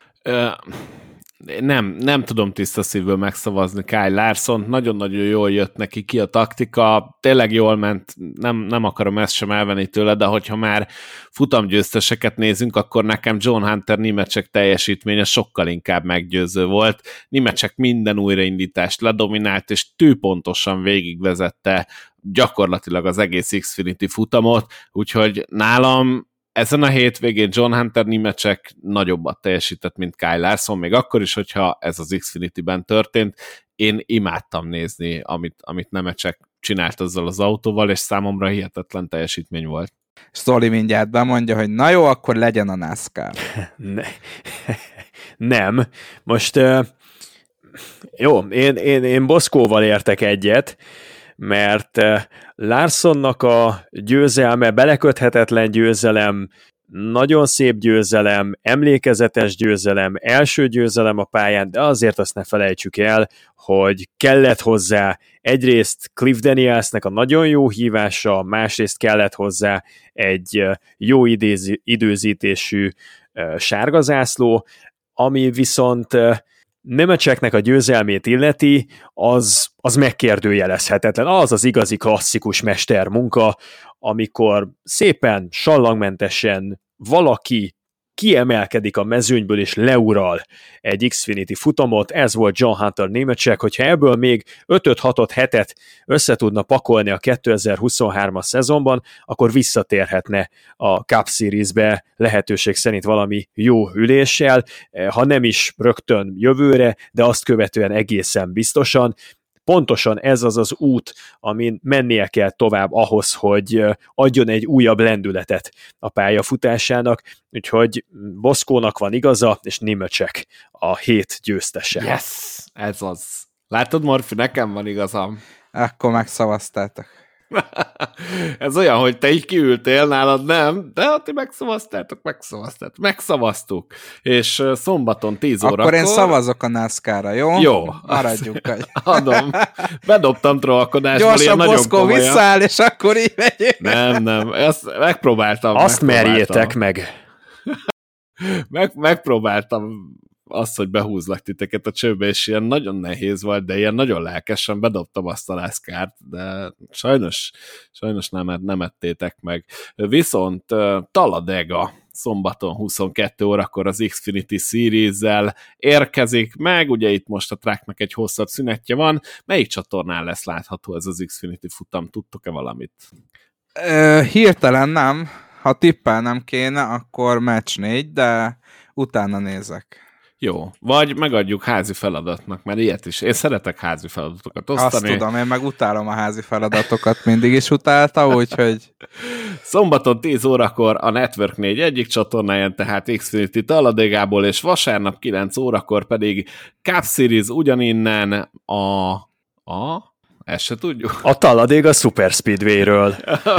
nem, nem tudom tiszta szívből megszavazni Kyle larson nagyon-nagyon jól jött neki ki a taktika, tényleg jól ment, nem, nem akarom ezt sem elvenni tőle, de hogyha már futamgyőzteseket nézünk, akkor nekem John Hunter Nimecsek teljesítménye sokkal inkább meggyőző volt. Nimecsek minden újraindítást ledominált, és tűpontosan végigvezette gyakorlatilag az egész Xfinity futamot, úgyhogy nálam ezen a hétvégén John Hunter Nimecsek nagyobbat teljesített, mint Kyle Larson, még akkor is, hogyha ez az Xfinity-ben történt. Én imádtam nézni, amit, amit Nemecsek csinált azzal az autóval, és számomra hihetetlen teljesítmény volt. Szoli mindjárt bemondja, hogy na jó, akkor legyen a NASCAR. Ne. Nem. Most uh, jó, én, én, én Boszkóval értek egyet, mert eh, Larsonnak a győzelme, beleköthetetlen győzelem, nagyon szép győzelem, emlékezetes győzelem, első győzelem a pályán, de azért azt ne felejtsük el, hogy kellett hozzá egyrészt Cliff Danielsnek a nagyon jó hívása, másrészt kellett hozzá egy eh, jó idézi, időzítésű eh, sárgazászló, ami viszont Nemecseknek a győzelmét illeti, az, az megkérdőjelezhetetlen. Az az igazi klasszikus mester munka, amikor szépen, sallangmentesen valaki kiemelkedik a mezőnyből és leural egy Xfinity futamot, ez volt John Hunter némecsek, hogyha ebből még 5-6 hetet össze tudna pakolni a 2023-as szezonban, akkor visszatérhetne a Cup Series-be lehetőség szerint valami jó üléssel, ha nem is rögtön jövőre, de azt követően egészen biztosan, pontosan ez az az út, amin mennie kell tovább ahhoz, hogy adjon egy újabb lendületet a pályafutásának, úgyhogy Boszkónak van igaza, és Nimöcsek a hét győztese. Yes, ez az. Látod, Morfi, nekem van igazam. Akkor megszavaztátok. Ez olyan, hogy te így kiültél, nálad nem, de ha ti megszavaztátok, megszavaztátok, megszavaztuk. És szombaton 10 órakor... Akkor én szavazok a NASCAR-ra, jó? Jó. Maradjuk. Hogy... Adom. Bedobtam trollkodásból, Gyorsan Boszkó visszaáll, és akkor így megyünk. Nem, nem, ezt megpróbáltam. Azt megpróbáltam. merjétek meg. Meg, megpróbáltam azt, hogy behúzlak titeket a csőbe, és ilyen nagyon nehéz volt, de ilyen nagyon lelkesen bedobtam azt a lászkárt, de sajnos, sajnos nem, nem ettétek meg. Viszont Taladega szombaton 22 órakor az Xfinity Series-zel érkezik meg, ugye itt most a tracknek egy hosszabb szünetje van. Melyik csatornán lesz látható ez az Xfinity futam? Tudtok-e valamit? Hirtelen nem. Ha tippelnem kéne, akkor match 4, de utána nézek. Jó, vagy megadjuk házi feladatnak, mert ilyet is. Én szeretek házi feladatokat osztani. Azt tudom, én meg utálom a házi feladatokat, mindig is utálta, úgyhogy... Szombaton 10 órakor a Network 4 egyik csatornáján, tehát Xfinity Taladégából, és vasárnap 9 órakor pedig Cup Series ugyaninnen a... a ezt se tudjuk. A taladég a Super Speedway-ről.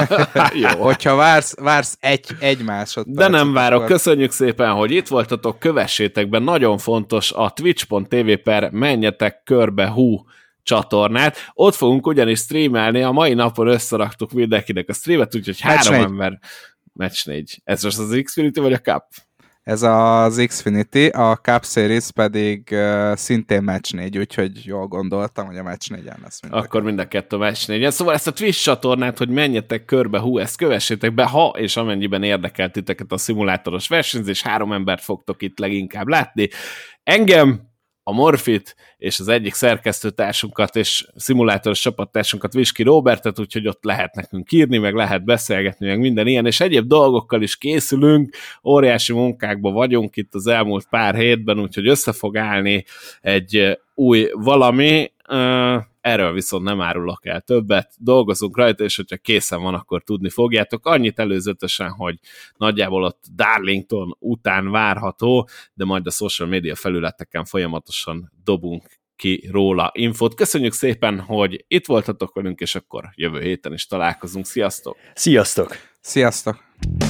Jó. Hogyha vársz, vársz egy, egy másodpercet. De nem várok. Akkor... Köszönjük szépen, hogy itt voltatok. Kövessétek be. Nagyon fontos a twitch.tv per menjetek körbe hú csatornát. Ott fogunk ugyanis streamelni. A mai napon összeraktuk mindenkinek a streamet, úgyhogy három négy. ember Match 4. Ez most az Xfinity vagy a Cup? Ez az Xfinity, a Cup Series pedig uh, szintén match 4, úgyhogy jól gondoltam, hogy a match 4 lesz. Mind Akkor mind a kettő match 4 Szóval ezt a Twitch csatornát, hogy menjetek körbe, hú, ezt kövessétek be, ha és amennyiben érdekelt titeket a szimulátoros versenyzés, három embert fogtok itt leginkább látni. Engem a Morfit és az egyik szerkesztőtársunkat és szimulátoros csapattársunkat, Viski Robertet, úgyhogy ott lehet nekünk írni, meg lehet beszélgetni, meg minden ilyen, és egyéb dolgokkal is készülünk, óriási munkákban vagyunk itt az elmúlt pár hétben, úgyhogy össze fog állni egy új valami, erről viszont nem árulok el többet, dolgozunk rajta, és hogyha készen van, akkor tudni fogjátok. Annyit előzetesen, hogy nagyjából ott Darlington után várható, de majd a social media felületeken folyamatosan dobunk ki róla infót. Köszönjük szépen, hogy itt voltatok velünk, és akkor jövő héten is találkozunk. Sziasztok! Sziasztok! Sziasztok!